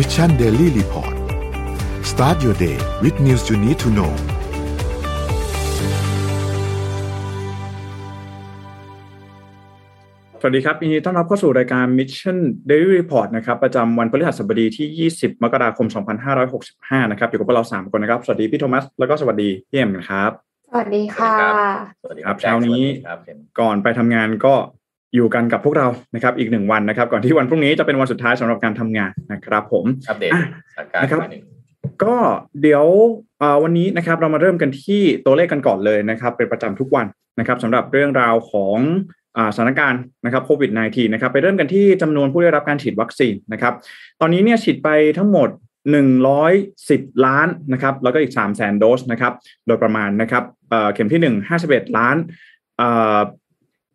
Mission Daily Report start your day with news you need to know สวัสดีครับยินดีต้อนรับเข้าสู่รายการ Mission Daily Report นะครับประจำวันพฤหัสบดีที่ 20 มกราคม 2565 นะครับอยู่กับพวกเรา 3 คนนะครับ สวัสดีพี่โทมัส แล้วก็สวัสดีพี่เอ็มครับ สวัสดีค่ะ สวัสดีครับเช้านี้สวัสดีครับเห็นก่อนไปทำงานก็ อยู่กันกับพวกเรานะครับอีกหนึ่งวันนะครับ ก่อนที่วันพรุ่งนี้จะเป็นวันสุดท้ายสำหรับการทำงานนะครับ ผมอัปเดตอะสถานการณ์นะครับมาหนึ่งก็เดี๋ยวเอ่อวันนี้นะครับเรามาเริ่มกันที่ตัวเลขกันก่อนเลยนะครับ เป็นประจำทุกวันนะครับสำหรับเรื่องราวของอ่าสถานการณ์นะครับโควิด -19 นะครับไปเริ่มกันที่จำนวนผู้ได้รับการฉีดวัคซีนนะครับ ตอนนี้เนี่ยฉีดไปทั้งหมด 110 ล้านนะครับ แล้วก็อีก 3 0 0แสนโดสนะครับ โดยประมาณนะครับเอ่อเข็มที่ 1 51 ล้านเอ่อ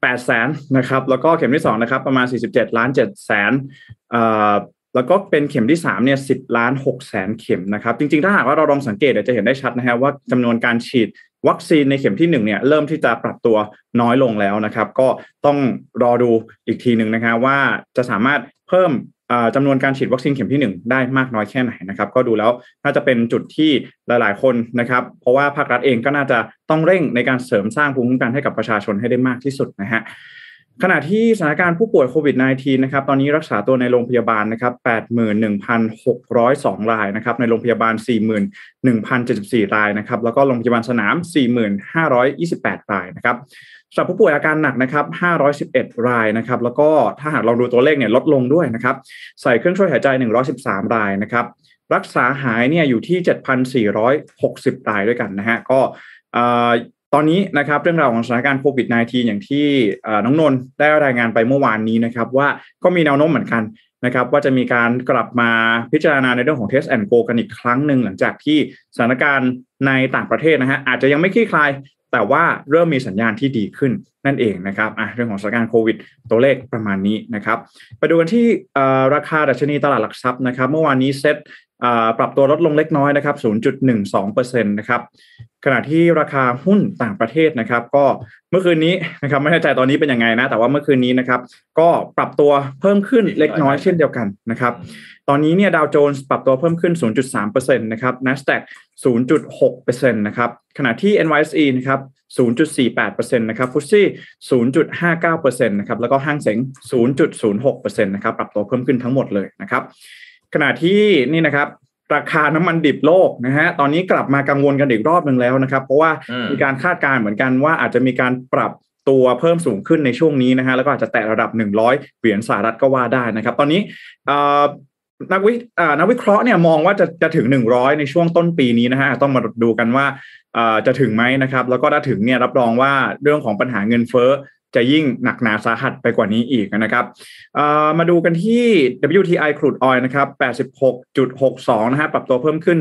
8แสนนะครับแล้วก็เข็มที่2นะครับประมาณ 47 ล้าน7แสนแล้วก็เป็นเข็มที่3เนี่ย10ล้าน6แสนเข็มนะครับจริงๆถ้าหากว่าเราลองสังเกตเดี๋ยวจะเห็นได้ชัดนะฮะว่าจำนวนการฉีดวัคซีนในเข็มที่1เนี่ยเริ่มที่จะปรับตัวน้อยลงแล้วนะครับ ก็ต้องรอดูอีกทีหนึ่งนะครับว่าจะสามารถเพิ่ม จำนวนการฉีดวัคซีนเข็มที่ 1 ได้มากน้อยแค่ไหนนะครับ ก็ดูแล้วน่าจะเป็นจุดที่หลาย ๆ คนนะครับ เพราะว่าภาครัฐเองก็น่าจะต้องเร่งในการเสริมสร้างภูมิคุ้มกันให้กับประชาชนให้ได้มากที่สุดนะฮะขณะที่สถานการณ์ผู้ป่วยโควิด -19 นะครับ ตอนนี้รักษาตัวในโรงพยาบาลนะครับ 81,602 รายนะครับ ในโรงพยาบาล 41,074 รายนะครับ แล้วก็โรงพยาบาลสนาม 4,528 รายนะครับ สำหรับผู้ป่วยอาการหนักนะครับ511 รายนะครับ แล้วก็ถ้าหากเราดูตัวเลขเนี่ยลดลงด้วยนะครับ ใส่เครื่องช่วยหายใจ 113 รายนะครับ รักษาหายเนี่ยอยู่ที่ 7,460 รายด้วยกันนะฮะ ก็ตอนนี้นะครับเรื่องราวของสถานการณ์โควิด -19 อย่างที่น้องนนท์ได้รายงานไปเมื่อวานนี้นะครับ ว่าก็มีแนวโน้มเหมือนกันนะครับว่าจะมีการกลับมาพิจารณาในเรื่องของ Test and Go กันอีกครั้งหนึ่งหลังจากที่สถานการณ์ในต่างประเทศนะฮะอาจจะยังไม่คลี่คลาย แต่ว่าเริ่มมีสัญญาณที่ดีขึ้นนั่นเองนะครับอะเรื่องของสถานการณ์โควิดตัวเลขประมาณนี้นะครับไปดูกันที่ราคาดัชนีตลาดหลักทรัพย์นะครับ เมื่อวานนี้เซ็ต ปรับตัวลดลงเล็กน้อยนะครับ 0.12%นะครับ ขณะที่ราคาหุ้นต่างประเทศนะครับ ก็เมื่อคืนนี้นะครับไม่แน่ใจตอนนี้เป็นยังไงนะ แต่ว่าเมื่อคืนนี้นะครับ ก็ปรับตัวเพิ่มขึ้นเล็กน้อยเช่นเดียวกันนะครับ ตอนนี้เนี่ยดาวโจนส์ปรับตัวเพิ่มขึ้น 0.3%นะครับ NASDAQ 0.6%นะครับ ขณะที่ NYSE นะครับ 0.48%นะครับฟุตซี่0.59%นะครับ แล้วก็ห้างเส็ง0.06%นะครับ ปรับตัวเพิ่มขึ้นทั้งหมดเลยนะครับ ขณะที่นี่นะครับราคาน้ำมันดิบโลกนะฮะตอนนี้กลับมากังวลกันอีกรอบหนึ่งแล้วนะครับ เพราะว่าอืมมีการคาดการณ์เหมือนกันว่าอาจจะมีการปรับตัวเพิ่มสูงขึ้นในช่วงนี้นะฮะแล้วก็อาจจะแตะระดับ 100 เหรียญสหรัฐก็ว่าได้นะครับ ตอนนี้เอ่อนักวิเอ่อนักวิเคราะห์เนี่ยมองว่าจะจะถึง 100 ในช่วงต้นปีนี้นะฮะต้องมาดูกันว่าเอ่อจะถึงไหมนะครับ แล้วก็ถ้าถึงเนี่ยรับรองว่าเรื่องของปัญหาเงินเฟ้อ จะยิ่งหนักหนาสาหัสไปกว่านี้อีกนะครับมาดูกันที่ WTI crude oil นะครับ 86.62 นะฮะปรับตัวเพิ่มขึ้น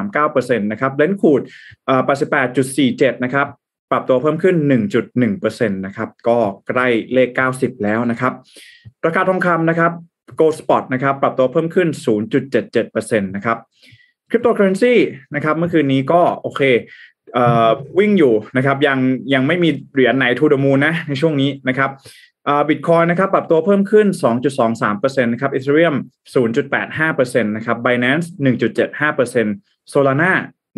1.39%นะครับ Brent crude เอ่อ88.47 นะครับปรับตัวเพิ่มขึ้น 1.1%นะครับ ก็ใกล้เลข 90 แล้วนะครับ ราคาทองคำนะครับ Gold Spot นะครับ ปรับตัวเพิ่มขึ้น 0.77%นะครับคริปโตเคอเรนซีนะครับเมื่อคืนนี้ก็โอเค วิ่งอยู่นะครับยังยังไม่มีเหรียญไหน to the moon นะในช่วงนี้นะครับบิตคอยนะครับปรับตัวเพิ่มขึ้น 2.23%นะครับ Ethereum 0.85%นะครับ Binance 1.75% Solana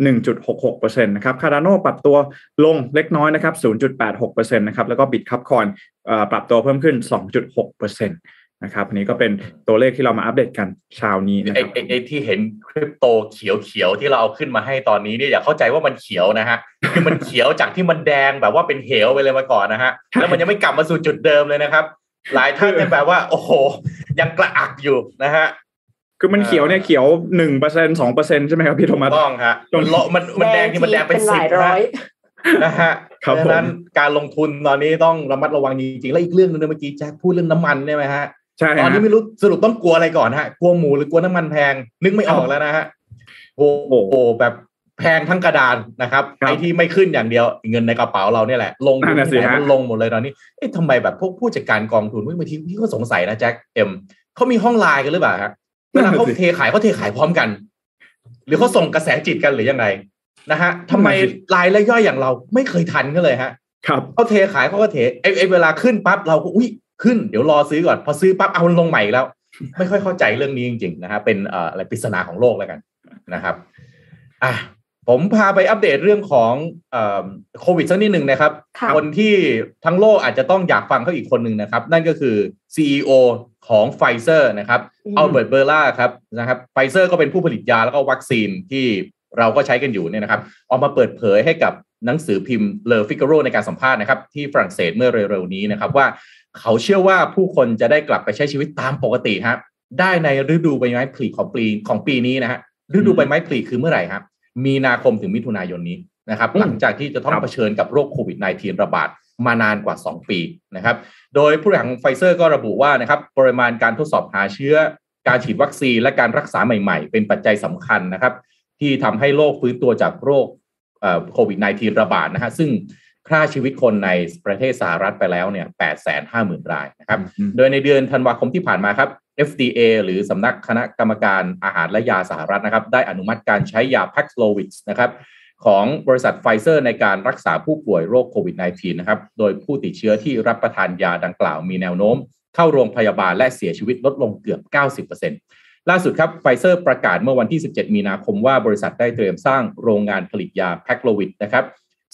1.66%นะครับ Cardano ปรับตัวลงเล็กน้อยนะครับ0.86%นะครับแล้วก็ Bitcoin เอ่อปรับตัวเพิ่มขึ้น 2.6%นะครับอันนี้ก็เป็นตัวเลขที่เรามาอัปเดตกันเช้านี้นะคไอ้รับไอ้ไอ้ที่เห็นคริปโตเขียวเขียวๆที่เราเอาขึ้นมาให้ตอนนี้เนี่ยอย่าเข้าใจว่ามันเขียวนะฮะคือมันเขียวจากที่มันแดงแบบว่าเป็นเหวไปเลยมาก่อนนะฮะแล้วมันยังไม่กลับมาสู่จุดเดิมเลยนะครับ หลายท่านเนี่ยแบบว่า โอ้โห ยังกระอักอยู่นะฮะคือมันเขียวเนี่ยเขียวหนึ่งเปอร์เซ็นสองเปอร์เซ็นใช่ไหมครับพี่โทมัสต้องฮะมันเลาะมันมันแดงที่มันแดงเป็นหสิลาบยร้นะอยนะฮะครับดังนั้นการลงทุนตอนนี้ต้องระมัดระวังจริงๆ แล้วอีกเรื่องหนึงเนี่ยเมื่อกี้แจ็คพูดเรื่องน้ำมันใช่ไหมฮะ ใช่ตอนฮะนี้ไม่รู้สรุปต้องกลัวอะไรก่อนฮะ กลัวหมูหรือกลัวน้ำมันแพง นึกไม่ออกแล้วนะฮะโอ้โหแบบแพงทั้งกระดานนะครับครับไอ้ที่ไม่ขึ้นอย่างเดียวเงินในกระเป๋าเราเนี่ยแหละ ลงนั่นน่ะสิที่ไหนฮะมันลงหมดเลยตอนนี้เอ๊ะทำไมแบบพวกผู้จัดการกองทุนบางทีพี่ก็สงสัยนะแจ็คเอ็มเขามีห้องไลน์กันหรือเปล่าฮะเวลาเขาเทขายเขาเทขายพร้อมกัน หรือเขาส่งกระแสจิตกันหรือยังไงนะฮะทำไมรายละย่อยอย่างเราไม่เคยทันกันเลยฮะ ครับเขาเทขายเขาก็เทไอ้ไอ้เวลาขึ้นปั๊บเราก็อุ้ย ขึ้นเดี๋ยวรอซื้อก่อนพอซื้อปั๊บเอามันลงใหม่อีกแล้ว ไม่ค่อยเข้าใจเรื่องนี้จริง ๆ นะฮะเป็นเอ่ออะไรปริศนาของโลกแล้วกันนะครับอะผมพาไปอัปเดตเรื่องของเอ่อโควิดสักนิดหนึ่งนะครับค่ะคนที่ทั้งโลกอาจจะต้องอยากฟังเขาอีกคนหนึ่งนะครับ นั่นก็คือ CEO ของไฟเซอร์นะครับอืมอัลเบิร์ตเบอร์ล่าครับนะครับไฟเซอร์ก็เป็นผู้ผลิตยาแล้วก็วัคซีนที่เราก็ใช้กันอยู่เนี่ยนะครับ ออกมาเปิดเผยให้กับ หนังสือพิมพ์ Le Figaro ในการสัมภาษณ์นะครับที่ฝรั่งเศสเมื่อเร็วๆนี้นะครับว่าเขาเชื่อว่าผู้คนจะได้กลับไปใช้ชีวิตตามปกติฮะได้ในฤดูใบไม้ผลิของปีของปีนี้นะฮะฤดูใบไม้ผลิคือเมื่อไหร่ครับ มีนาคมถึงมิถุนายนนี้นะครับอืมหลังจากที่จะต้องครับเผชิญกับโรคโควิด -19 ระบาดมานานกว่า 2 ปีนะครับ โดยผู้บริหารของไฟเซอร์ก็ระบุว่านะครับปริมาณการทดสอบหาเชื้อ การฉีดวัคซีนและการรักษาใหม่ ๆ เป็นปัจจัยสำคัญนะครับ ที่ทำให้โลกฟื้นตัวจากโรค โควิด -19 ระบาดนะฮะซึ่งฆ่าชีวิตคนในประเทศสหรัฐไปแล้วเนี่ย850,000 รายนะครับอืมโดยในเดือนธันวาคมที่ผ่านมาครับ FDA หรือสำนักคณะกรรมการอาหารและยาสหรัฐนะครับ ได้อนุมัติการใช้ยา Paxlovid นะครับของบริษัทไฟเซอร์ในการรักษาผู้ป่วยโรคโควิด -19 นะครับ โดยผู้ติดเชื้อที่รับประทานยาดังกล่าวมีแนวโน้ม เข้าโรงพยาบาลและเสียชีวิตลดลงเกือบ 90% ล่าสุดครับไฟเซอร์ประกาศเมื่อวันที่ 17 มีนาคมว่าบริษัทได้เตรียมสร้างโรงงานผลิตยา Paxlovid นะครับ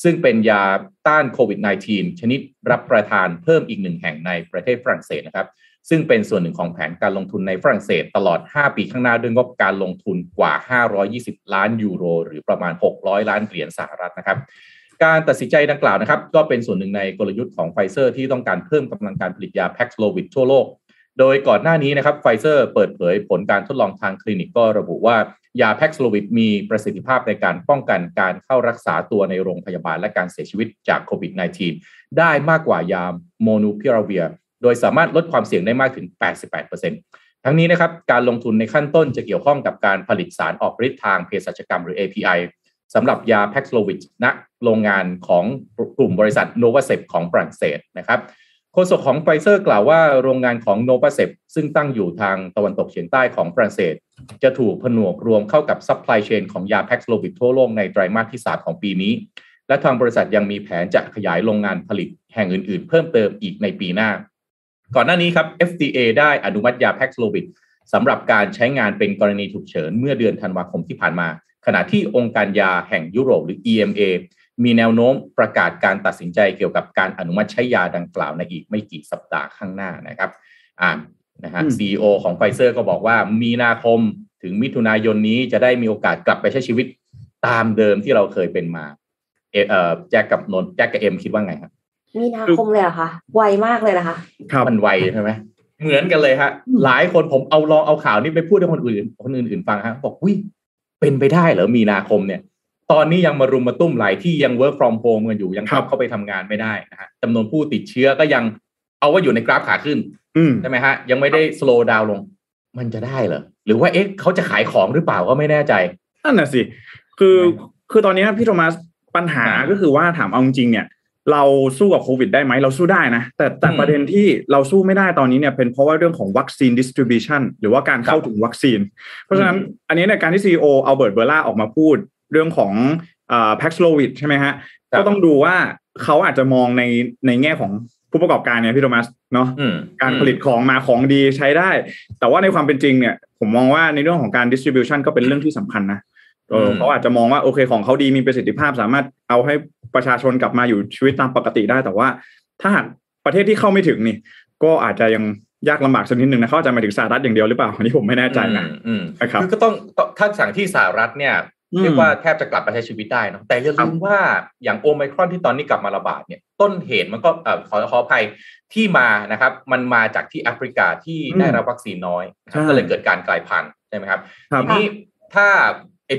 ซึ่งเป็นยาต้านโควิด -19 ชนิดรับประทานเพิ่มอีกหนึ่งแห่งในประเทศฝรั่งเศสนะครับ ซึ่งเป็นส่วนหนึ่งของแผนการลงทุนในฝรั่งเศส ตลอด 5 ปีข้างหน้าด้วยงบการลงทุนกว่า 520 ล้านยูโร หรือประมาณ 600 ล้านเหรียญสหรัฐนะครับ การตัดสินใจดังกล่าวนะครับ ก็เป็นส่วนหนึ่งในกลยุทธ์ของไฟเซอร์ที่ต้องการเพิ่มกำลังการผลิตยา Paxlovid ทั่วโลก โดยก่อนหน้านี้นะครับไฟเซอร์เปิดเผยผลการทดลองทางคลินิกก็ระบุว่ายา Paxlovid มีประสิทธิภาพในการป้องกันการเข้ารักษาตัวในโรงพยาบาลและการเสียชีวิตจากโควิด -19 ได้มากกว่ายาโมลนูพิราเวียร์ โดยสามารถลดความเสี่ยงได้มากถึง 88%ทั้งนี้นะครับการลงทุนในขั้นต้นจะเกี่ยวข้องกับการผลิตสารออกฤทธิ์ทางเภสัชกรรมหรือ API สำหรับยา Paxlovid ณโรงงานของกลุ่มบริษัทโนวาเซปของฝรั่งเศสนะครับ โฆษกของไฟเซอร์กล่าวว่าโรงงานของโนวาเซปซึ่งตั้งอยู่ทางตะวันตกเฉียงใต้ของฝรั่งเศส จะถูกผนวกรวมเข้ากับ supply chain ของยา Paxlovid ทั่วโลกในไตรมาสที่ 3 ของปีนี้ และทางบริษัทยังมีแผนจะขยายโรงงานผลิตแห่งอื่นๆ เพิ่มเติมอีกในปีหน้า ก่อนหน้านี้ครับ FDA ได้อนุมัติยาแพ็กโลวิดสำหรับการใช้งานเป็นกรณีฉุกเฉินเมื่อเดือนธันวาคมที่ผ่านมา ขณะที่องค์การยาแห่งยุโรปหรือ EMA มีแนวโน้มประกาศการตัดสินใจเกี่ยวกับการอนุมัติใช้ยาดังกล่าวในอีกไม่กี่สัปดาห์ข้างหน้านะครับอ่านะฮะอืม CEO ของไฟเซอร์ก็บอกว่ามีนาคมถึงมิถุนายนนี้จะได้มีโอกาสกลับไปใช้ชีวิตตามเดิมที่เราเคยเป็นมา เอเอ่อแจ็คกับนนท์แจ็คกับเอ็มคิดว่าไงครับมีนาคมเลยเหรอคะไวมากเลยนะคะครับมันไวใช่ไหมเหมือนกันเลยฮะหลายคนผมเอาลองเอาข่าวนี้ไปพูดให้คนอื่น คนอื่นๆฟังฮะบอกวิเป็นไปได้เหรอมีนาคมเนี่ย ตอนนี้ยังมารุมมาตุ้มหลายที่ยัง work from home กันอยู่ยังครับเข้าไปทำงานไม่ได้นะฮะจำนวนผู้ติดเชื้อก็ยังเอาว่าอยู่ในกราฟขาขึ้นอืมใช่ไหมฮะ ยังไม่ได้ slow down ลง มันจะได้เหรอ หรือว่าเอ๊ะเขาจะขายของหรือเปล่าก็ไม่แน่ใจนั่นน่ะสิ คือคือตอนนี้พี่โทมัสปัญหาอ่าก็คือว่าถามเอาจริงๆเนี่ย เราสู้กับโควิดได้ไหมเราสู้ได้นะ แต่แต่อืมประเด็นที่เราสู้ไม่ได้ตอนนี้เนี่ยเป็นเพราะว่าเรื่องของวัคซีน distribution หรือว่าการเข้าถึงวัคซีน เพราะฉะนั้นอันนี้ในยการที่ CEO อัลเบิร์ตเบอร์ล่าออกมาพูด เรื่องของอ่า Paxlovid ใช่ไหมฮะครับก็ต้องดูว่าเขาอาจจะมองในในแง่ของผู้ประกอบการเนี่ยพี่โทมัสเนาะอืมการผลิตของมาของดีใช้ได้ แต่ว่าในความเป็นจริงเนี่ยผมมองว่าในเรื่องของการ distribution ก็เป็นเรื่องที่สำคัญนะเอออืมเขาอาจจะมองว่าโอเคของเขาดีมีประสิทธิภาพ สามารถเอาให้ประชาชนกลับมาอยู่ชีวิตตามปกติได้ แต่ว่า ถ้าหากประเทศที่เข้าไม่ถึงนี่ ก็อาจจะยังยากลำบากสักนิดหนึ่งนะเขาอาจจะหมายถึงสหรัฐอย่างเดียวหรือเปล่าอันนี้ผมไม่แน่ใจนะอืมอืมนะครับคือก็ต้องต้องถ้าสั่งที่สหรัฐเนี่ยอืม เรียกว่าแทบจะกลับมาใช้ชีวิตได้เนอะแต่อย่าลืมว่าอย่างโอไมครอนที่ตอนนี้กลับมาระบาดเนี่ยต้นเหตุมันก็เอ่อขอขออภัยที่มานะครับ มันมาจากที่แอฟริกาที่อืมได้รับวัคซีนน้อยนะครับใช่ก็เลยเกิดการกลายพันธุ์ใช่ไหมครับครับทีนี้ถ้า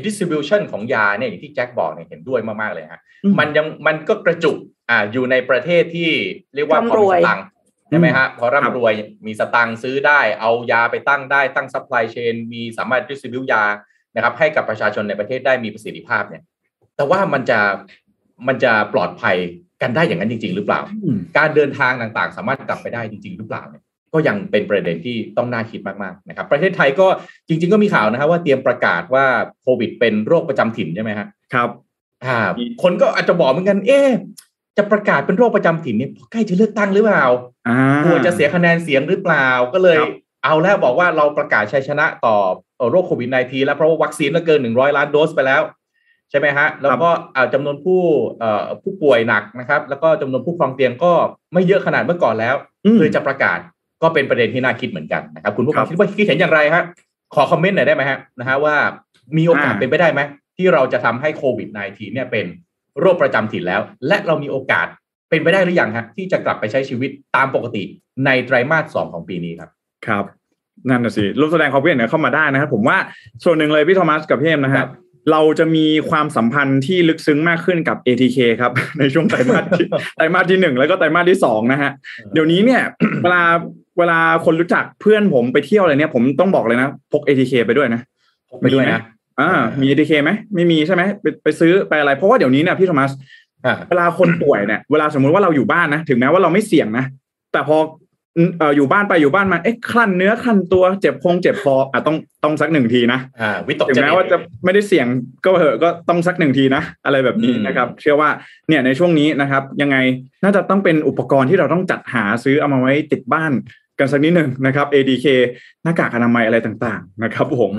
distribution ของยาเนี่ยอย่างที่แจ็คบอกเนี่ยเห็นด้วยมาก ๆ เลยฮะอืมมันยังมันก็กระจุกอ่าอยู่ในประเทศที่เรียกว่าพอร่ำรมีสตังค์ใช่ไหมฮะพอครับร่ำรวยมีสตังค์ซื้อได้เอายาไปตั้งได้ตั้ง supply chain มีสามารถ distribute ยา นะครับให้กับประชาชนในประเทศได้มีประสิทธิภาพเนี่ย แต่ว่ามันจะมันจะปลอดภัยกันได้อย่างนั้นจริง ๆ หรือเปล่าอืมการเดินทางต่างๆ สามารถกลับไปได้จริง ๆ หรือเปล่าเนี่ยก็ยังเป็นประเด็นที่ต้องน่าคิดมากๆนะครับ ประเทศไทยก็จริง ๆ ก็มีข่าวนะครับว่าเตรียมประกาศว่าโควิด เป็นโรคประจำถิ่นใช่ไหมฮะครับอ่าคนก็อาจจะบอกเหมือนกัน เอ๊ะจะประกาศเป็นโรคประจำถิ่นเนี่ยใกล้จะเลือกตั้งหรือเปล่าอ่ากลัวจะเสียคะแนนเสียงหรือเปล่าก็เลยครับ เอาแล้วบอกว่าเราประกาศชัยชนะต่อโรคโควิด -19 แล้วเพราะว่าวัคซีนก็เกิน100ล้านโดสไปแล้ว ใช่ไหมฮะ แล้วก็จำนวนผู้ผู้ป่วยหนักนะครับ แล้วก็จำนวนผู้ครองเตียงก็ไม่เยอะขนาดเมื่อก่อนแล้วเลยจะประกาศก็เป็นประเด็นที่น่าคิดเหมือนกันนะครับ คุณผู้ฟังคิดว่าคิดเห็นอย่างไรฮะขอคอมเมนต์หน่อยได้ไหมฮะนะฮะว่ามีโอกาสเป็นไปได้ไหมที่เราจะทำให้โควิด -19 เนี่ยเป็นโรคประจำถิ่นแล้ว และเรามีโอกาสเป็นไปได้หรือยังฮะที่จะกลับไปใช้ชีวิตตามปกติในไตรมาสสองของปีนี้ครับ ครับนั่นน่ะสิรูปแสดงความคิดเห็นเข้ามาได้นะครับ ผมว่าส่วนหนึ่งเลยพี่โทมัสกับพี่เอ็มนะฮะเราจะมีความสัมพันธ์ที่ลึกซึ้งมากขึ้นกับ ATK ครับ ในช่วงไตรมาสไตรมาสที่หนึ่งแล้วก็ไตรมาสที่สองนะฮะเดี๋ยวนี้เนี่ยเวลาเวลาคนรู้จักเพื่อนผมไปเที่ยวอะไรเนี่ย ผมต้องบอกเลยนะพก ATK ไปด้วยนะพกไปด้วยนะอ่ามี ATK ไหมไม่มีใช่ไหมไปไปซื้อไปอะไร เพราะว่าเดี๋ยวนี้เนี่ยพี่โทมัสเวลาคนป่วยเนี่ยเวลาสมมุติว่าเราอยู่บ้านนะถึงแม้ว่าเราไม่เสี่ยงนะแต่พอเอออยู่บ้านไปอยู่บ้านมาเอ๊ะคลั่นเนื้อคลั่นตัวเจ็บคงเจ็บคออะต้องต้องสักหนึ่งทีนะอ่าวิตกถึงแม้ว่าจะไม่ได้เสี่ยงก็เหอะก็ต้องสักหนึ่งทีนะ อะไรแบบนี้นะครับ เชื่อว่าเนี่ยในช่วงนี้นะครับ ยังไงน่าจะต้องเป็นอุปกรณ์ที่เราต้องจัดหาซื้อเอามาไว้ติดบ้านกันสักนิดหนึ่งนะครับ ADK หน้ากากอนามัยอะไรต่างๆ นะครับผม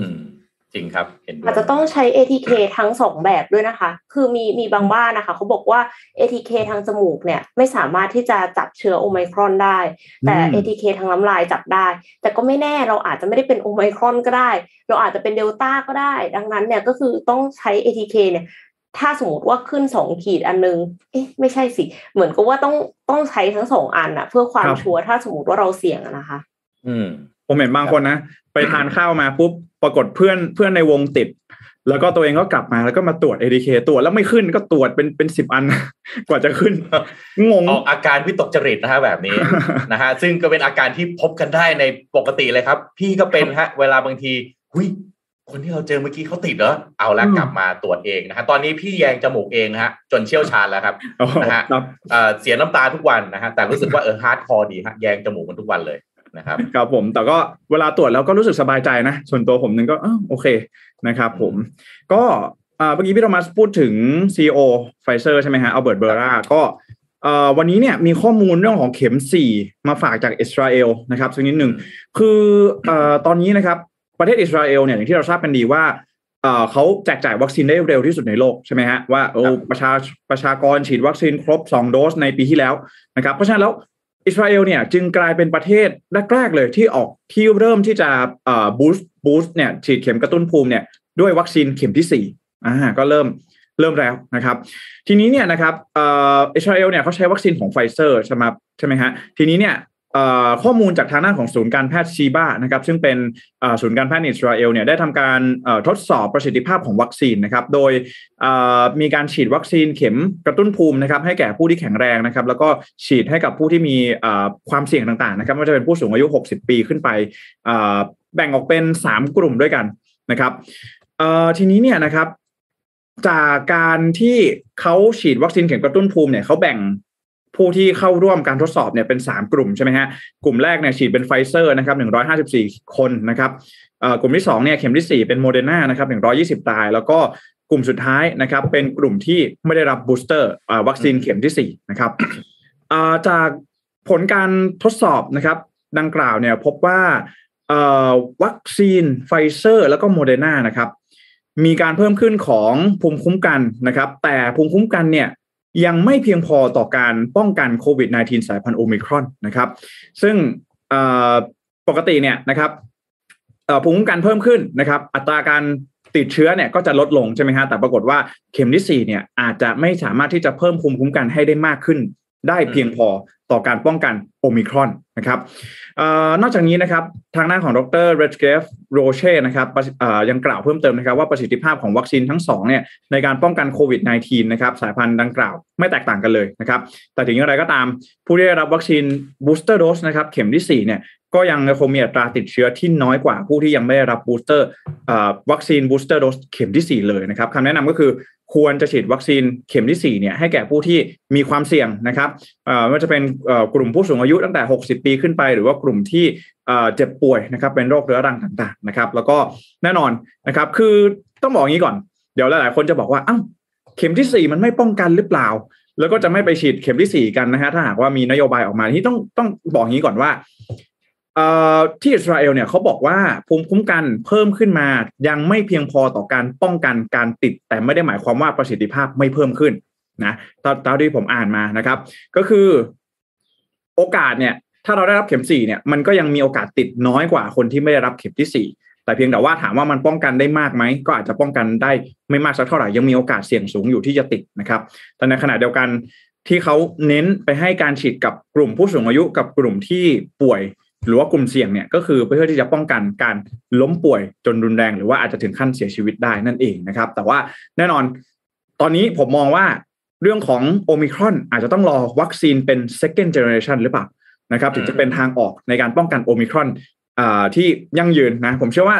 จริงครับเห็นด้วยอาจจะต้องใช้ ATK ทั้งสองแบบด้วยนะคะ คือมีมีบางบ้านนะคะเขาบอกว่า ATK ทางจมูกเนี่ยไม่สามารถที่จะจับเชื้อโอไมครอนได้ แต่ ATK ทางน้ำลายจับได้ แต่ก็ไม่แน่เราอาจจะไม่ได้เป็นโอไมครอนก็ได้ เราอาจจะเป็นเดลต้าก็ได้ ดังนั้นเนี่ยก็คือต้องใช้ ATK เนี่ยถ้าสมมติว่าขึ้นสองขีดอันนึง เอ๊ะไม่ใช่สิ เหมือนกับว่าต้องต้องใช้ทั้งสองอันอะเพื่อความชัวร์ถ้าสมมติว่าเราเสี่ยงนะคะ อืมผมเห็นบางคนนะ ไปทานข้าวมาปุ๊บ ปรากฏเพื่อนเพื่อนในวงติด แล้วก็ตัวเองก็กลับมาแล้วก็มาตรวจ ADK ตรวจแล้วไม่ขึ้นก็ตรวจเป็นเป็นสิบอัน กว่าจะขึ้น งงออกอาการวิตกจริตนะฮะแบบนี้นะฮะซึ่งก็เป็นอาการที่พบกันได้ในปกติเลยครับ พี่ก็เป็นฮะ เวลาบางทีอุ๊ยคนที่เราเจอเมื่อกี้เขาติดเหรอ เอาละกลับมาตรวจเองนะฮะ ตอนนี้พี่แยงจมูกเองนะฮะ จนเชี่ยวชาญแล้วครับนะฮะเสียน้ำตาทุกวันนะฮะ แต่รู้สึกว่าเออ hardcore ดีฮะ แยงจมูกมันทุกวันเลย นะครับครับผมแต่ก็เวลาตรวจแล้วก็รู้สึกสบายใจนะ ส่วนตัวผมนึงก็โอเคนะครับผมก็เมื่อกี้พี่โทมัสพูดถึง CEO ไฟเซอร์ใช่ไหมฮะอัลเบิร์ตบูร์ลาก็วันนี้เนี่ยมีข้อมูลเรื่องของเข็ม 4 มาฝากจากอิสราเอลนะครับสักนิดหนึ่งคือตอนนี้นะครับประเทศอิสราเอลเนี่ยอย่างที่เราทราบกันดีว่าเขาแจกจ่ายวัคซีนได้เร็วที่สุดในโลกใช่ไหมฮะว่าโอ้ประชาประชากรฉีดวัคซีนครบ 2 โดสในปีที่แล้วนะครับเพราะฉะนั้นแล้ว อิสราเอลเนี่ยจึงกลายเป็นประเทศแรกๆเลยที่ออกที่เริ่มที่จะboost boost เนี่ยฉีดเข็มกระตุ้นภูมิเนี่ยด้วยวัคซีนเข็มที่สี่อ่าก็เริ่มเริ่มแล้วนะครับ ทีนี้เนี่ยนะครับอิสราเอลเนี่ยเขาใช้วัคซีนของไฟเซอร์ใช่ไหมใช่ไหมฮะทีนี้เนี่ย ข้อมูลจากทางด้านของศูนย์การแพทย์ชีบานะครับซึ่งเป็นศูนย์การแพทย์อิสราเอลเนี่ยได้ทำการทดสอบประสิทธิภาพของวัคซีนนะครับโดยมีการฉีดวัคซีนเข็มกระตุ้นภูมินะครับให้แก่ผู้ที่แข็งแรงนะครับแล้วก็ฉีดให้กับผู้ที่มีความเสี่ยงต่างๆนะครับไม่ว่าจะเป็นผู้สูงอายุ 60 ปีขึ้นไปแบ่งออกเป็น 3 กลุ่มด้วยกันนะครับทีนี้เนี่ยนะครับจากการที่เขาฉีดวัคซีนเข็มกระตุ้นภูมิเนี่ยเขาแบ่ง ผู้ที่เข้าร่วมการทดสอบเนี่ยเป็น 3 กลุ่มใช่ไหมฮะกลุ่มแรกเนี่ยฉีดเป็นไฟเซอร์นะครับ154 คนนะครับกลุ่มที่2เนี่ยเข็มที่ 4 เป็นโมเดอร์นานะครับ120ราย แล้วก็กลุ่มสุดท้ายนะครับ เป็นกลุ่มที่ไม่ได้รับ boosterวัคซีนเข็มที่4นะครับจากผลการทดสอบนะครับดังกล่าวเนี่ยพบว่าวัคซีนไฟเซอร์ แล้วก็โมเดอร์นานะครับมีการเพิ่มขึ้นของภูมิคุ้มกันนะครับ แต่ภูมิคุ้มกันเนี่ย ยังไม่เพียงพอต่อการป้องกันโควิด -19 สายพันธุ์โอมิครอนนะครับ ซึ่งปกติเนี่ยนะครับภูมิคุ้มกันเพิ่มขึ้นนะครับ อัตราการติดเชื้อเนี่ยก็จะลดลงใช่ไหมฮะแต่ปรากฏว่าเข็มที่4เนี่ยอาจจะไม่สามารถที่จะเพิ่มภูมิคุ้มกันให้ได้มากขึ้น ได้เพียงพอต่อการป้องกันโอมิครอนนะครับนอกจากนี้นะครับทางด้านของดรเรเกฟโยเชย์นะครับยังกล่าวเพิ่มเติมนะครับว่าประสิทธิภาพของวัคซีนทั้งสองเนี่ยในการป้องกันโควิด -19 นะครับสายพันธุ์ดังกล่าวไม่แตกต่างกันเลยนะครับแต่ถึงอย่างไรก็ตามผู้ที่ได้รับวัคซีน booster dose นะครับเข็มที่4เนี่ย ก็ยังคงมีอัตราติดเชื้อที่น้อยกว่าผู้ที่ยังไม่ได้รับ booster วัคซีน booster dose เข็มที่ 4 เลยนะครับคำแนะนำก็คือควรจะฉีดวัคซีนเข็มที่4เนี่ยให้แก่ผู้ที่มีความเสี่ยงนะครับไม่ว่าจะเป็นกลุ่มผู้สูงอายุตั้งแต่ 60 ปีขึ้นไป หรือว่ากลุ่มที่เจ็บป่วยนะครับเป็นโรคเรื้อรังต่างๆนะครับ แล้วก็แน่นอนนะครับคือต้องบอกอย่างนี้ก่อน เดี๋ยวหลายๆคนจะบอกว่าอ้าวเข็มที่ 4 มันไม่ป้องกันหรือเปล่า แล้วก็จะไม่ไปฉีดเข็มที่ 4 กันนะฮะถ้าหากว่ามีนโยบายออกมาที่ต้องต้องบอกงี้ก่อนว่า ที่อิสราเอลเนี่ยเขาบอกว่าภูมิคุ้มกันเพิ่มขึ้นมายังไม่เพียงพอต่อการป้องกันการติด แต่ไม่ได้หมายความว่าประสิทธิภาพไม่เพิ่มขึ้นนะตอนที่ผมอ่านมานะครับ ก็คือโอกาสเนี่ย ถ้าเราได้รับเข็มสี่เนี่ยมันก็ยังมีโอกาสติดน้อยกว่าคนที่ไม่ได้รับเข็มที่สี่แต่เพียงแต่ว่าถามว่ามันป้องกันได้มากไหมก็อาจจะป้องกันได้ไม่มากสักเท่าไหร่ยังมีโอกาสเสี่ยงสูงอยู่ที่จะติดนะครับแต่ในขณะเดียวกันที่เขาเน้นไปให้การฉีดกับกลุ่มผู้สูงอายุกับกลุ่มที่ป่วย หรือว่ากลุ่มเสี่ยงเนี่ยก็คือเพื่อที่จะป้องกันการล้มป่วยจนรุนแรง หรือว่าอาจจะถึงขั้นเสียชีวิตได้นั่นเองนะครับ แต่ว่าแน่นอนตอนนี้ผมมองว่าเรื่องของโอมิครอนอาจจะต้องรอวัคซีนเป็น second generation หรือเปล่านะครับ ถึงจะเป็นทางออกในการป้องกันโอมิครอนที่ยั่งยืนนะ ผมเชื่อว่า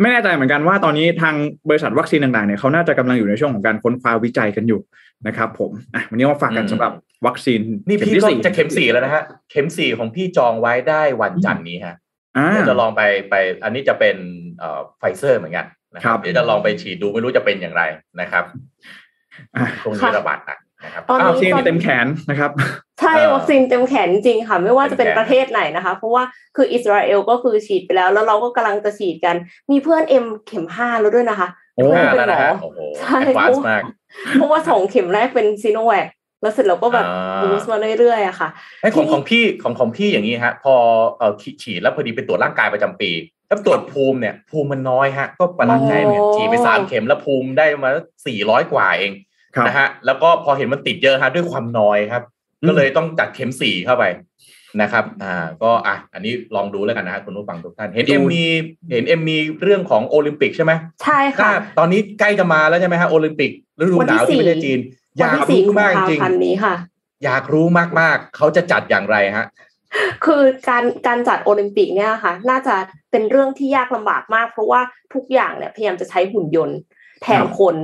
ไม่แน่ใจเหมือนกันว่าตอนนี้ทางบริษัทวัคซีนต่างๆเนี่ยเขาน่าจะกำลังอยู่ในช่วงของการค้นคว้าวิจัยกันอยู่นะครับผมอะวันนี้มาฝากกันสำหรับ วัคซีนนี่พี่ก็จะเข็มสี่แล้วนะฮะเข็มสี่ของพี่จองไว้ได้วันจันทร์นี้ฮะเดี๋ยวจะลองไปไป อันนี้จะเป็นเอ่อไฟเซอร์เหมือนกันนะครับเดี๋ยวจะลองไปฉีดดูไม่รู้จะเป็นอย่างไรนะครับตรงนี้ระบาดหนักนะครับตอนนี้วัคซีนเต็มแขนนะครับใช่วัคซีนเต็มแขนจริงค่ะ ไม่ว่าจะเป็นประเทศไหนนะคะ เพราะว่าคืออิสราเอลก็คือฉีดไปแล้ว แล้วเราก็กำลังจะฉีดกัน มีเพื่อนเอ็มเข็มห้าแล้วด้วยนะคะโอ้เป็นหมอใช่เพราะเพราะว่าสองเข็มแรกเป็นซีโนแวค แล้วเสร็จเราก็แบบบูสมาเรื่อยๆอะค่ะของของพี่ของของพี่อย่างนี้ฮะ พอเอ่อฉีดแล้วพอดีไปตรวจร่างกายประจำปีแล้วตรวจภูมิเนี่ย ภูมิมันน้อยฮะ ก็ประหลาดใจเนี่ยฉีดไปสามเข็มแล้วภูมิได้มาสี่ร้อยกว่าเองนะฮะ แล้วก็พอเห็นมันติดเยอะฮะด้วยความน้อยครับ ก็เลยต้องจัดเข็มสี่เข้าไปนะครับ อ่า ก็อะ อันนี้ลองดูแล้วกันนะคุณผู้ฟังทุกท่าน เห็นเอ็มมี เห็นเอ็มมีเรื่องของโอลิมปิกใช่ไหมใช่ค่ะ ตอนนี้ใกล้จะมาแล้วใช่ไหมฮะโอลิมปิกฤดูหนาวที่ประเทศจีน อยากรู้มากจริงนี้ค่ะ อยากรู้มากๆ เขาจะจัดอย่างไรฮะคือการการจัดโอลิมปิกเนี่ยค่ะ น่าจะเป็นเรื่องที่ยากลำบากมาก เพราะว่าทุกอย่างเนี่ยพยายามจะใช้หุ่นยนต์แทนคน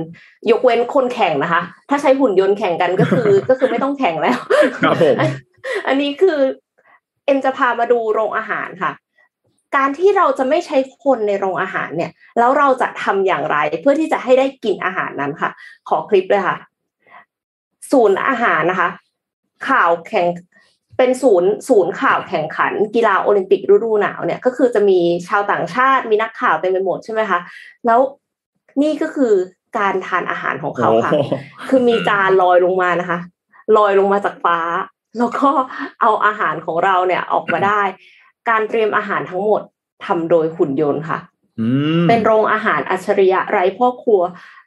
ยกเว้นคนแข่งนะคะ ถ้าใช้หุ่นยนต์แข่งกันก็คือก็คือไม่ต้องแข่งแล้วครับผมอันนี้คือเอ็มจะพามาดูโรงอาหารค่ะ การที่เราจะไม่ใช้คนในโรงอาหารเนี่ย แล้วเราจะทำอย่างไรเพื่อที่จะให้ได้กินอาหารนั้นค่ะ ขอคลิปเลยค่ะ ศูนย์อาหารนะคะ ข่าวแข่งเป็นศูนย์ศูนย์ข่าวแข่งขัน กีฬาโอลิมปิกฤดูหนาวเนี่ยก็คือจะมีชาวต่างชาติมีนักข่าวเต็มไปหมดใช่ไหมคะแล้วนี่ก็คือการทานอาหารของเขาค่ะ คือมีจานลอยลงมานะคะ ลอยลงมาจากฟ้า แล้วก็เอาอาหารของเราเนี่ยออกมาได้ การเตรียมอาหารทั้งหมดทำโดยหุ่นยนต์ค่ะเป็นโรงอาหารอัจฉริยะไร้พ่อครัว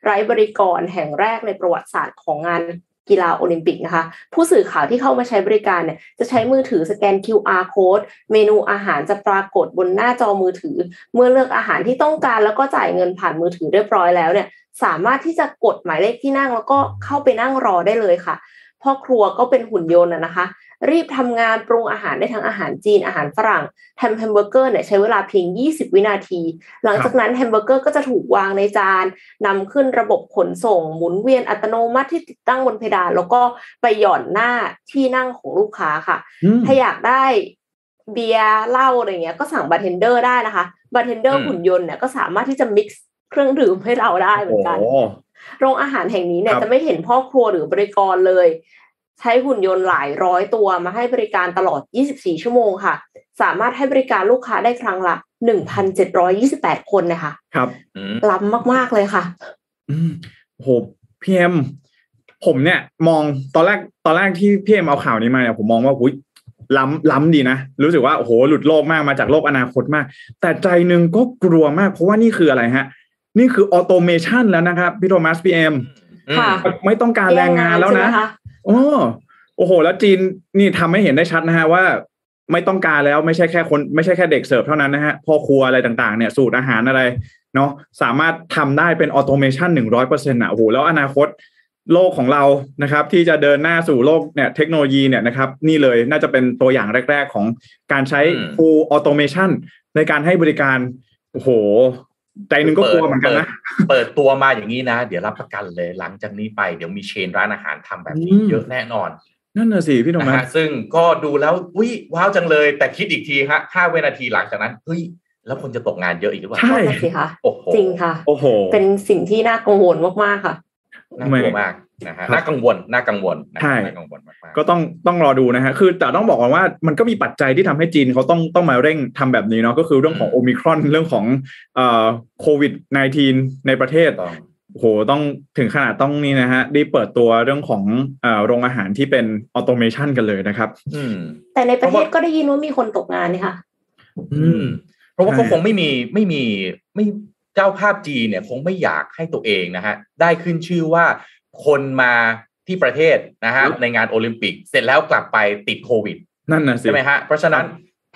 ไร้บริกรแห่งแรกในประวัติศาสตร์ของงาน กีฬาโอลิมปิกนะคะ ผู้สื่อข่าวที่เข้ามาใช้บริการเนี่ยจะใช้มือถือสแกน QR code เมนูอาหารจะปรากฏบนหน้าจอมือถือ เมื่อเลือกอาหารที่ต้องการแล้วก็จ่ายเงินผ่านมือถือเรียบร้อยแล้วเนี่ยสามารถที่จะกดหมายเลขที่นั่งแล้วก็เข้าไปนั่งรอได้เลยค่ะพ่อครัวก็เป็นหุ่นยนต์นะคะ รีบทำงานปรุงอาหารได้ทั้งอาหารจีนอาหารฝรั่งทำแฮมเบอร์เกอร์เนี่ยใช้เวลาเพียง 20 วินาที หลังจากนั้นแฮมเบอร์เกอร์ก็จะถูกวางในจานนำขึ้นระบบขนส่ง หมุนเวียนอัตโนมัติที่ติดตั้งบนเพดาน แล้วก็ไปหย่อนหน้าที่นั่งของลูกค้าค่ะ ถ้าอยากได้เบียร์เหล้าอะไรเงี้ยก็สั่งบาร์เทนเดอร์ได้นะคะบาร์เทนเดอร์หุ่นยนต์เนี่ยก็สามารถที่จะ mix เครื่องดื่มให้เราได้เหมือนกันโรงอาหารแห่งนี้เนี่ยจะไม่เห็นพ่อครัวหรือบริกรเลย ใช้หุ่นยนต์หลายร้อยตัวมาให้บริการตลอด 24 ชั่วโมงค่ะ สามารถให้บริการลูกค้าได้ครั้งละ 1,728 คนนะคะ ครับล้ำมาก ๆ เลยค่ะ อืมโหพี่เอ็มผมเนี่ย มองตอนแรกตอนแรกที่พี่เอ็มเอาข่าวนี้มาเนี่ยผมมองว่าอุ้ยล้ำล้ำดีนะ รู้สึกว่าโอ้โหหลุดโลกมากมาจากโลกอนาคตมาก แต่ใจหนึ่งก็กลัวมาก เพราะว่านี่คืออะไรฮะ นี่คือ automation แล้วนะครับพี่โทมัสพี่เอ็มไม่ต้องการแรงงานแล้วนะ โอ้โอ้โห แล้วจีนนี่ทำให้เห็นได้ชัดนะฮะว่า ไม่ต้องการแล้วไม่ใช่แค่คน ไม่ใช่แค่เด็กเสิร์ฟเท่านั้นนะฮะพ่อครัวอะไรต่างๆเนี่ยสูตรอาหารอะไรเนาะสามารถทำได้เป็น automation หนึ่งร้อยเปอร์เซ็นต์อะโอ้โหแล้วอนาคตโลกของเรานะครับ ที่จะเดินหน้าสู่โลกเนี่ยเทคโนโลยีเนี่ยนะครับ นี่เลยน่าจะเป็นตัวอย่างแรก ๆ ของการใช้ full automation ในการให้บริการโอ้โห ใจหนึ่งก็กลัวเหมือนกันนะ เปิดตัวมาอย่างนี้นะ เดี๋ยวรับประกันเลยหลังจากนี้ไปเดี๋ยวมีเชนร้านอาหารทำแบบนี้เยอะแน่นอน นั่นน่ะสิพี่นงนะซึ่งก็ดูแล้วอุ้ยว้าวจังเลย แต่คิดอีกทีฮะห้าวินาทีหลังจากนั้นเฮ้ยแล้วคนจะตกงานเยอะอีกหรือเปล่าใช่สิคะโอ้โหจริงค่ะ โอ้โห เป็นสิ่งที่น่ากังวลมากๆค่ะ น่ากลัวมากนะฮะน่ากังวลน่ากังวลนะใช่น่ากังวลมากๆก็ต้องต้องรอดูนะฮะคือแต่ต้องบอกก่อนว่ามันก็มีปัจจัยที่ทำให้จีนเขาต้องต้องมาเร่งทำแบบนี้เนาะก็คือเรื่องของอืมโอมิครอนเรื่องของเอ่อโควิด -19 ในประเทศต้องโอ้โหต้องถึงขนาดต้องนี่นะฮะได้เปิดตัวเรื่องของเอ่อโรงอาหารที่เป็นออโตเมชันกันเลยนะครับอืมแต่ในประเทศเพราะว่าก็ได้ยินว่ามีคนตกงานนี่ค่ะอืมเพราะว่าใช่เขาคงไม่มีไม่มีไม่ เจ้าภาพจีนเนี่ยคงไม่อยากให้ตัวเองนะฮะได้ขึ้นชื่อว่าคนมาที่ประเทศนะฮะในงานโอลิมปิก เสร็จแล้วกลับไปติดโควิดนั่นน่ะสิใช่ไหมฮะเพราะฉะนั้น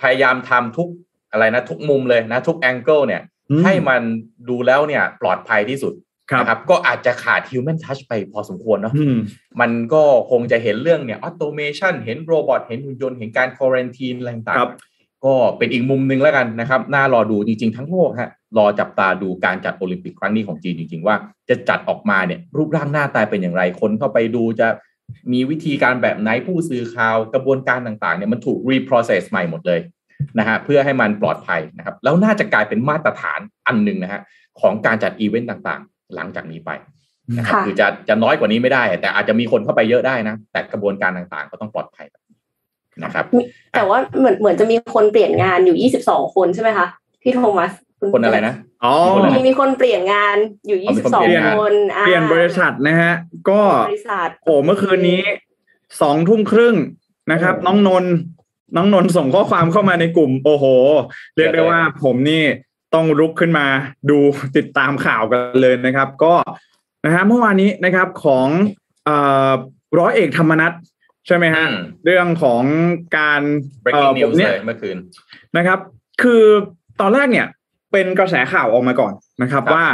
พยายามทำทุกอะไรนะทุกมุมเลยนะทุก angle เนี่ยอืมให้มันดูแล้วเนี่ยปลอดภัยที่สุดครับนะครับก็อาจจะขาด human touch ไปพอสมควรเนาะอืมมันก็คงจะเห็นเรื่องเนี่ย automation เห็น robot เห็นหุ่นยนต์เห็นการ quarantine อะไรต่างครับๆ ก็เป็นอีกมุมหนึ่งแล้วกันนะครับน่ารอดูจริงๆทั้งโลกฮะรอจับตาดูการจัดโอลิมปิกครั้งนี้ของจีนจริงๆ ว่าจะจัดออกมาเนี่ยรูปร่างหน้าตาเป็นอย่างไรคนเข้าไปดูจะมีวิธีการแบบไหนผู้สื่อข่าวกระบวนการต่างๆเนี่ยมันถูก reprocess ใหม่หมดเลยนะฮะเพื่อให้มันปลอดภัยนะครับแล้วน่าจะกลายเป็นมาตรฐานอันหนึ่งนะฮะของการจัดอีเวนต์ต่างๆ หลังจากนี้ไปนะครับค่ะคือจะจะน้อยกว่านี้ไม่ได้ แต่อาจจะมีคนเข้าไปเยอะได้นะ แต่กระบวนการต่างๆ ก็ต้องปลอดภัย นะครับ แต่ว่าเหมือนเหมือนจะมีคนเปลี่ยนงานอยู่22คนใช่ไหมคะพี่โทมัสณคนอะไรนะอ๋อคนอะไรมีมีคนเปลี่ยนงานอยู่อ๋อมีคนเปลี่ยนงาน22คนอ่าเปลี่ยนบริษัทนะฮะ ก็บริษัทโอ้เมื่อคืนนี้สองทุ่มครึ่งนะครับโอ้น้องนนท์น้องนนท์ส่งข้อความเข้ามาในกลุ่ม โอ้โห เรียกได้ว่าผมนี่ต้องลุกขึ้นมาดูติดตามข่าวกันเลยนะครับ ก็นะฮะเมื่อวานนี้นะครับของเอ่อร้อยเอกธรรมนัฐ ใช่ไหมฮะอืมเรื่องของการเอ่ breaking อผม news เนี่เลยยเมื่อคืนนะครับ คือตอนแรกเนี่ย เป็นกระแสข่าวออกมาก่อนนะครับครับว่า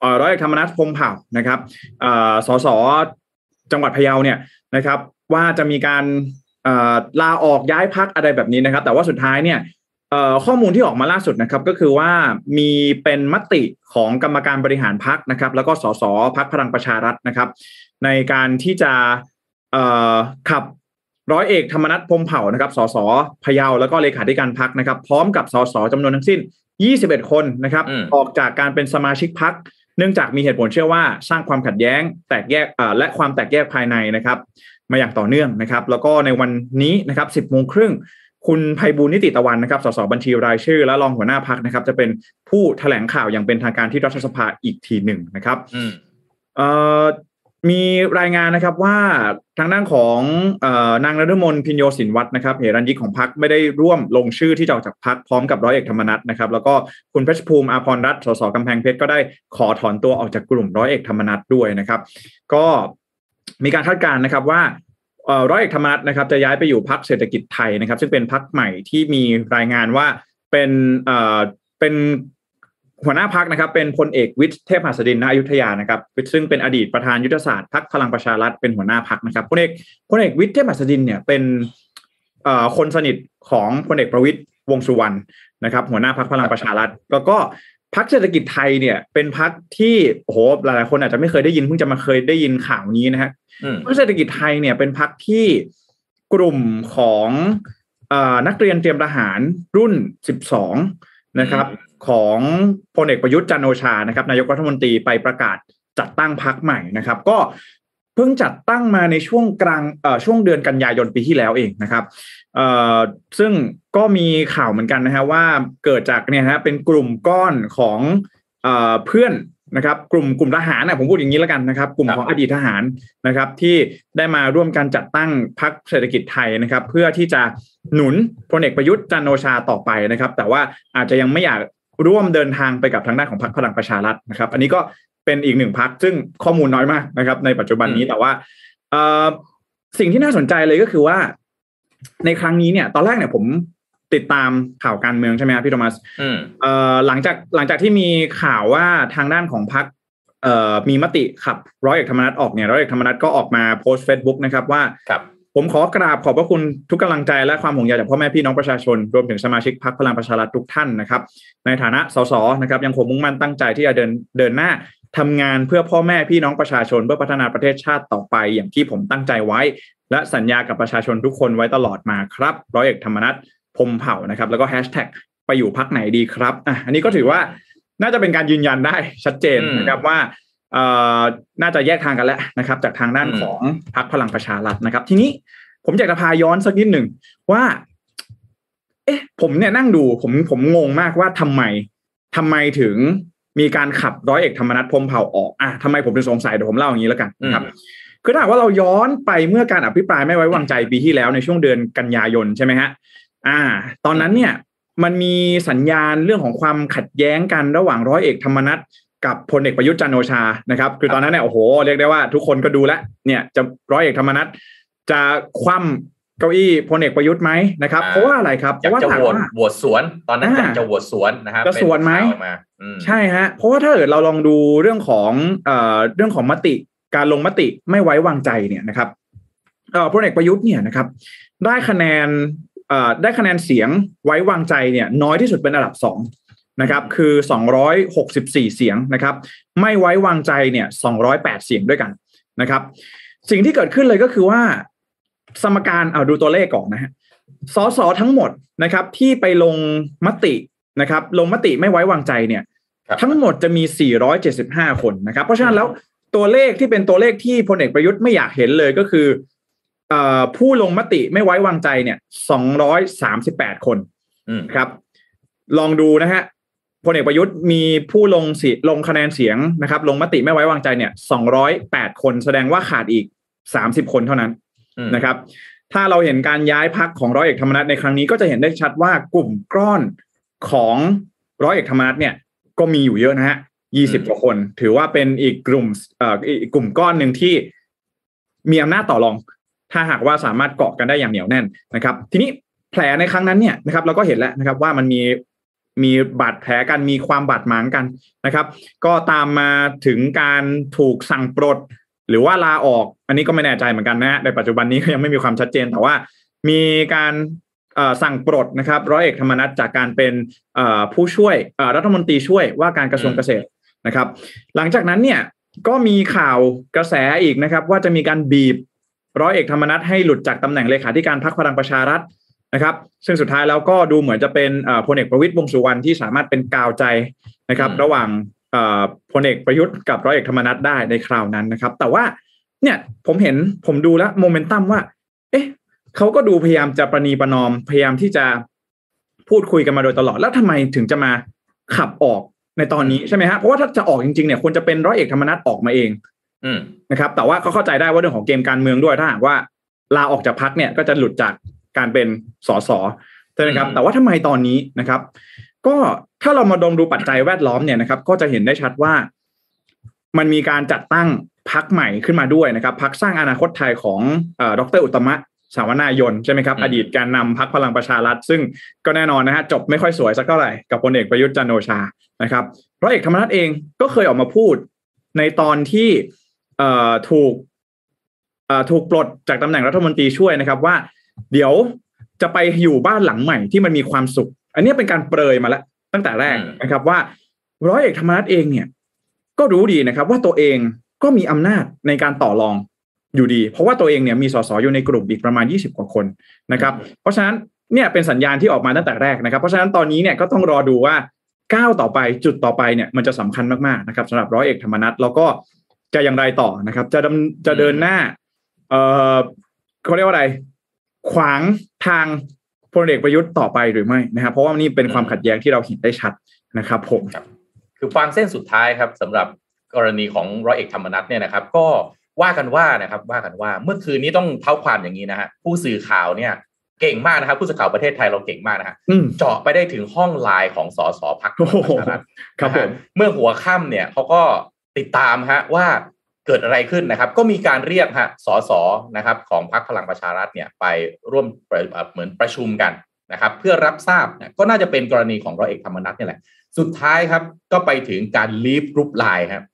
เอ่อร้อยเอกธรรมนัฐพรหมเผ่านะครับเอ่อสสจังหวัดพะเยาเนี่ยนะครับ ว่าจะมีการเอ่อลาออกย้ายพักอะไรแบบนี้นะครับ แต่ว่าสุดท้ายเนี่ยเอ่อข้อมูลที่ออกมาล่าสุดนะครับก็คือว่ามีเป็นมติของกรรมการบริหารพักนะครับ แล้วก็สสพักพลังประชารัฐนะครับ ในการที่จะเอ่อ ขับร้อยเอกธรรมนัฐพรหมเผ่านะครับ สสพะเยาแล้วก็เลขาธิการพักนะครับ พร้อมกับสสจำนวนทั้งสิ้น 21 คนนะครับอืมออกจากการเป็นสมาชิกพัก เนื่องจากมีเหตุผลเชื่อว่าสร้างความขัดแย้ง แตกแยกเอ่อและความแตกแยกภายในนะครับ มาอย่างต่อเนื่องนะครับ แล้วก็ในวันนี้นะครับ 10โมงครึ่งคุณไพบูลย์นิติตะวันนะครับ สสบัญชีรายชื่อ และรองหัวหน้าพักนะครับ จะเป็นผู้แถลงข่าวอย่างเป็นทางการที่รัฐสภาอีกทีหนึ่งนะครับอื มีรายงานนะครับว่าทางด้านของออนางนฤมลพินโยสินวัฒน์นะครับเหรัญยิกของพักไม่ได้ร่วมลงชื่อที่จะออกจากพักพร้อมกับร้อยเอกธรรมนัฐนะครับ แล้วก็คุณเพชรภูมิอาพรรัตสสกำแพงเพชรก็ได้ขอถอนตัวออกจากกลุ่มร้อยเอกธรรมนัฐด้วยนะครับ ก็มีการคาดการณ์นะครับว่าร้อยเอกธรรมนัฐนะครับจะย้ายไปอยู่พักเศรษฐกิจไทยนะครับ ซึ่งเป็นพักใหม่ที่มีรายงานว่าเป็นเป็น หัวหน้าพักนะครับเป็นพลเอกวิทย์เทพหัสดินณอยุธยานะครับซึ่งเป็นอดีตประธานยุทธศาสตร์พักพลังประชารัฐเป็นหัวหน้าพักนะครับพลเอกพลเอกวิทย์เทพหัสดินเนี่ยเป็นเอ่อคนสนิทของพลเอกประวิตยวงษ์สุวรรณนะครับ หัวหน้าพักพลังประชารัฐแล้วก็พักเศรษฐกิจไทยเนี่ย เป็นพักที่โอ้โหหลายๆคนอาจจะไม่เคยได้ยินเพิ่งจะมาเคยได้ยินข่าวนี้นะฮะอืมพรรคเศรษฐกิจไทยเนี่ยเป็นพรรคที่กลุ่มของเออนักเรียนเตรียมทหารรุ่น 12 นะครับของพลเอกประยุทธ์จันทร์โอชานะครับนายกรัฐมนตรีไปประกาศจัดตั้งพรรคใหม่นะครับ ก็เพิ่งจัดตั้งมาในช่วงกลางเอ่อช่วงเดือนกันยายนปีที่แล้วเองนะครับเอ่อซึ่งก็มีข่าวเหมือนกันนะฮะว่าเกิดจากเนี่ยฮะเป็นกลุ่มก้อนของเอ่อเพื่อน นะครับกลุ่มกลุ่มทหารนะผมพูดอย่างนี้แล้วกันนะครับ กลุ่มของอดีตทหารนะครับ ที่ได้มาร่วมกันจัดตั้งพรรคเศรษฐกิจไทยนะครับ เพื่อที่จะหนุนพลเอกประยุทธ์จันทร์โอชาต่อไปนะครับ แต่ว่าอาจจะยังไม่อยากร่วมเดินทางไปกับทางด้านของพรรคพลังประชารัฐนะครับ อันนี้ก็เป็นอีกหนึ่งพรรคซึ่งข้อมูลน้อยมากนะครับ ในปัจจุบันนี้แต่ว่าเอ่อสิ่งที่น่าสนใจเลยก็คือว่า ในครั้งนี้เนี่ย ตอนแรกเนี่ยผม ติดตามข่าวการเมืองใช่ไหมครับพี่โทมัสอืมเอ่อหลังจากหลังจากที่มีข่าวว่าทางด้านของพรรคเอ่อมีมติขับร้อยเอกธรรมนัสออกเนี่ยร้อยเอกธรรมนัสก็ออกมาโพสต์เฟซบุ๊กนะครับว่าครับผมขอกราบขอบพระคุณทุกกำลังใจและความห่วงใยจากพ่อแม่พี่น้องประชาชน รวมถึงสมาชิกพรรคพลังประชารัฐทุกท่านนะครับ ในฐานะสสนะครับ ยังคงมุ่งมั่นตั้งใจที่จะเดินเดินหน้าทำงานเพื่อพ่อแม่พี่น้องประชาชน เพื่อพัฒนาประเทศชาติต่อไป อย่างที่ผมตั้งใจไว้ และสัญญากับประชาชนทุกคนไว้ตลอดมาครับร้อยเอกธรรมนัส พรหมเผ่านะครับ แล้วก็แฮชแท็กไปอยู่พักไหนดีครับอะอันนี้ก็ถือว่าน่าจะเป็นการยืนยันได้ชัดเจนอืมนะครับว่าเอ่อน่าจะแยกทางกันแล้วนะครับ จากทางด้านของพรรคพลังประชารัฐนะครับ ทีนี้ผมอยากจะพาย้อนสักนิดหนึ่งว่า เอ๊ะ ผมเนี่ยนั่งดู ผมผมงงมากว่าทำไมทำไมถึงมีการขับร้อยเอกธรรมนัฐพรหมเผ่าออกอะทำไมผมถึงสงสัยเดี๋ยวผมเล่าอย่างนี้แล้วกันนะครับคือถ้าหากว่าเราย้อนไปเมื่อการอภิปรายไม่ไว้วางใจปีที่แล้วในช่วงเดือนกันยายนใช่ไหมฮะ อ่า ตอนนั้นเนี่ยมันมีสัญญาณเรื่องของความขัดแย้งกันระหว่างร้อยเอกธรรมนัฐกับพลเอกประยุทธ์จันทร์โอชานะครับ คือตอนนั้นเนี่ยโอ้โหเรียกได้ว่าทุกคนก็ดูแลวเนี่ยจะร้อยเอกธรรมนัฐจะคว่ำเก้าอี้พลเอกประยุทธ์ไหมนะครับ เพราะว่าอะไรครับเพอยากราะว่าจะถามโหวตว่าโหวตสวน ตอนนั้นอยากจะโหวตสวนนะครับจะสวนไหมเป็ข่ามาอืมใช่ฮะเพราะว่าถ้าเกิดเราลองดูเรื่องของเอ่อเรื่องของมติการลงมติไม่ไว้วางใจเนี่ยนะครับเอ่อพลเอกประยุทธ์เนี่ยนะครับ ได้คะแนนเอ่อ ได้คะแนนเสียงไว้วางใจเนี่ยน้อยที่สุดเป็นอันดับสองนะครับคือ 264 เสียงนะครับไม่ไว้วางใจเนี่ย208 เสียงด้วยกันนะครับ สิ่งที่เกิดขึ้นเลยก็คือว่า สมการเอาดูตัวเลขก่อนนะฮะสสทั้งหมดนะครับที่ไปลงมตินะครับลงมติไม่ไว้วางใจเนี่ยครับทั้งหมดจะมี 475 คนนะครับ เพราะฉะนั้นแล้วตัวเลขที่เป็นตัวเลขที่พลเอกประยุทธ์ไม่อยากเห็นเลยก็คือเอ่อ ผู้ลงมติไม่ไว้วางใจเนี่ย238คนอืมครับ ลองดูนะฮะพลเอกประยุทธ์มีผู้ลงสิลงคะแนนเสียงนะครับ ลงมติไม่ไว้วางใจเนี่ย208คน แสดงว่าขาดอีก30คนเท่านั้นอืมนะครับ ถ้าเราเห็นการย้ายพักของร้อยเอกธรรมนัฐในครั้งนี้ก็จะเห็นได้ชัดว่ากลุ่มก้อนของร้อยเอกธรรมนัฐเนี่ยก็มีอยู่เยอะนะฮะยี่สิบกว่าคน ถือว่าเป็นอีกกลุ่มเอ่ออีกกลุ่มก้อนหนึ่งที่มีอำนาจต่อรอง ถ้าหากว่าสามารถเกาะกันได้อย่างเหนียวแน่นนะครับ ทีนี้แผลในครั้งนั้นเนี่ยนะครับ เราก็เห็นแล้วนะครับว่ามันมีมีบาดแผลกันมีความบาดหมางกันนะครับ ก็ตามมาถึงการถูกสั่งปลดหรือว่าลาออก อันนี้ก็ไม่แน่ใจเหมือนกันนะในปัจจุบันนี้ก็ยังไม่มีความชัดเจนแต่ว่ามีการสั่งปลดนะครับ ร้อยเอกธรรมนัฐจากการเป็นผู้ช่วยรัฐมนตรีช่วยว่าการกระทรวงเกษตรนะครับ หลังจากนั้นเนี่ยก็มีข่าวกระแสอีกนะครับ ว่าจะมีการบีบ ร้อยเอกธรรมนัฐให้หลุดจากตำแหน่งเลขาธิการพรรคพลังประชารัฐนะครับ ซึ่งสุดท้ายแล้วก็ดูเหมือนจะเป็นเอ่อพลเอกประวิตยวงษ์สุวรรณที่สามารถเป็นกาวใจนะครับอืมระหว่างเอ่อพลเอกประยุทธ์กับร้อยเอกธรรมนัฐได้ในคราวนั้นนะครับ แต่ว่าเนี่ยผมเห็นผมดูแล้วโมเมนตัมว่า เอ๊ะเขาก็ดูพยายามจะประนีประนอม พยายามที่จะพูดคุยกันมาโดยตลอด แล้วทำไมถึงจะมาขับออกในตอนนี้ใช่ไหมฮะเพราะว่าถ้าจะออกจริงๆเนี่ยควรจะเป็นร้อยเอกธรรมนัฐออกมาเองอืม นะครับ แต่ว่าก็เข้าใจได้ว่าเรื่องของเกมการเมืองด้วยถ้าหากว่าลาออกจากพักเนี่ยก็จะหลุดจากการเป็นสสใช่ไหมครับอืมแต่ว่าทำไมตอนนี้นะครับ ก็ถ้าเรามาดมดูปัจจัยแวดล้อมเนี่ยนะครับ ก็จะเห็นได้ชัดว่า มันมีการจัดตั้งพักใหม่ขึ้นมาด้วยนะครับพักสร้างอนาคตไทยของเอ่อดรอุตตมะสาวนายนใช่ไหมครับอืมอดีตแกนนำพักพลังประชารัฐ ซึ่งก็แน่นอนนะฮะจบไม่ค่อยสวยสักเท่าไหร่กับพลเอกประยุทธ์จันทร์โอชานะครับร้อยเอกธรรมนัฐเองก็เคยออกมาพูดในตอนที่ เอ่อถูกเอ่อถูกปลดจากตำแหน่งรัฐมนตรีช่วยนะครับ ว่า เดี๋ยวจะไปอยู่บ้านหลังใหม่ที่มันมีความสุข อันนี้เป็นการเปรยมาแล้วตั้งแต่แรกอืมนะครับ ว่าร้อยเอกธรรมนัฐเองเนี่ย ก็รู้ดีนะครับ ว่าตัวเองก็มีอำนาจในการต่อรองอยู่ดี เพราะว่าตัวเองเนี่ยมีสสอยู่ในกลุ่มอีกประมาณ 20 กว่าคนนะครับ เพราะฉะนั้นเนี่ยเป็นสัญญาณที่ออกมาตั้งแต่แรกนะครับ เพราะฉะนั้นตอนนี้เนี่ยก็ต้องรอดูว่าก้าวต่อไปจุดต่อไปเนี่ยมันจะสำคัญมากๆนะครับสำหรับร้อยเอกธรรมนัฐแล้วก็ จะอย่างไรต่อนะครับ จะดำจะเดินหน้า เอ่อเขาเรียกว่าอะไร ขวางทางพลเอกประยุทธ์ต่อไปหรือไม่นะครับ เพราะว่านี่เป็นความขัดแย้งที่เราเห็นได้ชัดนะครับผมคือฟางเส้นสุดท้ายครับสำหรับกรณีของร้อยเอกธรรมนัฐเนี่ยนะครับ ก็ว่ากันว่านะครับ ว่ากันว่าเมื่อคืนนี้ต้องเท้าความอย่างนี้นะฮะผู้สื่อข่าวเนี่ยเก่งมากนะครับผู้สื่อข่าวประเทศไทยเราเก่งมากนะฮะอืมเจาะไปได้ถึงห้องไลน์ของสสพักพลังประชารัฐครับผมนะฮะเมื่อหัวค่ำเนี่ยเขาก็ ติดตามฮะว่าเกิดอะไรขึ้นนะครับ ก็มีการเรียกฮะสสนะครับ ของพรรคพลังประชารัฐเนี่ยไปร่วมประเอ่อเหมือนประชุมกันนะครับ เพื่อรับทราบนะก็น่าจะเป็นกรณีของร้อยเอกธรรมนัสเนี่ยแหละ สุดท้ายครับก็ไปถึงการ leave group ไลน์ครับ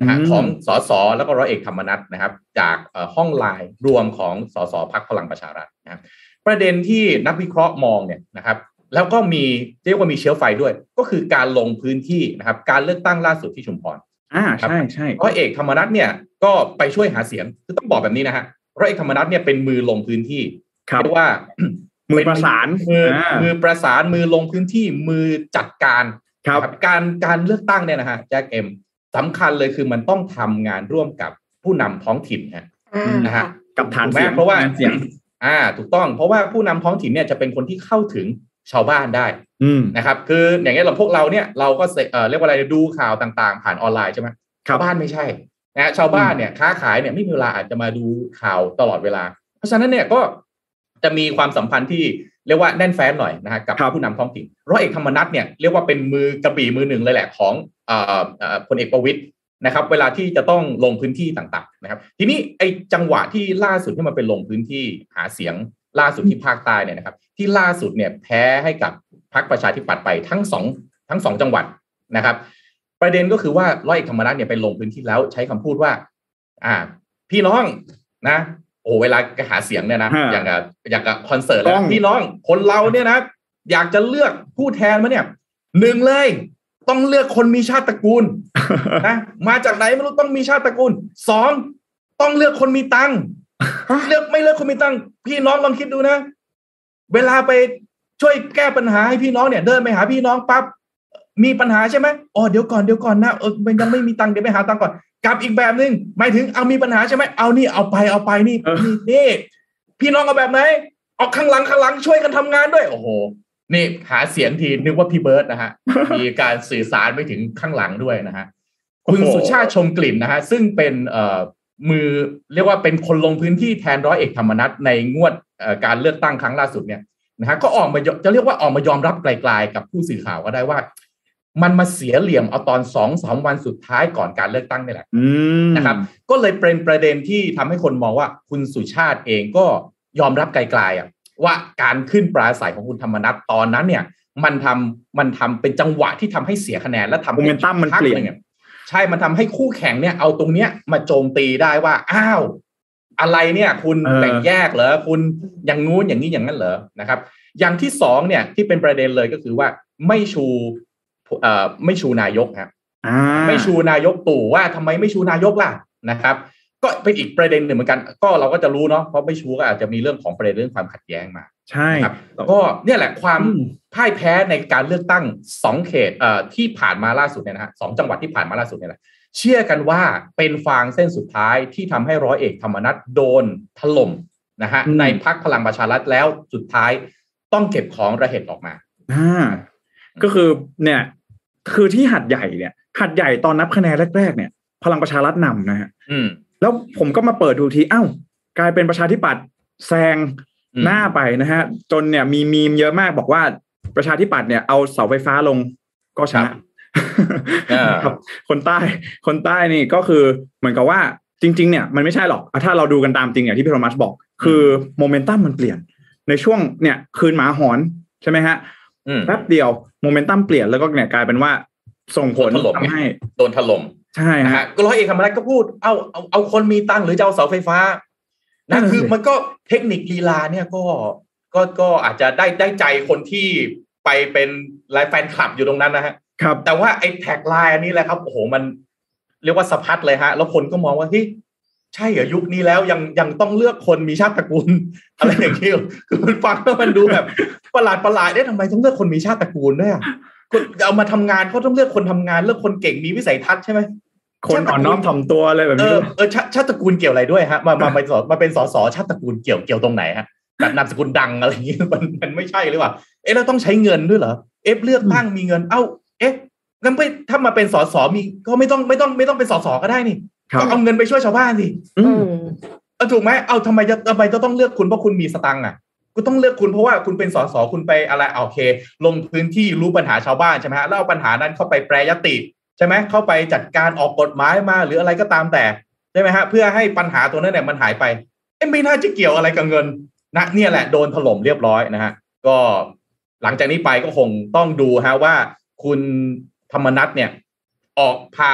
นะฮะอืมของสสแล้วก็ร้อยเอกธรรมนัสนะครับ จากเอ่อห้องไลน์รวมของสสพรรคพลังประชารัฐนะครับประเด็นที่นักวิเคราะห์มองเนี่ยนะครับ แล้วก็มีเรียกว่ามีเชื้อไฟด้วย ก็คือการลงพื้นที่นะครับ การเลือกตั้งล่าสุดที่ชุมพร อ่าใช่ใช่ร้อยเอกธรรมนัฐเนี่ยก็ไปช่วยหาเสียงคือต้องบอกแบบนี้นะฮะร้อยเอกธรรมนัฐเนี่ยเป็นมือลงพื้นที่ครับเรียกว่ามือประสานมืออามืมือประสานมือลงพื้นที่มือจัดการครับนะการการเลือกตั้งเนี่ยนะฮะแจ็คเอ็มสสำคัญเลยคือมันต้องทำงานร่วมกับผู้นำท้องถิ่นฮะอ่านะฮะค่ะกับฐานถูกไหมเสียงเพราะว่าฐนเสียงอ่า ถูกต้องเพราะว่าผู้นำท้องถิ่นเนี่ยจะเป็นคนที่เข้าถึง ชาวบ้านได้อืมนะครับ คืออย่างเงี้ยเราพวกเราเนี่ยเราก็เสเอ่อเรียกว่าอะไรดูข่าวต่างๆ ผ่านออนไลน์ใช่ไหมครับชาวบ้านไม่ใช่นะฮะชาวบ้านเนี่ยค้าขายเนี่ยไม่มีเวลาอาจจะมาดูข่าวตลอดเวลา เพราะฉะนั้นเนี่ยก็จะมีความสัมพันธ์ที่เรียกว่าแน่นแฟ้นหน่อยนะฮะกับครับผู้นำท้องถิ่นร้อยเอกธรรมนัฐเนี่ยเรียกว่าเป็นมือกระบี่มือหนึ่งเลยแหละของเอ่อเอ่อพลเอกประวิตยนะครับ เวลาที่จะต้องลงพื้นที่ต่างๆ นะครับ ทีนี้ไอ้จังหวะที่ล่าสุดที่มันเป็นลงพื้นที่หาเสียงล่าสุดที่ภาคใต้เนี่ยนะครับ ที่ล่าสุดเนี่ยแพ้ให้กับพรรคประชาธิปัตย์ไปทั้งสองทั้งสองจังหวัดนะครับ ประเด็นก็คือว่าร้อยเอกธรรมนัฐเนี่ยไปลงพื้นที่แล้วใช้คำพูดว่า อ่า พี่น้องนะ โอ้เวลาหาเสียงเนี่ยนะฮะอย่างกับอย่างกับคอนเสิร์ตต้แล้อวงพี่น้องคนเราเนี่ยนะ อยากจะเลือกผู้แทนมาเนี่ยหนึ่งเลย ต้องเลือกคนมีชาติตระกูลนะมาจากไหนไม่รู้ต้องมีชาติตระกูลสองต้องเลือกคนมีตังค์ฮะเลือกไม่เลือกคนมีตังค์พี่น้องลองคิดดูนะ เวลาไปช่วยแก้ปัญหาให้พี่น้องเนี่ย เดินไปหาพี่น้องปั๊บมีปัญหาใช่ไหมอ๋อเดี๋ยวก่อนเดี๋ยวก่อนนะเออมันยังไม่มีตังค์เดี๋ยวไปหาตังค์ก่อนกลับอีกแบบหนึ่งหมายถึงเอามีปัญหาใช่ไหมเอานี่เอาไปเอาไปนี่เออนี่นี่พี่น้องเอาแบบไหนออกข้างหลังข้างหลังช่วยกันทำงานด้วย โอ้โหนี่หาเสียงทีนึกว่าพี่เบิร์ดนะฮะมีการสื่อสารไปถึงข้างหลังด้วยนะฮะคุณโอ้โหสุชาติชมกลิ่นนะฮะซึ่งเป็นเอ่อ มือเรียกว่าเป็นคนลงพื้นที่แทนร้อยเอกธรรมนัฐในงวดเอ่อการเลือกตั้งครั้งล่าสุดเนี่ยนะฮะก็ออกมายจะเรียกว่าออกมายอมรับไกลๆกับผู้สื่อข่าวก็ได้ว่า มันมาเสียเหลี่ยมเอาตอนสองสามวันสุดท้ายก่อนการเลือกตั้งนี่แหละอืมนะครับ ก็เลยเป็นประเด็นที่ทำให้คนมองว่าคุณสุชาติเองก็ยอมรับไกลๆอะว่าการขึ้นปราศัยของคุณธรรมนัฐตอนนั้นเนี่ย มันทำมันทำเป็นจังหวะที่ทำให้เสียคะแนนและทำโมให้เมนตัมมันเปลี่ยนพรรคหงอะ ใช่มันทำให้คู่แข่งเนี่ยเอาตรงเนี้ยมาโจมตีได้ว่าอ้าว อะไรเนี่ย คุณเออแบ่งแยกเหรอคุณอย่างงู้นอย่างนี้อย่างนั้นเหรอนะครับ อย่างที่สองเนี่ยที่เป็นประเด็นเลยก็คือว่าไม่ชูเอ่อไม่ชูนายกครับอ่าไม่ชูนายกตู่ว่าทำไมไม่ชูนายกล่ะนะครับ ก็เป็นอีกประเด็นหนึ่งเหมือนกัน ก็เราก็จะรู้เนาะเพราะไม่ชูก็อาจจะมีเรื่องของประเด็นเรื่องความขัดแย้งมา ใช่นะครับก็เนี่ยแหละความอืมพ่ายแพ้ในการเลือกตั้งสองเขตเอ่อที่ผ่านมาล่าสุดเนี่ยนะฮะสองจังหวัดที่ผ่านมาล่าสุดเนี่ยแหละเชื่อกันว่าเป็นฟางเส้นสุดท้ายที่ทำให้ร้อยเอกธรรมนัฐโดนถล่มนะฮะอืมในพักพลังประชารัฐแล้วสุดท้ายต้องเก็บของระเหตุออกมาอ่าก็คือเนี่ยคือที่หัดใหญ่เนี่ย หัดใหญ่ตอนนับคะแนนแรก ๆ เนี่ย พลังประชารัฐนำนะฮะอืมแล้วผมก็มาเปิดดูทีอ้าวกลายเป็นประชาธิปัตย์แซงอืม หน้าไปนะฮะ จนเนี่ยมีมีมเยอะมากบอกว่าประชาธิปัตย์เนี่ยเอาเสาไฟฟ้าลงก็ชนะอ่าครับคนใต้คนใต้นี่ก็คือเหมือนกับว่าจริง ๆ เนี่ยมันไม่ใช่หรอกอะถ้าเราดูกันตามจริงอย่างที่พี่โทมัสบอก คือโมเมนตัมมันเปลี่ยน ในช่วงเนี่ยคืนหมาหอนใช่ไหมฮะอืมแป๊บเดียวโมเมนตัมเปลี่ยนแล้วก็เนี่ยกลายเป็นว่าส่งผลโดนถล่มทำให้โดนถล่มใช่นะฮะฮะก็ร้อยเอกธรรมนัสก็พูดเอาเอาเอาคนมีตังค์หรือจะเอาเสาไฟฟ้า นั่นะนน่ะสิคือมันก็เทคนิคลีลาเนี่ยก็ก็ก็อาจจะได้ได้ใจคนที่ไปเป็นไลฟ์แฟนคลับอยู่ตรงนั้นนะฮะครับ แต่ว่าไอ้ tagline อันนี้แหละครับโอ้โหมันเรียกว่าสะพัดเลยฮะ แล้วคนก็มองว่าเฮ้ยใช่เหรอยุคนี้แล้วยังยังต้องเลือกคนมีชาติตระกูล อะไรอย่างนี้อยู่คือมันฟังแล้วมันดูแบบประหลาดประหลาดเอ๊ะทำไมต้องเลือกคนมีชาติตระกูลด้วยอะคนเอามาทำงานเขาต้องเลือกคนทำงานเลือกคนเก่งมีวิสัยทัศน์ใช่ไหม คนอ่อนน้อมถ่อมตัวอะไรแบบเอนี้อเออชาชาติตระกูลเกี่ยวอะไรด้วยฮะมามามาสอมาเป็นสสชาติตระกูลเกี่ยวเกี่ยวตรงไหนฮะแบบนามสกุลดังอะไรอย่างงี้มันมันไม่ใช่หรือเปล่าเอ๊ะเราต้องใช้เงินด้วยเหรอเอ๊ะเลือกตั้งมีเงินเอ้าเอ๊ะงั้นไปถ้ามาเป็นสสมีก็ไม่ต้องไม่ต้องไม่ต้องเป็นสสก็ได้นี่ครับก็เอาเงินไปช่วยชาวบ้านสิอือืมมเออถูกไหมเอาทำไมจะทำไมจะต้องเลือกคุณเพราะคุณมีสตังค์อะกูต้องเลือกคุณเพราะว่าคุณเป็นสสคุณไปอะไรอะโอเค ลงพื้นที่รู้ปัญหาชาวบ้านใช่ไหมฮะแล้วเอาปัญหานั้นเข้าไปแปรยติ ใช่ไหมเข้าไปจัดการออกกฎหมายมาหรืออะไรก็ตามแต่ใช่ไหมฮะเพื่อให้ปัญหาตัวนั้นเนี่ยมันหายไปเอ้ไม่น่าจะเกี่ยวอะไรกับเงินนะเนี่ยแหละโดนถล่มเรียบร้อยนะฮะก็หลังจากนี้ไปก็คงต้องดูฮะว่าคุณธรรมนัทเนี่ย ออกพา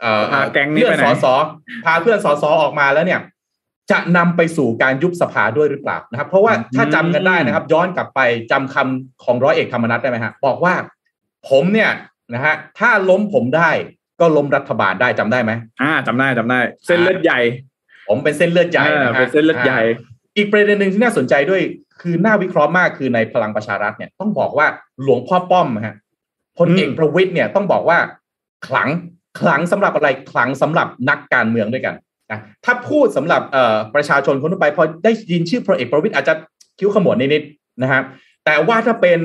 เอ่อพาแก๊งนี้เพื่อนไปไหนสสพาเพื่อนสสออกมาแล้วเนี่ย จะนำไปสู่การยุบสภาด้วยหรือเปล่านะครับ เพราะว่าถ้าจำกันได้นะครับ ย้อนกลับไปจำคำของร้อยเอกธรรมนัฐได้ไหมฮะบอกว่า ผมเนี่ย นะฮะถ้าล้มผมได้ก็ล้มรัฐบาลได้จำได้ไหมอ่าจำได้จำได้ เส้นเลือดใหญ่ ผมเป็นเส้นเลือดใหญ่อ่านะฮะเป็นเส้นเลือดใหญ่ อีกประเด็นหนึ่งที่น่าสนใจด้วย คือน่าวิเคราะห์มากคือในพลังประชารัฐเนี่ยต้องบอกว่าหลวงพ่อป้อมฮะพลเอกอืมประวิตยเนี่ยต้องบอกว่าขลังขลังสำหรับอะไรขลังสำหรับนักการเมืองด้วยกันนะถ้าพูดสำหรับเอ่อประชาชนคนทั่วไปพอได้ยินชื่อพลเอกประวิตยอาจจะคิ้วขมวดนิดๆนะครับ แต่ว่าถ้าเป็น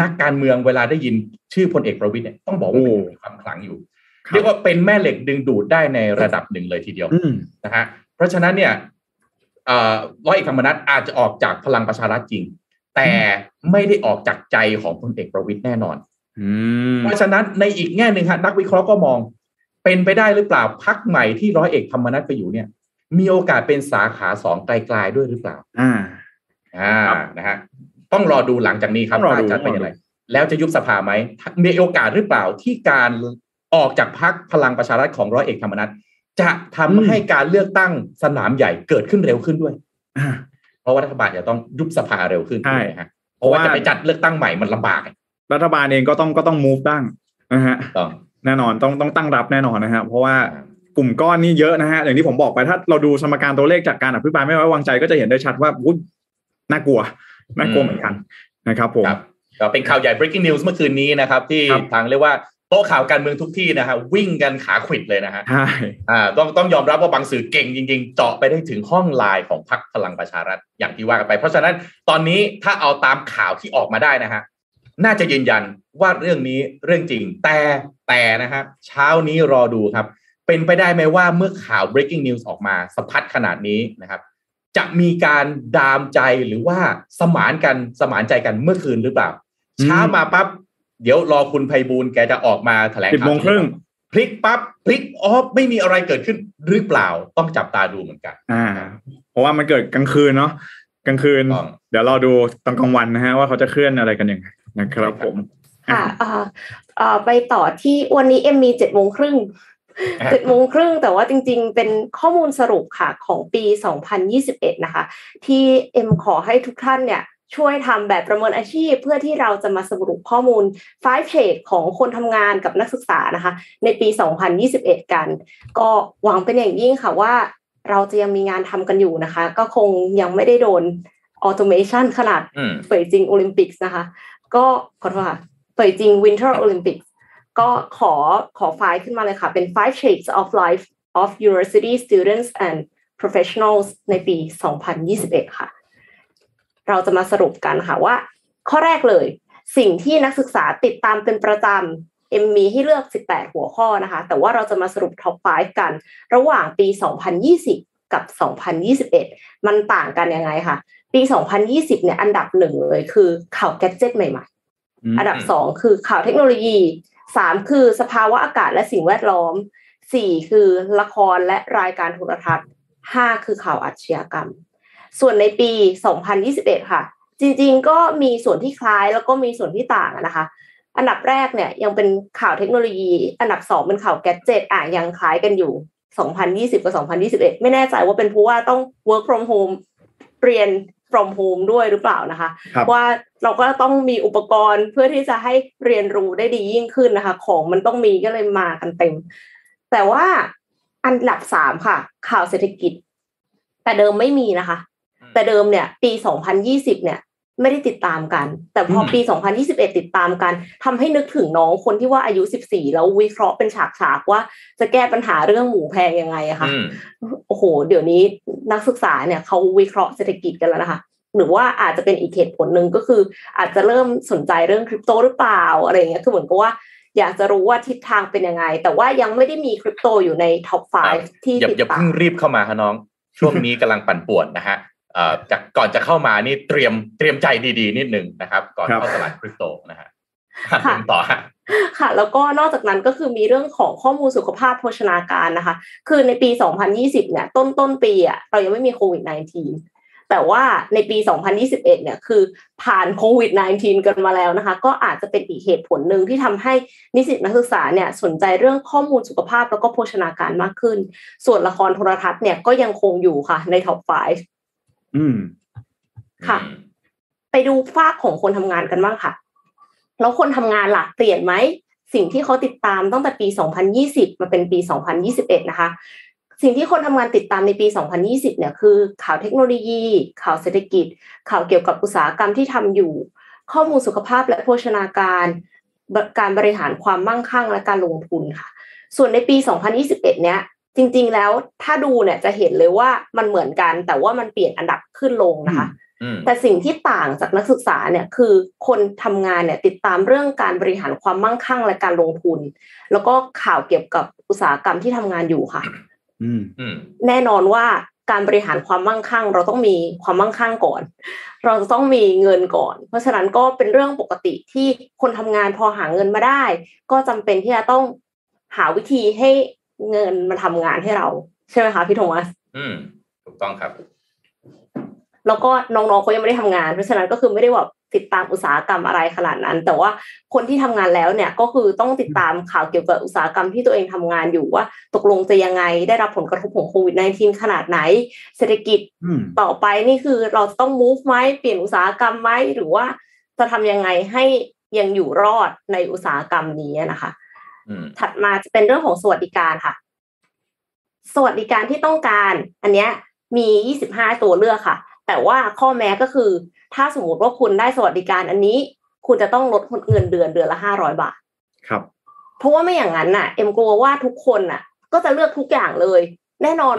นักการเมืองเวลาได้ยินชื่อพลเอกประวิตยเนี่ยต้องบอกว่ามีความขลังอยู่ครับเรียกว่าเป็นแม่เหล็กดึงดูดได้ในระดับหนึ่งเลยทีเดียวอืมนะฮะเพราะฉะนั้นเนี่ยเอ่อร้อยเอกธรรมนัฐอาจจะออกจากพลังประชารัฐจริง แต่ไม่ได้ออกจากใจของพลเอกประวิตยแน่นอนอืมเพราะฉะนั้นในอีกแง่หนึ่งฮะนักวิเคราะห์ก็มอง เป็นไปได้หรือเปล่าพักใหม่ที่ร้อยเอกธรรมนัฐไปอยู่เนี่ย มีโอกาสเป็นสาขาสองไกลๆด้วยหรือเปล่า อ่าอ่าครับนะฮะ ต้องรอดูหลังจากนี้ครับต้องรอดูว่าจะเป็นต้องรอดูยังไงแล้วจะยุบสภาไหมมีโอกาสหรือเปล่าที่การออกจากพักพลังประชารัฐของร้อยเอกธรรมนัฐจะทำให้การเลือกตั้งสนามใหญ่เกิดขึ้นเร็วขึ้นด้วยอ่าเพราะว่ารัฐบาลจะต้องยุบสภาเร็วขึ้นใช่นะฮะเพราะว่าเพราะว่าจะไปจัดเลือกตั้งใหม่มันลำบากอะรัฐบาลเองก็ต้องก็ต้อง move ตั้งนะฮะต้องแน่นอนต้องต้องตั้งรับแน่นอนนะฮะเพราะว่ากลุ่มก้อนนี่เยอะนะฮะอย่างที่ผมบอกไปถ้าเราดูสมการตัวเลขจากการอภิปรายไม่ไว้วางใจก็จะเห็นได้ชัดว่าอุ๊ยน่ากลัว น่ากลัวเหมือนกันนะครับผมครับก็เป็นข่าวใหญ่ breaking news เมื่อคืนนี้นะครับ ที่ครับทางเรียกว่าโต๊ะข่าวการเมืองทุกที่นะฮะวิ่งกันขาขวิดเลยนะฮะใช่อ่าต้องต้องยอมรับว่าบางสื่อเก่งจริง ๆ เจาะไปได้ถึงห้องไลน์ของพรรคพลังประชารัฐอย่างที่ว่ากันไป เพราะฉะนั้นตอนนี้ถ้าเอาตามข่าวที่ออกมาได้นะฮะน่าจะยืนยันว่าเรื่องนี้เรื่องจริง แต่แต่นะครับเช้านี้รอดูครับ เป็นไปได้ไหมว่าเมื่อข่าว breaking news ออกมาสะพัดขนาดนี้นะครับ จะมีการดามใจหรือว่าสมานกันสมานใจกันเมื่อคืนหรือเปล่าอืมเช้ามาปั๊บเดี๋ยวรอคุณไพบูลย์แกจะออกมาแถลงสิบข่าวโมงครึ่งพลิกปั๊บพลิกออฟไม่มีอะไรเกิดขึ้นหรือเปล่าต้องจับตาดูเหมือนกัน อ่า เพราะว่ามันเกิดกลางคืนเนาะกลางคืนต้องเดี๋ยวเราดูตอนกลางวันนะฮะว่าเขาจะเคลื่อนอะไรกันยังไงนะครับผม ค่ะเอ่อเอ่อไปต่อที่วันนี้เอ็มมีเจ็ดโมงครึ่งอะ เจ็ดโมงครึ่งแต่ว่าจริงๆ เป็นข้อมูลสรุปค่ะของปี 2021 นะคะ ที่เอ็มขอให้ทุกท่านเนี่ยช่วยทำแบบประเมินอาชีพ เพื่อที่เราจะมาสรุปข้อมูล5 shade ของคนทำงานกับนักศึกษานะคะ ในปี 2021 กัน ก็หวังเป็นอย่างยิ่งค่ะว่า เราจะยังมีงานทำกันอยู่นะคะ ก็คงยังไม่ได้โดน automation ขนาดอืม Beijing Olympics นะคะ ก็ขอโทษค่ะ Beijing Winter Olympics ก็ ขอขอไฟล์ขึ้นมาเลยค่ะ เป็น five shades of life of university students and professionals ในปี 2021 ค่ะ เราจะมาสรุปกันค่ะว่า ข้อแรกเลย สิ่งที่นักศึกษาติดตามเป็นประจำเอ็มมีให้เลือก 18 หัวข้อนะคะ แต่ว่าเราจะมาสรุปท็อป 5 กัน ระหว่างปี 2020 กับ 2021 มันต่างกันยังไงคะปี 2020 เนี่ยอันดับหนึ่งเลยคือข่าวแกดเจิตใหม่ๆ อันดับสองคือข่าวเทคโนโลยี สามคือสภาวะอากาศและสิ่งแวดล้อมสี่คือละครและรายการโทรทัศน์ห้าคือข่าวอาชญากรรม ส่วนในปี 2021 ค่ะ จริงๆ ก็มีส่วนที่คล้ายแล้วก็มีส่วนที่ต่างอะนะคะ อันดับแรกเนี่ยยังเป็นข่าวเทคโนโลยี อันดับสองเป็นข่าวแกดเจิตอะยังคล้ายกันอยู่ 2020 กับ 2021 ไม่แน่ใจว่าเป็นเพราะว่าต้อง work from home เรียน from home ด้วยหรือเปล่านะคะครับว่า เราก็ต้องมีอุปกรณ์เพื่อที่จะให้เรียนรู้ได้ดียิ่งขึ้นนะคะ ของมันต้องมีก็เลยมากันเต็ม แต่ว่าอันดับสามค่ะ ข่าวเศรษฐกิจ แต่เดิมไม่มีนะคะ แต่เดิมเนี่ยปี2020เนี่ยไม่ได้ติดตามกัน แต่พอปี 2021 ติดตามกันทำให้นึกถึงน้องคนที่ว่าอายุ 14 แล้ววิเคราะห์เป็นฉากๆว่าจะแก้ปัญหาเรื่องหมูแพงยังไงอะค่ะอืมโอ้โห เดี๋ยวนี้นักศึกษาเนี่ยเขาวิเคราะห์เศรษฐกิจกันแล้วนะคะ หรือว่าอาจจะเป็นอีกเหตุผลหนึ่งก็คือ อาจจะเริ่มสนใจเรื่องคริปโตหรือเปล่าอะไรอย่างเงี้ยคือเหมือนกับว่าอยากจะรู้ว่าทิศทางเป็นยังไง แต่ว่ายังไม่ได้มีคริปโตอยู่ในท็อปครับ5ที่อย่าติดอย่าตาเพิ่มงรีบเข้ามาครับน้อง ช่วงนี้กำลังปั่นป่วนนะฮะเอ่อจากก่อนจะเข้ามานี่เตรียมเตรียมใจดีๆ นิดนึงนะครับ ก่อนครับเข้าตลาดคริปโตนะฮะค่ะเป็นต่อฮะค่ะ แล้วก็นอกจากนั้นก็คือมีเรื่องของข้อมูลสุขภาพโภชนาการนะคะ คือในปี 2020 เนี่ย ต้นต้นปีอะเรายังไม่มีโควิด -19 แต่ว่าในปี 2021 เนี่ยคือผ่านโควิด -19 กันมาแล้วนะคะ ก็อาจจะเป็นอีกเหตุผลหนึ่งที่ทำให้นิสิตนักศึกษาเนี่ยสนใจเรื่องข้อมูลสุขภาพแล้วก็โภชนาการมากขึ้น ส่วนละครโทรทัศน์เนี่ยก็ยังคงอยู่ค่ะ ในท็อป 5 อืม ค่ะ ไปดูฝากของคนทำงานกันบ้างค่ะ แล้วคนทำงานล่ะเปลี่ยนไหมสิ่งที่เขาติดตามตั้งแต่ปี 2020 มาเป็นปี 2021 นะคะ สิ่งที่คนทำงานติดตามในปี 2020 เนี่ยคือข่าวเทคโนโลยี ข่าวเศรษฐกิจ ข่าวเกี่ยวกับอุตสาหกรรมที่ทำอยู่ ข้อมูลสุขภาพและโภชนาการ การบริหารความมั่งคั่งและการลงทุนค่ะ ส่วนในปี 2021 เนี้ยจริง ๆ แล้วถ้าดูเนี่ยจะเห็นเลยว่ามันเหมือนกัน แต่ว่ามันเปลี่ยนอันดับขึ้นลงนะคะ แต่สิ่งที่ต่างจากนักศึกษาเนี่ยคือคนทำงานเนี่ยติดตามเรื่องการบริหารความมั่งคั่งและการลงทุน แล้วก็ข่าวเกี่ยวกับอุตสาหกรรมที่ทำงานอยู่ค่ะ แน่นอนว่าการบริหารความมั่งคั่ง เราต้องมีความมั่งคั่งก่อน เราจะต้องมีเงินก่อน เพราะฉะนั้นก็เป็นเรื่องปกติที่คนทำงานพอหาเงินมาได้ ก็จำเป็นที่จะต้องหาวิธีให้เงินมาทำงานให้เรา ใช่ไหมคะพี่โทมัสอืมถูกต้องครับ แล้วก็น้องๆเขายังไม่ได้ทำงาน เพราะฉะนั้นก็คือไม่ได้แบบติดตามอุตสาหกรรมอะไรขนาดนั้น แต่ว่าคนที่ทำงานแล้วเนี่ยก็คือต้องติดตามข่าวเกี่ยวกับอุตสาหกรรมที่ตัวเองทำงานอยู่ว่า ตกลงจะยังไงได้รับผลกระทบของโควิด -19 ขนาดไหน เศรษฐกิจต่อไปนี่คือเราต้อง move ไหมเปลี่ยนอุตสาหกรรมไหมหรือว่าจะทำยังไงให้ยังอยู่รอดในอุตสาหกรรมนี้นะคะถัดมาจะเป็นเรื่องของสวัสดิการค่ะ สวัสดิการที่ต้องการ อันเนี้ยมี 25 ตัวเลือกค่ะ แต่ว่าข้อแม้ก็คือ ถ้าสมมติว่าคุณได้สวัสดิการอันนี้ คุณจะต้องลดเงินเดือนเดือนละห้าร้อยบาท ครับ เพราะว่าไม่อย่างนั้นน่ะ เอ็มกลัวว่าทุกคนน่ะ ก็จะเลือกทุกอย่างเลย แน่นอน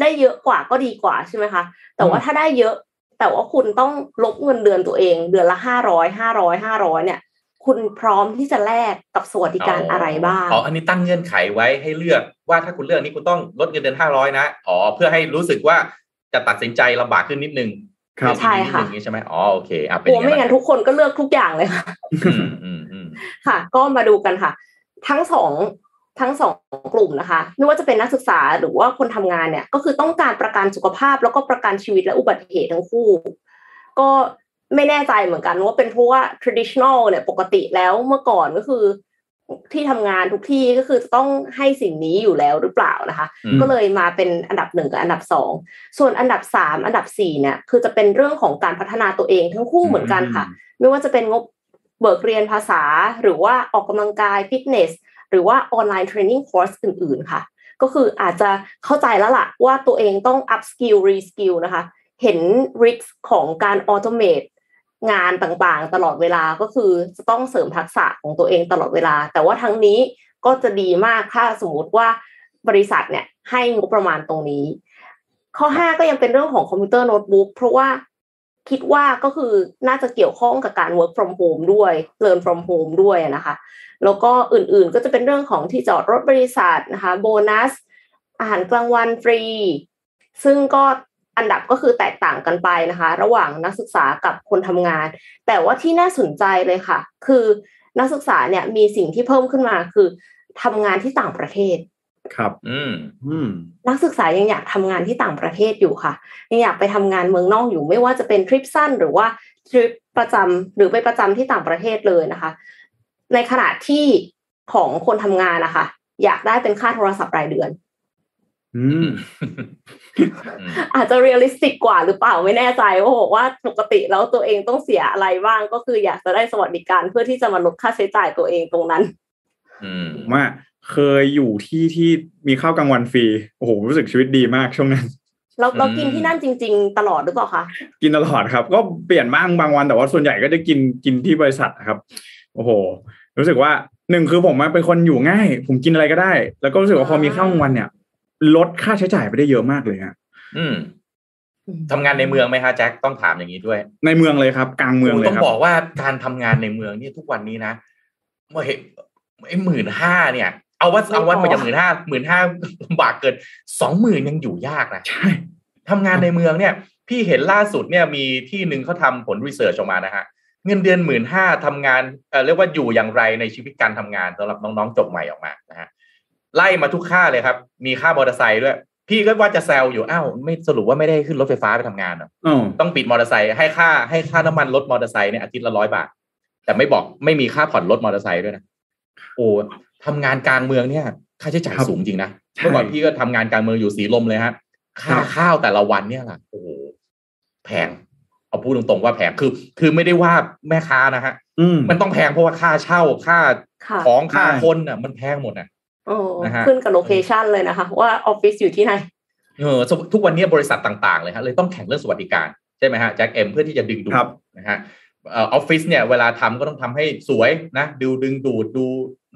ได้เยอะกว่าก็ดีกว่าใช่ไหมคะ แต่ว่าถ้าได้เยอะ แต่ว่าคุณต้องลบเงินเดือนตัวเอง เดือนละห้าร้อยห้าร้อยห้าร้อยเนี่ย คุณพร้อมที่จะแลกกับสวัสดิการอะไรบ้าง อ๋อ อันนี้ตั้งเงื่อนไขไว้ให้เลือกว่าถ้าคุณเลือกนี้คุณต้องลดเงินเดือนห้าร้อยนะ อ๋อ เพื่อให้รู้สึสึกว่า จะตัดสินใจลำบากขึ้นนิดนึงใช่ค่ะใช่ไหมอ๋อโอเคอะเป็นไม่งั้นทุกคนก็เลือกทุกอย่างเลยค่ะค่ะ ก็มาดูกันค่ะ ทั้งสองทั้งสองกลุ่มนะคะไม่ว่าจะเป็นนักศึกษาหรือว่าคนทำงานเนี่ย ก็คือต้องการประกันสุขภาพแล้วก็ประกันชีวิตและอุบัติเหตุทั้งคู่ ก็ไม่แน่ใจเหมือนกันว่าเป็นเพราะว่า traditional เนี่ยปกติแล้วเมื่อก่อนก็คือ ที่ทำงานทุกที่ก็คือจะต้องให้สิ่งนี้อยู่แล้วหรือเปล่านะคะ ก็เลยมาเป็นอันดับหนึ่งกับอันดับสองส่วนอันดับสามอันดับสี่เนี่ยคือจะเป็นเรื่องของการพัฒนาตัวเองทั้งคู่เหมือนกันค่ะ ไม่ว่าจะเป็นงบเบิกเรียนภาษา หรือว่าออกกำลังกายฟิตเนสหรือว่า online training course อื่น ๆ ค่ะ ก็คืออาจจะเข้าใจแล้วล่ะว่าตัวเองต้อง upskill reskill นะคะ เห็น risk ของการ automate งานต่างๆ ตลอดเวลาก็คือจะต้องเสริมทักษะของตัวเองตลอดเวลา แต่ว่าทั้งนี้ก็จะดีมากถ้าสมมติว่าบริษัทเนี่ยให้งบประมาณตรงนี้ ข้อห้าก็ยังเป็นเรื่องของคอมพิวเตอร์โน้ตบุ๊กเพราะว่าคิดว่าก็คือน่าจะเกี่ยวข้องกับการ work from home ด้วย learn from home ด้วยนะคะ แล้วก็อื่นๆก็จะเป็นเรื่องของที่จอดรถบริษัทนะคะโบนัส อาหารกลางวันฟรี ซึ่งก็ อันดับก็คือแตกต่างกันไปนะคะ ระหว่างนักศึกษากับคนทำงาน แต่ว่าที่น่าสนใจเลยค่ะ คือนักศึกษาเนี่ยมีสิ่งที่เพิ่มขึ้นมาคือทำงานที่ต่างประเทศครับ อืมอืมนักศึกษายังอยากทำงานที่ต่างประเทศอยู่ค่ะ ยังอยากไปทำงานเมืองนอกอยู่ไม่ว่าจะเป็นทริปสั้นหรือว่าทริปประจำหรือไปประจำที่ต่างประเทศเลยนะคะ ในขณะที่ของคนทำงานนะคะ อยากได้เป็นค่าโทรศัพท์รายเดือน อาจจะ realistic กว่าหรือเปล่าไม่แน่ใจว่าบอกว่าปกติแล้วตัวเองต้องเสียอะไรบ้างก็คืออยากจะได้สวัสดิการเพื่อที่จะมาลดค่าใช้จ่ายตัวเองตรงนั้น อืมว่าเคยอยู่ที่ที่มีข้าวกลางวันฟรีโอ้โหรู้สึกชีวิตดีมากช่วงนั้นเราเรากินที่นั่นจริง ๆ ตลอดหรือเปล่าคะกินตลอดครับ ก็เปลี่ยนบ้างบางวันแต่ว่าส่วนใหญ่ก็จะกินกินที่บริษัทครับโอ้โห รู้สึกว่าหนึ่งคือผมเป็นคนอยู่ง่าย ผมกินอะไรก็ได้ แล้วก็รู้สึกว่าพอมีข้าวกลางวันเนี่ย ลดค่าใช้จ่ายไปได้เยอะมากเลยฮะอืมทำงานในเมืองไหมฮะแจ็คต้องถามอย่างนี้ด้วย ในเมืองเลยครับ กลางเมืองเลยครับต้องบอกว่าการทำงานในเมืองนี่ทุกวันนี้นะเมื่อไอ้หมื่นห้าเนี่ย เอาว่าเอาว่าไปจากหมื่นห้าหมื่นห้าลำบากเกินสองหมื่นยังอยู่ยากนะใช่ทำงานในเมืองเนี่ย พี่เห็นล่าสุดเนี่ยมีที่หนึ่งเขาทาผลวิจัยออกมานะฮะเงินเดือนหมื่นห้าทำงานเอ่อเรียกว่าอยู่อย่างไรในชีวิตการทำงานสำหรับน้องๆจบใหม่ออกมานะฮะ ไล่มาทุกค่าเลยครับ มีค่ามอเตอร์ไซค์ด้วย พี่ก็ว่าจะแซวอยู่อ้าวไม่สรุปว่าไม่ได้ขึ้นรถไฟฟ้าไปทำงานเหรอต้องปิดมอเตอร์ไซค์ให้ค่าให้ค่าน้ำมันรถมอเตอร์ไซค์เนี่ยอาทิตย์ละร้อยบาท แต่ไม่บอกไม่มีค่าผ่อนรถมอเตอร์ไซค์ด้วยนะโอ้ทำงานกลางเมืองเนี่ย ค่าใช้จ่ายสูงจริงนะเมื่อก่อนพี่ก็ทำงานกลางเมืองอยู่สีลมเลยฮะค่าข้าวแต่ละวันเนี่ยแหละโอ้แพงเอาพูดตรงๆว่าแพงคือ คือไม่ได้ว่าแม่ค้านะฮะมันต้องแพงเพราะว่าค่าเช่าค่าของค่าคนอะ มันแพงหมดอะ ขึ้นกับ location เลยนะคะ ว่าออฟฟิศอยู่ที่ไหนเออทุกวันนี้บริษัทต่างๆเลยฮะเลยต้องแข่งเรื่องสวัสดิการใช่ไหมฮะแจ็คเอ็มเพื่อที่จะดึงดูดนะฮะเออฟฟิศเนี่ยเวลาทำก็ต้องทำให้สวยนะดูดึงดูดดู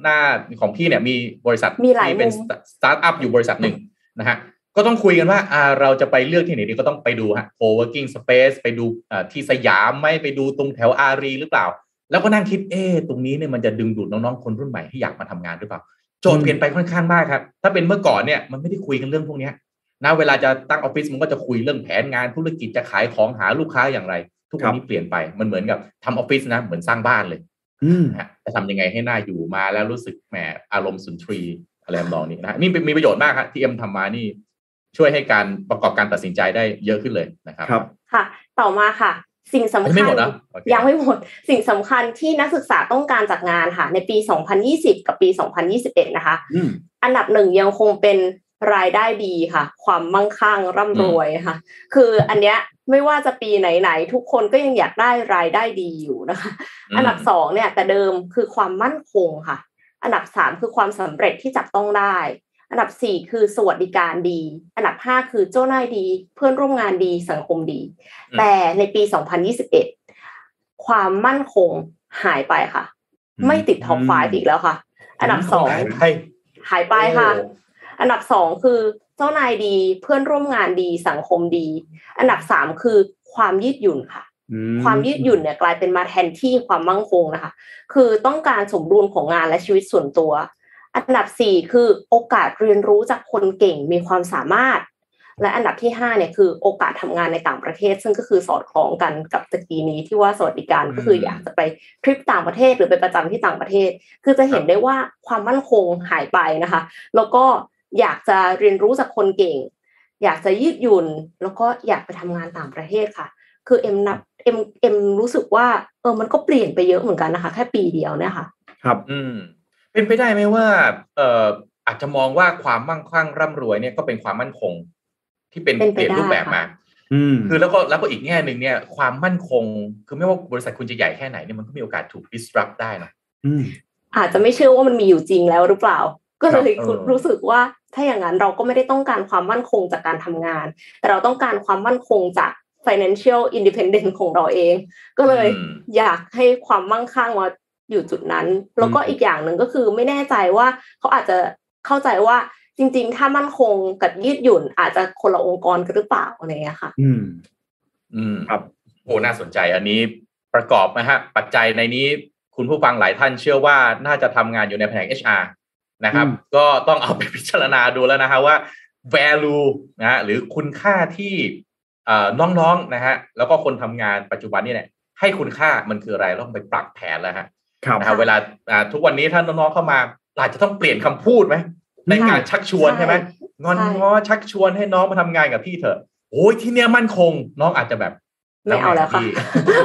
หน้าของพี่เนี่ยมีบริษัทมีหลายที่เป็นมุมสตาร์ทอัพอยู่บริษัทหนึ่งนะฮะก็ต้องคุยกันว่าอ่าเราจะไปเลือกที่ไหนดีก็ต้องไปดูฮะ co-working space ไปดูอ่าที่สยามไหมไปดูตรงแถวอารีหรือเปล่า แล้วก็นั่งคิดเอ๊ะตรงนี้เนี่ยมันจะดึงดูดน้องๆคนรุ่นใหม่ให้อยากมาทำงานหรือเปล่า โจทย์เปลี่ยนไปค่อนข้างมากครับ ถ้าเป็นเมื่อก่อนเนี่ยมันไม่ได้คุยกันเรื่องพวกเนี้ยนะเวลาจะตั้งออฟฟิศมันก็จะคุยเรื่องแผนงานธุรกิจจะขายของหาลูกค้าอย่างไร ทุกวันนี้เปลี่ยนไปมันเหมือนกับทำออฟฟิศนะเหมือนสร้างบ้านเลยอืมนะฮะจะทำยังไงให้น่าอยู่มาแล้วรู้สึกแหมอารมณ์สุนทรีย์อะไรทำนองนี้นะฮะนี่เป็นมีประโยชน์มากครับที่เอ็มทำมานี่ช่วยให้การประกอบการตัดสินใจได้เยอะขึ้นเลยนะครับ ครับ ค่ะ ต่อมาค่ะ สิ่งสำยังคัไม่ญหมดนะโอเคยังไม่หมด สิ่งสำคัญที่นักศึกษาต้องการจากงานค่ะ ในปี 2020 กับปี 2021 นะคะอืมอันดับหนึ่งยังคงเป็นรายได้ดีค่ะ ความมั่งคั่งร่ำรวยค่ะ คืออันเนี้ยไม่ว่าจะปีไหนๆทุกคนก็ยังอยากได้รายได้ดีอยู่นะคะอืมอันดับสองเนี่ยแต่เดิมคือความมั่นคงค่ะ อันดับสามคือความสำเร็จที่จับต้องได้ อันดับสี่คือสวัสดิการดี อันดับห้าคือเจ้านายดี เพื่อนร่วมงานดีสังคมดี แต่ในปี2021ความมั่นคงหายไปค่ะ ไม่ติดท็อปไฟอีกแล้วค่ะ อันดับสองหายไปหายไปค่ะโอ้อันดับสองคือเจ้านายดีเพื่อนร่วมงานดีสังคมดี อันดับสามคือความยืดหยุ่นค่ะอืความยืดหยุ่นเนี่ยกลายเป็นมาแทนที่ความมั่งคงนะคะ คือต้องการสมดุลของงานและชีวิตส่วนตัว อันดับสี่คือโอกาสเรียนรู้จากคนเก่งมีความสามารถ และอันดับที่ห้าเนี่ยคือโอกาสทำงานในต่างประเทศ ซึ่งก็คือสอดคล้องกันกับตะกี้นี้ที่ว่าสวัสดิการก็คืออยากจะไปทริปต่างประเทศหรือไปประจำที่ต่างประเทศ คือจะเห็นได้ว่าความมั่นคงหายไปนะคะ แล้วก็อยากจะเรียนรู้จากคนเก่ง อยากจะยืดหยุ่น แล้วก็อยากไปทำงานต่างประเทศค่ะ คือเอ็มนับเอ็มเอ็มรู้สึกว่าเออมันก็เปลี่ยนไปเยอะเหมือนกันนะคะ แค่ปีเดียวเนี่ยค่ะ ครับ อืม เป็นไปได้ไหมว่า เอ่ออาจจะมองว่าความมั่งคั่งร่ำรวยเนี่ยก็เป็นความมั่นคง ที่เป็นเป็นไปเปลี่ยนได้รูปแบบมาค่ะอืมคือแล้วก็แล้วก็อีกแง่หนึ่งเนี่ย ความมั่นคง คือไม่ว่าบริษัทคุณจะใหญ่แค่ไหนเนี่ยมันก็มีโอกาสถูก disrupt ได้นะอืมอาจจะไม่เชื่อว่ามันมีอยู่จริงแล้วหรือเปล่า ก็เลยครับเออรู้สึกว่าถ้าอย่างนั้นเราก็ไม่ได้ต้องการความมั่นคงจากการทำงาน แต่เราต้องการความมั่นคงจาก financial independence ของเราเอง ก็เลยอืมอยากให้ความมั่งคั่งมา อยู่จุดนั้น แล้วก็อีกอย่างหนึ่งก็คือไม่แน่ใจว่าเขาอาจจะเข้าใจว่าจริง ๆ ถ้ามั่นคงกับยืดหยุ่นอาจจะคนละองค์กรกันหรือเปล่าอะไรอย่างเงี้ยค่ะ อืม อืมครับโอ้น่าสนใจอันนี้ประกอบนะฮะ ปัจจัยในนี้คุณผู้ฟังหลายท่านเชื่อว่าน่าจะทำงานอยู่ในแผนก HR นะครับอืมก็ต้องเอาไปพิจารณาดูแล้วนะฮะว่า value นะฮะหรือคุณค่าที่เอ่อน้องๆนะฮะแล้วก็คนทำงานปัจจุบันนี่แหละให้คุณค่ามันคืออะไรต้องไปปรับแผนแล้วฮะ ครับนะฮะเวลาอ่าทุกวันนี้ถ้าน้องๆเข้ามาอาจจะต้องเปลี่ยนคำพูดไหมในการชักชวนใช่ใช่ไหมงอนใช่ง้อชักชวนให้น้องมาทำงานกับพี่เถอะโอ้ยที่เนี้ยมั่นคง น้องอาจจะแบบไม่เอาแล้วค่ะพี่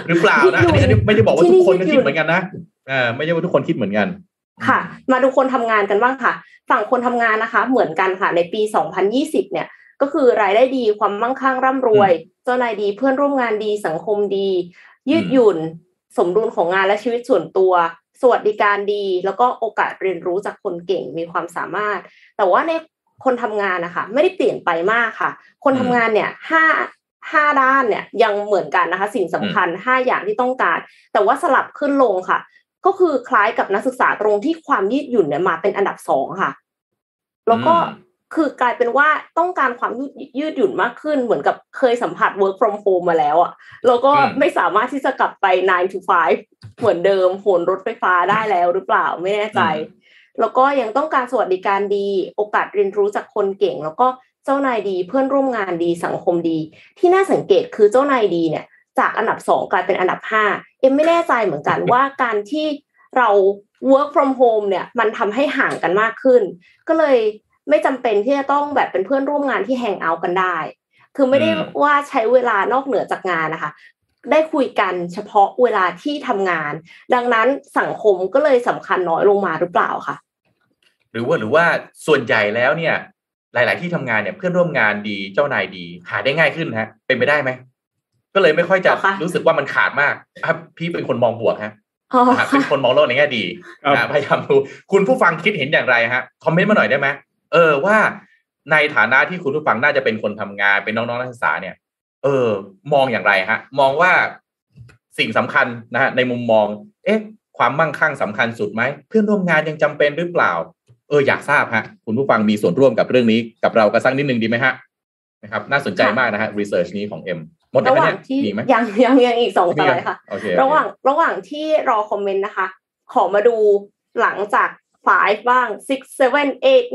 หรือเปล่านะอันนี้อันนี้ไม่ได้บอกว่าที่ทุนี่กคนก็ยืดหยุ่นคิดเหมือนกันนะเออไม่ใช่ว่าทุกคนคิดเหมือนกันค่ะ มาดูคนทำงานกันบ้างค่ะ ฝั่งคนทำงานนะคะ เหมือนกันค่ะในปี 2020 เนี่ย ก็คือรายได้ดีความมั่งคั่งร่ำรวย เจ้านายดีเพื่อนร่วมงานดีสังคมดี ยืดหยุ่น สมดุลของงานและชีวิตส่วนตัว สวัสดิการดี แล้วก็โอกาสเรียนรู้จากคนเก่งมีความสามารถ แต่ว่าในคนทำงานนะคะไม่ได้เปลี่ยนไปมากค่ะ คนทำงานเนี่ยห้าห้าด้านเนี่ยยังเหมือนกันนะคะ สิ่งสำคัญห้าอย่างที่ต้องการ แต่ว่าสลับขึ้นลงค่ะ ก็คือคล้ายกับนักศึกษาตรงที่ความยืดหยุ่นเนี่ยมาเป็นอันดับสองค่ะ แล้วก็อืม คือกลายเป็นว่าต้องการความยืดยืดหยุ่นมากขึ้นเหมือนกับเคยสัมผัส work from home มาแล้วอะ่ะแล้วก็อืมไม่สามารถที่จะกลับไป 9 to 5 เหมือนเดิมโหนรถไฟฟ้าได้แล้วหรือเปล่าไม่แน่ใจ แล้วก็ยังต้องการสวัสดิการดี โอกาสเรียนรู้จากคนเก่ง แล้วก็เจ้านายดีเพื่อนร่วมงานดีสังคมดี ที่น่าสังเกตคือเจ้านายดีเนี่ย จากอันดับสองกลายเป็นอันดับห้าเอ็มไม่แน่ใจเหมือนกันว่าการที่เรา work from home เนี่ยมันทำให้ห่างกันมากขึ้น ก็เลย ไม่จำเป็นที่จะต้องแบบเป็นเพื่อนร่วมงานที่แฮงเอาท์กันได้ คือไม่ได้อืมว่าใช้เวลานอกเหนือจากงานนะคะ ได้คุยกันเฉพาะเวลาที่ทำงาน ดังนั้นสังคมก็เลยสำคัญน้อยลงมาหรือเปล่าคะหรือว่าหรือว่าส่วนใหญ่แล้วเนี่ย หลาย ๆ ที่ทำงานเนี่ยเพื่อนร่วมงานดีเจ้านายดี หาได้ง่ายขึ้นฮะ เป็นไปได้ไหมก็เลยไม่ค่อยจะเหรอคะรู้สึกว่ามันขาดมากอะพี่เป็นคนมองบวกฮะอ๋อนะฮะเป็นคนมองโลกในแง่ดีครับนะพยายามดูคุณผู้ฟังคิดเห็นอย่างไรฮะคอมเมนต์มาหน่อยได้ไหม เออว่าในฐานะที่คุณผู้ฟังน่าจะเป็นคนทำงานเป็นน้องๆนักศึกษาเนี่ย เออ มองอย่างไรฮะ มองว่าสิ่งสำคัญนะฮะในมุมมอง เอ๊ะ ความมั่งคั่งสำคัญสุดไหมเพื่อนร่วมงานยังจำเป็นหรือเปล่า เอออยากทราบฮะ คุณผู้ฟังมีส่วนร่วมกับเรื่องนี้กับเรากันสักนิดนึงดีไหมฮะนะครับ น่าสนใจมากนะฮะรีเสิร์ชนี้ของเอ็มหมดระหแล้วว่างเนี่ยที่มีไหมยังยังยังอีกสองสไลด์ค่ะโอเคระหว่างระหว่างที่รอคอมเมนต์นะคะ ขอมาดูหลังจาก 5 บ้าง 6 7 8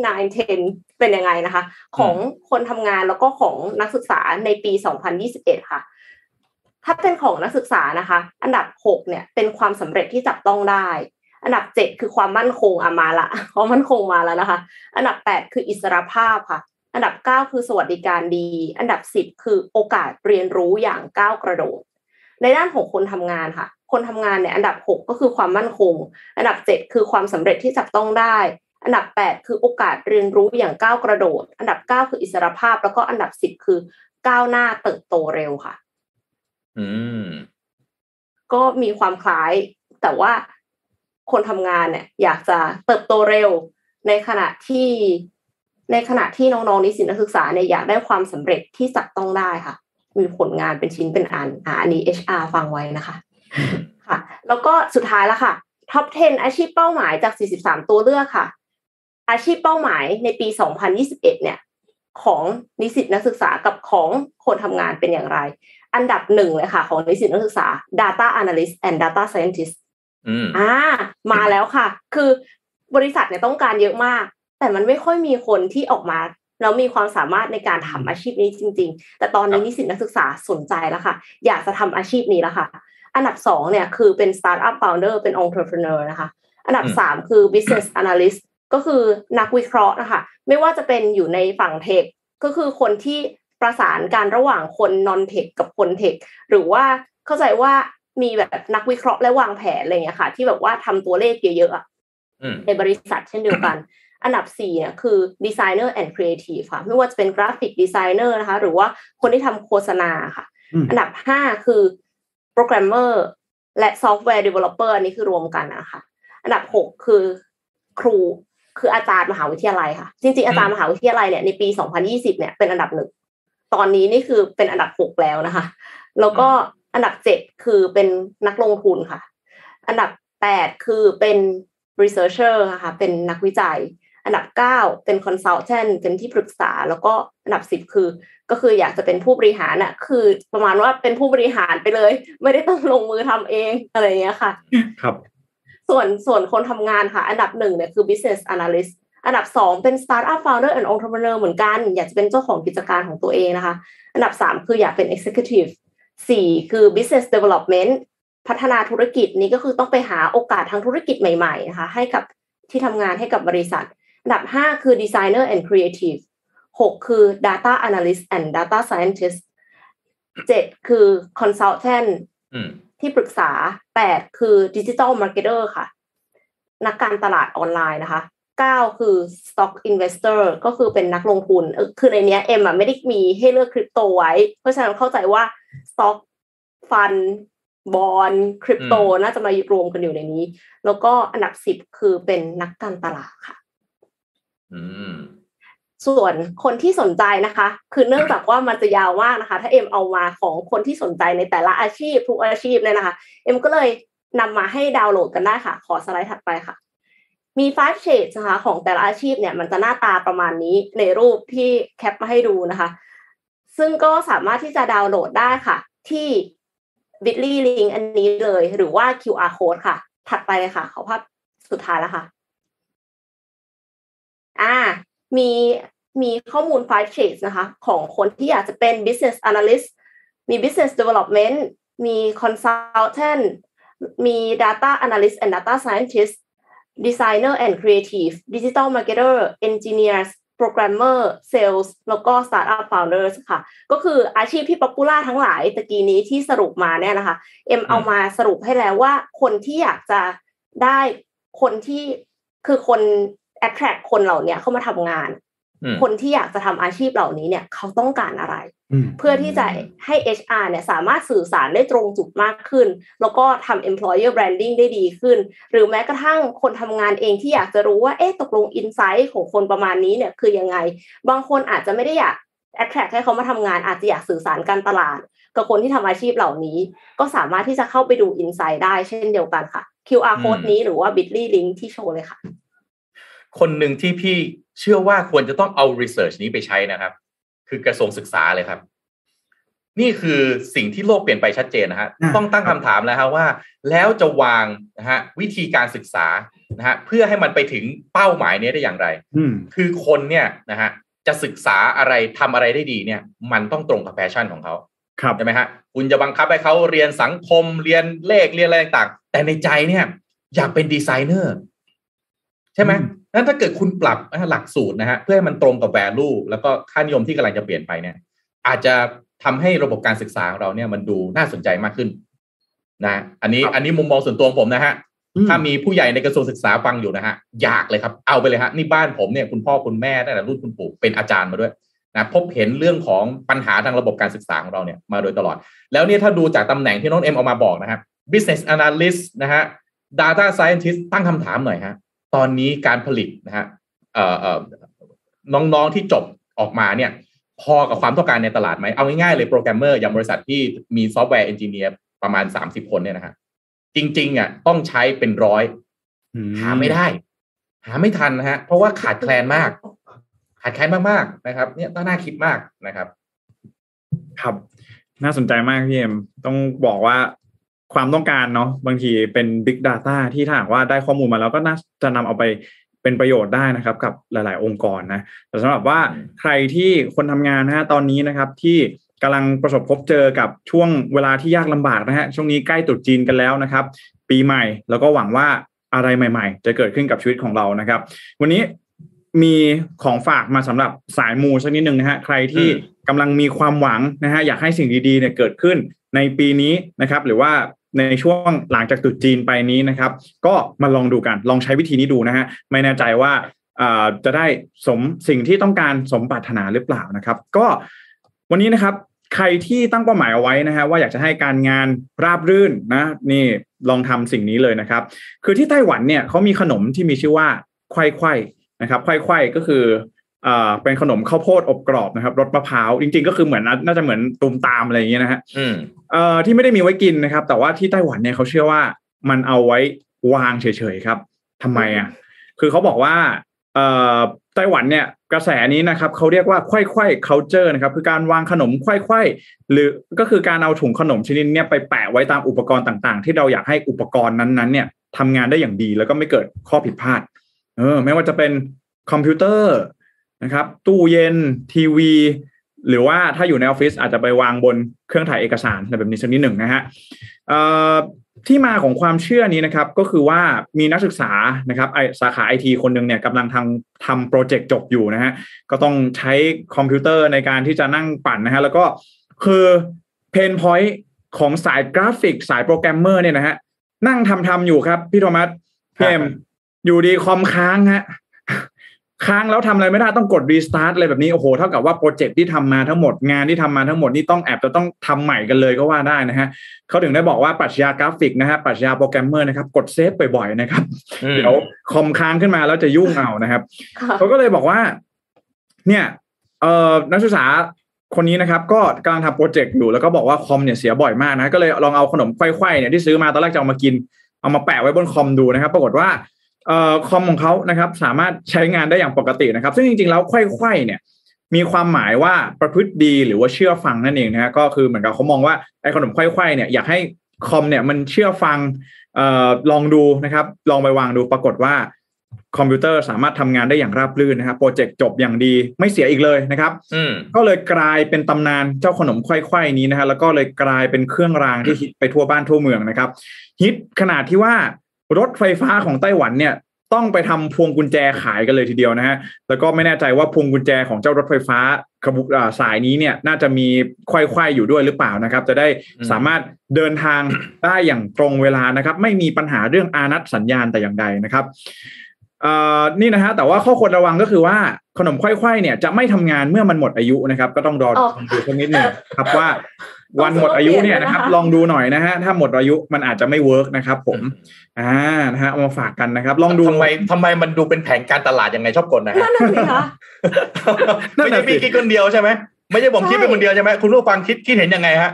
9 10 เป็นยังไงนะคะ ของคนทำงานแล้วก็ของนักศึกษาในปี 2021 ค่ะ ถ้าเป็นของนักศึกษานะคะ อันดับ 6 เนี่ย เป็นความสำเร็จที่จับต้องได้ อันดับ 7 คือความมั่นคงอะมาละความมั่นคงมาแล้วนะคะ อันดับ 8 คืออิสรภาพค่ะ อันดับ 9 คือสวัสดิการดี อันดับ 10 คือโอกาสเรียนรู้อย่างก้าวกระโดด ในด้านของคนทำงานค่ะ คนทำงานเนี่ยอันดับ 6 ก็คือความมั่นคง อันดับ 7 คือความสำเร็จที่จับต้องได้ อันดับ 8 คือโอกาสเรียนรู้อย่างก้าวกระโดด อันดับ 9 คืออิสรภาพ แล้วก็อันดับ 10 คือก้าวหน้าเติบโตเร็วค่ะ อืม ก็มีความคล้าย แต่ว่าคนทำงานเนี่ย อยากจะเติบโตเร็ว ในขณะที่ในขณะที่น้องๆนิสิตนักศึกษาเนี่ยอยากได้ความสำเร็จที่จับต้องได้ค่ะ มีผลงานเป็นชิ้นเป็นอันอ่าอันนี้ HR ฟังไว้นะคะ ค่ะ แล้วก็สุดท้ายแล้วค่ะท็อป 10 อาชีพเป้าหมายจาก 43 ตัวเลือกค่ะ อาชีพเป้าหมายในปี 2021 เนี่ย ของนิสิตนักศึกษากับของคนทำงานเป็นอย่างไร อันดับหนึ่งเลยค่ะ ของนิสิตนักศึกษา Data Analyst and Data Scientist อืมอ่า มาแล้วค่ะ คือบริษัทเนี่ยต้องการเยอะมาก แต่มันไม่ค่อยมีคนที่ออกมาแล้วมีความสามารถในการทำอาชีพนี้จริง ๆ แต่ตอนนี้นิสิตนักศึกษาสนใจแล้วค่ะ อยากจะทำอาชีพนี้แล้วค่ะ อันดับสองเนี่ยคือเป็น startup founder เป็น entrepreneur นะคะ อันดับอืมสามคือ business analyst ก็คือนักวิเคราะห์นะคะ ไม่ว่าจะเป็นอยู่ในฝั่งเทค ก็คือคนที่ประสานการระหว่างคน non tech กับคนเทค หรือว่าเข้าใจว่ามีแบบนักวิเคราะห์และวางแผนอะไรอย่างเงี้ยค่ะ ที่แบบว่าทำตัวเลขเยอะๆอะอืมในบริษัทเช่นเดียวกัน อันดับ4เนี่ยคือ designer and creative ค่ะ ไม่ว่าจะเป็น graphic designer นะคะ หรือว่าคนที่ทำโฆษณาค่ะอืมอันดับ 5 คือ programmer และ software developer อันนี้คือรวมกันนะคะอันดับ6คือครูคืออาจารย์มหาวิทยาลัยค่ะ จริงๆ อาจารย์มหาวิทยาลัยเนี่ยในปี 2020 เนี่ยเป็นอันดับหนึ่งตอนนี้นี่คือเป็นอันดับ6แล้วนะคะ แล้วก็อันดับ7คือเป็นนักลงทุนค่ะ อันดับ8คือเป็น researcher นะคะเป็นนักวิจัย อันดับ9เป็น consultant เป็นที่ปรึกษา แล้วก็อันดับ10คือ ก็คืออยากจะเป็นผู้บริหารน่ะคือประมาณว่าเป็นผู้บริหารไปเลย ไม่ได้ต้องลงมือทำเองอะไรอย่างเงี้ยค่ะ ครับ ส่วนส่วนคนทำงานค่ะ อันดับหนึ่งเนี่ยคือ business analyst อันดับสองเป็น startup founder and entrepreneur เหมือนกัน อยากจะเป็นเจ้าของกิจการของตัวเองนะคะ อันดับสามคืออยากเป็น executive สี่คือ business development พัฒนาธุรกิจนี้ก็คือต้องไปหาโอกาสทางธุรกิจใหม่ๆนะคะให้กับที่ทำงานให้กับบริษัท อันดับห้าคือ designer and creative หกคือ data analyst and data scientist เจ็ดคือ consultant อืมที่ปรึกษา 8 คือดิจิ t a ลมาร์เก็ตเตอร์ค่ะ นักการตลาดออนไลน์นะคะ 9 คือ stock investor ก็คือเป็นนักลงทุนเออคือในเนี้ยเอ็มอะไม่ได้มีให้เลือกคริปโตไว้ เพราะฉะนั้นเข้าใจว่า stock fundบอลคริปโตอืมน่าจะมารวมกันอยู่ในนี้ แล้วก็อันดับ10คือเป็นนักการตลาดค่ะ อืม ส่วนคนที่สนใจนะคะ คือเนื่องจากว่ามันจะยาวมากนะคะ ถ้าเอ็มเอามาของคนที่สนใจในแต่ละอาชีพทุกอาชีพเลยนะคะ เอ็มก็เลยนำมาให้ดาวน์โหลดกันได้ค่ะ ขอสไลด์ถัดไปค่ะ มี five shades นะคะของแต่ละอาชีพเนี่ย มันจะหน้าตาประมาณนี้ในรูปที่แคปมาให้ดูนะคะ ซึ่งก็สามารถที่จะดาวน์โหลดได้ค่ะ ที่ bit.ly link อันนี้เลย หรือว่า QR code ค่ะ ถัดไปเลยค่ะ ขอภาพสุดท้ายแล้วค่ะ อ่ามี มีข้อมูล five shades นะคะ ของคนที่อยากจะเป็น business analyst มี business development มี consultant มี data analyst and data scientist designer and creative digital marketer engineers programmer sales แล้วก็ startup founders ค่ะ ก็คืออาชีพที่ popular ทั้งหลายตะกี้นี้ที่สรุปมาเนี่ยนะคะ เอ็มเอามาสรุปให้แล้วว่าคนที่อยากจะได้คนที่คือคน attract คนเหล่าเนี้ยเข้ามาทำงานอืม คนที่อยากจะทำอาชีพเหล่านี้เนี่ยเขาต้องการอะไรอืมเพื่อที่จะให้ HR เนี่ยสามารถสื่อสารได้ตรงจุดมากขึ้น แล้วก็ทำ employer branding ได้ดีขึ้น หรือแม้กระทั่งคนทำงานเองที่อยากจะรู้ว่าเอ๊ะตกลง insight ของคนประมาณนี้เนี่ยคือยังไง บางคนอาจจะไม่ได้อยาก attract ให้เขามาทำงานอาจจะอยากสื่อสารการตลาด กับคนที่ทำอาชีพเหล่านี้ ก็สามารถที่จะเข้าไปดูอินไซด์ได้เช่นเดียวกันค่ะ QR code นี้หรือว่า bit.ly link ที่โชว์เลยค่ะ คนหนึ่งที่พี่เชื่อว่าควรจะต้องเอา research นี้ไปใช้นะครับ คือกระทรวงศึกษาเลยครับ นี่คือสิ่งที่โลกเปลี่ยนไปชัดเจนนะฮะอ่าต้องตั้งคำถามแล้วฮะว่า แล้วจะวางนะฮะวิธีการศึกษานะฮะเพื่อให้มันไปถึงเป้าหมายนี้ได้อย่างไรอืมคือคนเนี่ยนะฮะจะศึกษาอะไรทำอะไรได้ดีเนี่ย มันต้องตรงกับ passion ของเขาครับใช่ไหมฮะคุณจะบังคับให้เขาเรียนสังคมเรียนเลขเรียนอะไรต่างๆแต่ในใจเนี่ย อยากเป็นดีไซเนอร์ ใช่ไหมอืม นั้นถ้าเกิดคุณปรับหลักสูตรนะฮะเพื่อให้มันตรงกับ value แล้วก็ค่านิยมที่กำลังจะเปลี่ยนไปเนี่ย อาจจะทำให้ระบบการศึกษาของเราเนี่ยมันดูน่าสนใจมากขึ้น นะ อันนี้ครับอันนี้มุมมองส่วนตัวของผมนะฮะอืมถ้ามีผู้ใหญ่ในกระทรวงศึกษาฟังอยู่นะฮะอยากเลยครับเอาไปเลยฮะนี่บ้านผมเนี่ยคุณพ่อคุณแม่ตั้งแต่รุ่นคุณปู่เป็นอาจารย์มาด้วยนะพบเห็นเรื่องของปัญหาทางระบบการศึกษาของเราเนี่ยมาโดยตลอด แล้วเนี่ยถ้าดูจากตำแหน่งที่น้องเอ็มเอามาบอกนะครับ business analyst นะฮะ data scientist ตั้งคำถามหน่อยฮะ ตอนนี้การผลิตนะฮะเอ่อเอ่อน้องๆที่จบออกมาเนี่ยพอกับความต้องการในตลาดไหมเอาง่ายๆเลยโปรแกรมเมอร์อย่างบริษัทที่มี software engineer ประมาณ30คนเนี่ยนะฮะจริงๆอะต้องใช้เป็นร้อยอืหาไม่ได้ หาไม่ทันนะฮะเพราะว่าขาดแคลนมาก ขาดแคลนมากๆนะครับ เนี่ยต้องน่าคิดมากนะครับ ครับ น่าสนใจมากพี่เอ็มต้องบอกว่า ความต้องการเนาะบางทีเป็น Big Data ที่ถ้าหากว่าได้ข้อมูลมาแล้วก็น่าจะนำเอาไปเป็นประโยชน์ได้นะครับ กับหลาย ๆ องค์กรนะแต่สำหรับว่าใครที่คนทำงานนะฮะตอนนี้นะครับที่กำลังประสบพบเจอกับช่วงเวลาที่ยากลำบากนะฮะช่วงนี้ใกล้ตรุษจีนกันแล้วนะครับ ปีใหม่แล้วก็หวังว่าอะไรใหม่ ๆ จะเกิดขึ้นกับชีวิตของเรานะครับ วันนี้มีของฝากมาสำหรับสายมูสักนิดหนึ่งนะฮะใครที่อืมกำลังมีความหวังนะฮะอยากให้สิ่งดีๆเนี่ยเกิดขึ้นในปีนี้นะครับ หรือว่า ในช่วงหลังจากตรุษจีนไปนี้นะครับ ก็มาลองดูกัน ลองใช้วิธีนี้ดูนะฮะไม่แน่ใจว่าอ่าจะได้สมสิ่งที่ต้องการสมปรารถนาหรือเปล่านะครับ ก็วันนี้นะครับใครที่ตั้งเป้าหมายเอาไว้นะฮะว่าอยากจะให้การงานราบรื่นนะนี่ลองทำสิ่งนี้เลยนะครับ คือที่ไต้หวันเนี่ยเขามีขนมที่มีชื่อว่าไข่ไข่นะครับไข่ไข่ก็คือ อ่าเป็นขนมข้าวโพดอบกรอบนะครับรสมะพร้าวจริง ๆ ก็คือเหมือนน่าจะเหมือนตูมตามอะไรอย่างเงี้ยนะฮะอืมเอ่อที่ไม่ได้มีไว้กินนะครับ แต่ว่าที่ไต้หวันเนี่ยเขาเชื่อว่ามันเอาไว้วางเฉยๆครับทำไมอะคือเขาบอกว่าเอ่อไต้หวันเนี่ยกระแสนี้นะครับเขาเรียกว่าไขว้ไขว้ culture นะครับคือการวางขนมไขว้ไขว้หรือก็คือการเอาถุงขนมชนิดเนี้ยไปแปะไว้ตามอุปกรณ์ต่างๆ ที่เราอยากให้อุปกรณ์นั้นๆเนี่ยทำงานได้อย่างดีแล้วก็ไม่เกิดข้อผิดพลาดเออไม่ว่าจะเป็นคอมพิวเตอร์ นะครับ ตู้เย็นทีวี หรือว่าถ้าอยู่ในออฟฟิศอาจจะไปวางบนเครื่องถ่ายเอกสารอะไรแบบนี้สักนิดหนึ่งนะฮะเอ่อที่มาของความเชื่อนี้นะครับก็คือว่ามีนักศึกษานะครับไอสาขาไอทีคนหนึ่งเนี่ยกำลังทำทำโปรเจกต์จบอยู่นะฮะก็ต้องใช้คอมพิวเตอร์ในการที่จะนั่งปั่นนะฮะแล้วก็คือ pain point ของสายกราฟิกสายโปรแกรมเมอร์เนี่ยนะฮะนั่งทำทำอยู่ครับพี่โทมัสพี่เอ็มอยู่ดีคอมค้างฮะ ค้างแล้วทำอะไรไม่ได้ต้องกด restart อะไรแบบนี้โอ้โหเท่ากับว่าโปรเจกต์ที่ทำมาทั้งหมดงานที่ทำมาทั้งหมดนี่ต้องแอบจะต้องทำใหม่กันเลยก็ว่าได้นะฮะเขาถึงได้บอกว่าปรัชญากราฟิกนะฮะปรัชญาโปรแกรมเมอร์นะครับกด save บ่อยๆนะครับอืมเดี๋ยวคอมค้างขึ้นมาแล้วจะยุ่งเอานะครับค่ะเขาก็เลยบอกว่า เนี่ยเอ่อนักศึกษาคนนี้นะครับก็กำลังทำโปรเจกต์อยู่แล้วก็บอกว่าคอมเนี่ยเสียบ่อยมากนะก็เลยลองเอาขนมไกวไกวเนี่ยที่ซื้อมาตอนแรกจะเอามากินเอามาแปะไว้บนคอมดูนะครับ ปรากฏว่า เอ่อคอมของเขานะครับ สามารถใช้งานได้อย่างปกตินะครับ ซึ่งจริงๆแล้วไขว้ๆเนี่ย มีความหมายว่าประพฤติดีหรือว่าเชื่อฟังนั่นเองนะฮะก็คือเหมือนกับเขามองว่าไอ้ขนมไขว้ๆเนี่ยอยากให้คอมเนี่ยมันเชื่อฟังเอ่อลองดูนะครับ ลองไปวางดูปรากฏว่าคอมพิวเตอร์สามารถทำงานได้อย่างราบรื่นนะครับโปรเจกต์จบอย่างดีไม่เสียอีกเลยนะครับอืมก็เลยกลายเป็นตำนานเจ้าขนมไขว้ๆนี้นะฮะแล้วก็เลยกลายเป็นเครื่องรางที่ฮิตไปทั่วบ้านทั่วเมืองนะครับฮิตขนาดที่ว่า รถไฟฟ้าของไต้หวันเนี่ยต้องไปทำพวงกุญแจขายกันเลยทีเดียวนะฮะ แล้วก็ไม่แน่ใจว่าพวงกุญแจของเจ้ารถไฟฟ้าขบวนอ่าสายนี้เนี่ยน่าจะมีไขว้ๆอยู่ด้วยหรือเปล่านะครับ จะได้อืมสามารถเดินทางได้อย่างตรงเวลานะครับ ไม่มีปัญหาเรื่องอานัตสัญญาณแต่อย่างใดนะครับเอ่อนี่นะฮะแต่ว่าข้อควรระวังก็คือว่าขนมไขว้ๆเนี่ยจะไม่ทำงานเมื่อมันหมดอายุนะครับ ก็ต้องรออ๋อดูสักนิดหนึ่งครับว่า วันหมดอายุเนี่ยนะครับ ลองดูหน่อยนะฮะถ้าหมดอายุมันอาจจะไม่เวิร์กนะครับ ผมอ่านะฮะเอามาฝากกันนะครับ ลองดูทำไมทำไมมันดูเป็นแผนการตลาดยังไงชอบกลนะฮะนั่นน่ะสิคะนั่ไม่นน่ะใช่สิพี่คิดคนเดียวใช่ไหมไม่ใช่ผมคิดเป็นคนเดียวใช่ไหมคุณผู้ฟังคิดคิดเห็นยังไงฮะ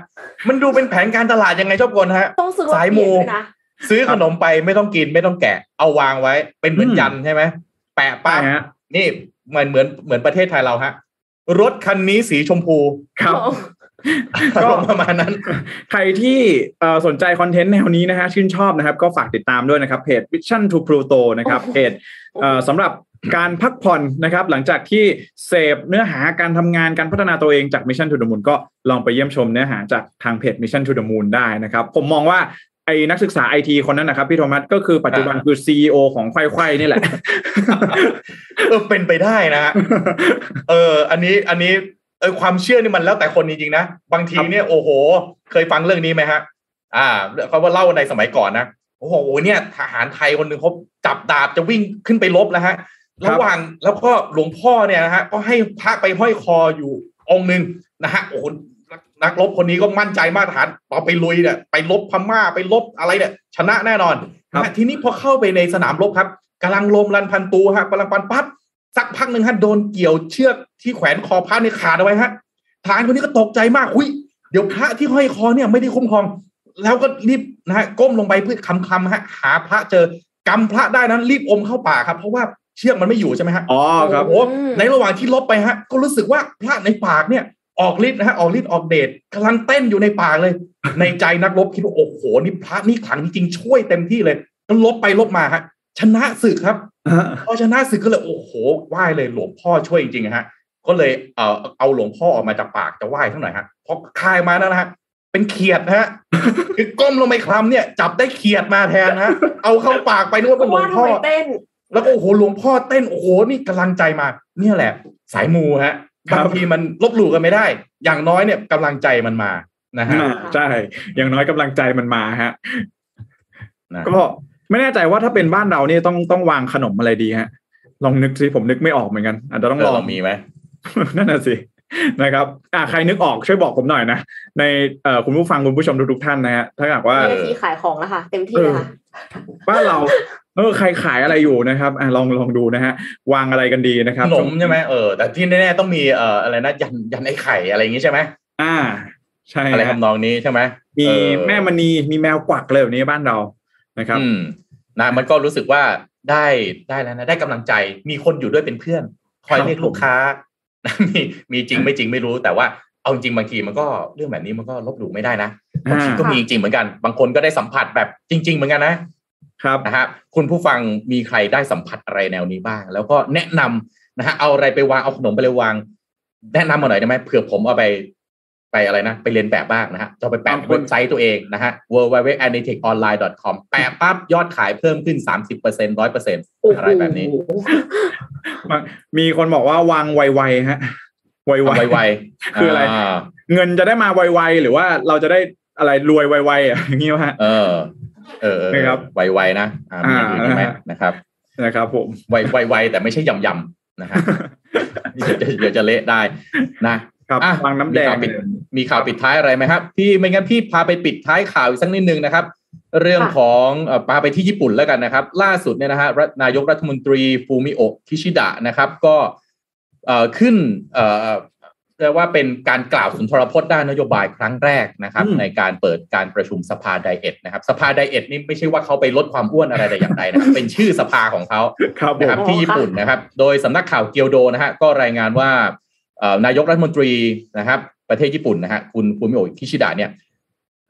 มันดูเป็นแผนการตลาดยังไงชอบกลฮะต้องซื้อรถสายเปลี่มูยนด้วยนะซื้อขนมไปไม่ต้องกินไม่ต้องแกะ เอาวางไว้ เป็นเหมือนอืมยันใช่ไหมแปะปั๊บใช่ฮะนี่เหมือนเหมือนเหมือนประเทศไทยเราฮะรถคันนี้สีชมพูครับ อารมณ์ประมาณนั้น ใครที่เอ่อสนใจคอนเทนต์แนวนี้นะฮะชื่นชอบนะครับ ก็ฝากติดตามด้วยนะครับเพจ Vision to Pluto นะครับโอ้โหเพจเอ่อสำหรับการพักผ่อนนะครับ หลังจากที่เสพเนื้อหาการทำงานการพัฒนาตัวเองจาก Mission to the Moon ก็ลองไปเยี่ยมชมเนื้อหาจากทางเพจ Mission to the Moon ได้นะครับ ผมมองว่าไอ้นักศึกษาไอทีคนนั้นนะครับพี่โทมัสก็คือปัจจุบันคือ CEO ของไขว้ๆนี่แหละเออเป็นไปได้นะฮะเออ อันนี้อันนี้ เออความเชื่อนี่มันแล้วแต่คนจริงๆนะบางทีเนี่ยโอ้โห เคยฟังเรื่องนี้ไหมฮะ อ่าเขาว่าเล่าในสมัยก่อนนะโอ้โหเนี่ยทหารไทยคนหนึ่งเขาจับดาบจะวิ่งขึ้นไปรบแล้วฮะครับระหว่างแล้วก็หลวงพ่อเนี่ยนะฮะก็ให้พระไปห้อยคออยู่องค์หนึ่งนะฮะโอ้โหนักนักรบคนนี้ก็มั่นใจมากทหารเอาไปลุยเนี่ยไปรบพม่าไปรบอะไรเนี่ยชนะแน่นอนครับนะฮะทีนี้พอเข้าไปในสนามรบครับกำลังลมรันพันตูฮะกำลังปันปั๊บสักพักหนึ่งฮะโดนเกี่ยวเชือก ที่แขวนคอพระเนี่ยขาดเอาไว้ฮะทหารคนนี้ก็ตกใจมากหุยเดี๋ยวพระที่ห้อยคอเนี่ยไม่ได้คุ้มครอง แล้วก็รีบนะฮะก้มลงไปเพื่อคำคำๆฮะ หาพระเจอกำพระได้นั้นรีบอมเข้าปากครับ เพราะว่าเชือกมันไม่อยู่ใช่ไหมฮะอ๋อครับโอ้โหในระหว่างที่ลบไปฮะ ก็รู้สึกว่าพระในปากเนี่ยออกฤทธิ์นะฮะออกฤทธิ์ออกเดชกำลังเต้นอยู่ในปากเลย ในใจนักรบคิดว่าโอ้โหนี่พระนี่ขลังจริงๆช่วยเต็มที่เลยก็ลบไปลบมาฮะชนะศึกครับพอชนะศึกก็เลยโอ้โหไหว้เลยหลวงพ่อช่วยจริงๆฮะ ก็เลยเอ่อเอาหลวงพ่อออกมาจากปากจะไหว้เท่าไหร่ฮะพอคายมานะฮะเป็นเขียดนะฮะคือก้มลงไปคลำเนี่ย จับได้เขียดมาแทนนะฮะเอาเข้าปากไปนึกว่าเป็นหลวว่างทำพ่อไมเต้นแล้วก็โอ้โหหลวงพ่อเต้นโอ้โหนี่กำลังใจมา เนี่ยแหละ สายมูฮะครับบางทีมันลบหลู่กันไม่ได้ อย่างน้อยเนี่ยกำลังใจมันมานะฮะอ่าใช่ อย่างน้อยกำลังใจมันมาฮะนะก็ไม่แน่ใจว่าถ้าเป็นบ้านเราเนี่ยต้องต้องวางขนมอะไรดีฮะลองนึกสิผมนึกไม่ออกเหมือนกัน อาจจะต้องเอลอองเรามีไหม นั่นน่ะสินะครับอ่าใครนึกออกช่วยบอกผมหน่อยนะ ในเอ่อคุณผู้ฟังคุณผู้ชมทุกๆท่านนะฮะถ้าหากว่าไม่ได้ทีขายของแล้วค่ะเต็มที่เลยค่ะบ้านเราเออใครขายอะไรอยู่นะครับอะลองลองดูนะฮะวางอะไรกันดีนะคขรับนมใช่ไหมเออแต่ที่แน่ๆต้องมีเอ่ออะไรนะยันยันไอ้ไข่อะไรอย่างงี้ใช่ไหมอ่า ใช่อะไรฮะทำนองนี้ใช่ไหมมีเออแม่มณีมีแมวกวักเลยแบบนี้บ้านเรานะครับอืมนะมันก็รู้สึกว่าได้ได้แล้วนะได้กำลังใจมีคนอยู่ด้วยเป็นเพื่อน คอยครับเรียกลูกค้านะ มีมีจริงไม่จริงไม่รู้แต่ว่าเอาจริงบางทีมันก็เรื่องแบบนี้มันก็ลบหลู่ไม่ได้นะบางทีก็อ่ามีมีจริงเหมือนกัน บางคนก็ได้สัมผัสแบบจริง ๆ เหมือนกันนะครับนะฮะคุณผู้ฟังมีใครได้สัมผัสอะไรแนวนี้บ้าง แล้วก็แนะนำนะฮะเอาอะไรไปวางเอาขนมไปเลยวาง แนะนำมาหน่อยได้ไหมเผื่อผมเอาไป ไปอะไรนะ ไปเรียนแบบบ้างนะฮะจะเอาไปแปะบางคนเว็บไซต์ตัวเองนะฮะ w w w a n i t e c h o n l i n e c o m แปะปั๊บยอดขายเพิ่มขึ้น 30% 100%โอ้โหอะไรแบบนี้ มีคนบอกว่าวางไวๆฮะไวทำๆไวๆคืออะไราเงินจะได้มาไวๆหรือว่าเราจะได้อะไรรวยไวๆอะอย่างนี้วะฮะเออเออ เออนะครับไวๆนะอ่ามีอย่างอื่นอีกไหมอ่านะครับนะครับ ผมไวไวไวแต่ไม่ใช่ยำยำๆนะฮะเดี๋ยวจะเดี๋ยวจะเละได้นะ ครับอะวางน้ำแดงมีข่าวปิดมีข่าวปิดท้ายอะไรไหมครับพี่ไม่งั้นพี่พาไปปิดท้ายข่าวอีกสักนิดนึงนะครับ เรื่องค่ะของเอ่อพาไปที่ญี่ปุ่นแล้วกันนะครับ ล่าสุดเนี่ยนะฮะรัฐนายกรัฐมนตรีฟูมิโอะคิชิดะนะครับ ก็เอ่อขึ้นเอ่อเรียกว่าเป็นการกล่าวสุนทรพจน์ด้านนโยบายครั้งแรกนะครับอืมในการเปิดการประชุมสภาไดเอทนะครับ สภาไดเอทนี่ไม่ใช่ว่าเขาไปลดความอ้วนอะไรแต่อย่างใดนะครับเป็นชื่อสภาของเขาครับผนะครับที่ญี่ปุ่นนะครับ โดยสำนักข่าวเกียวโดนะฮะก็รายงานว่าเอ่อ นายกรัฐมนตรีนะครับ ประเทศญี่ปุ่นนะฮะคุณฟูมิโอะคิชิดะเนี่ย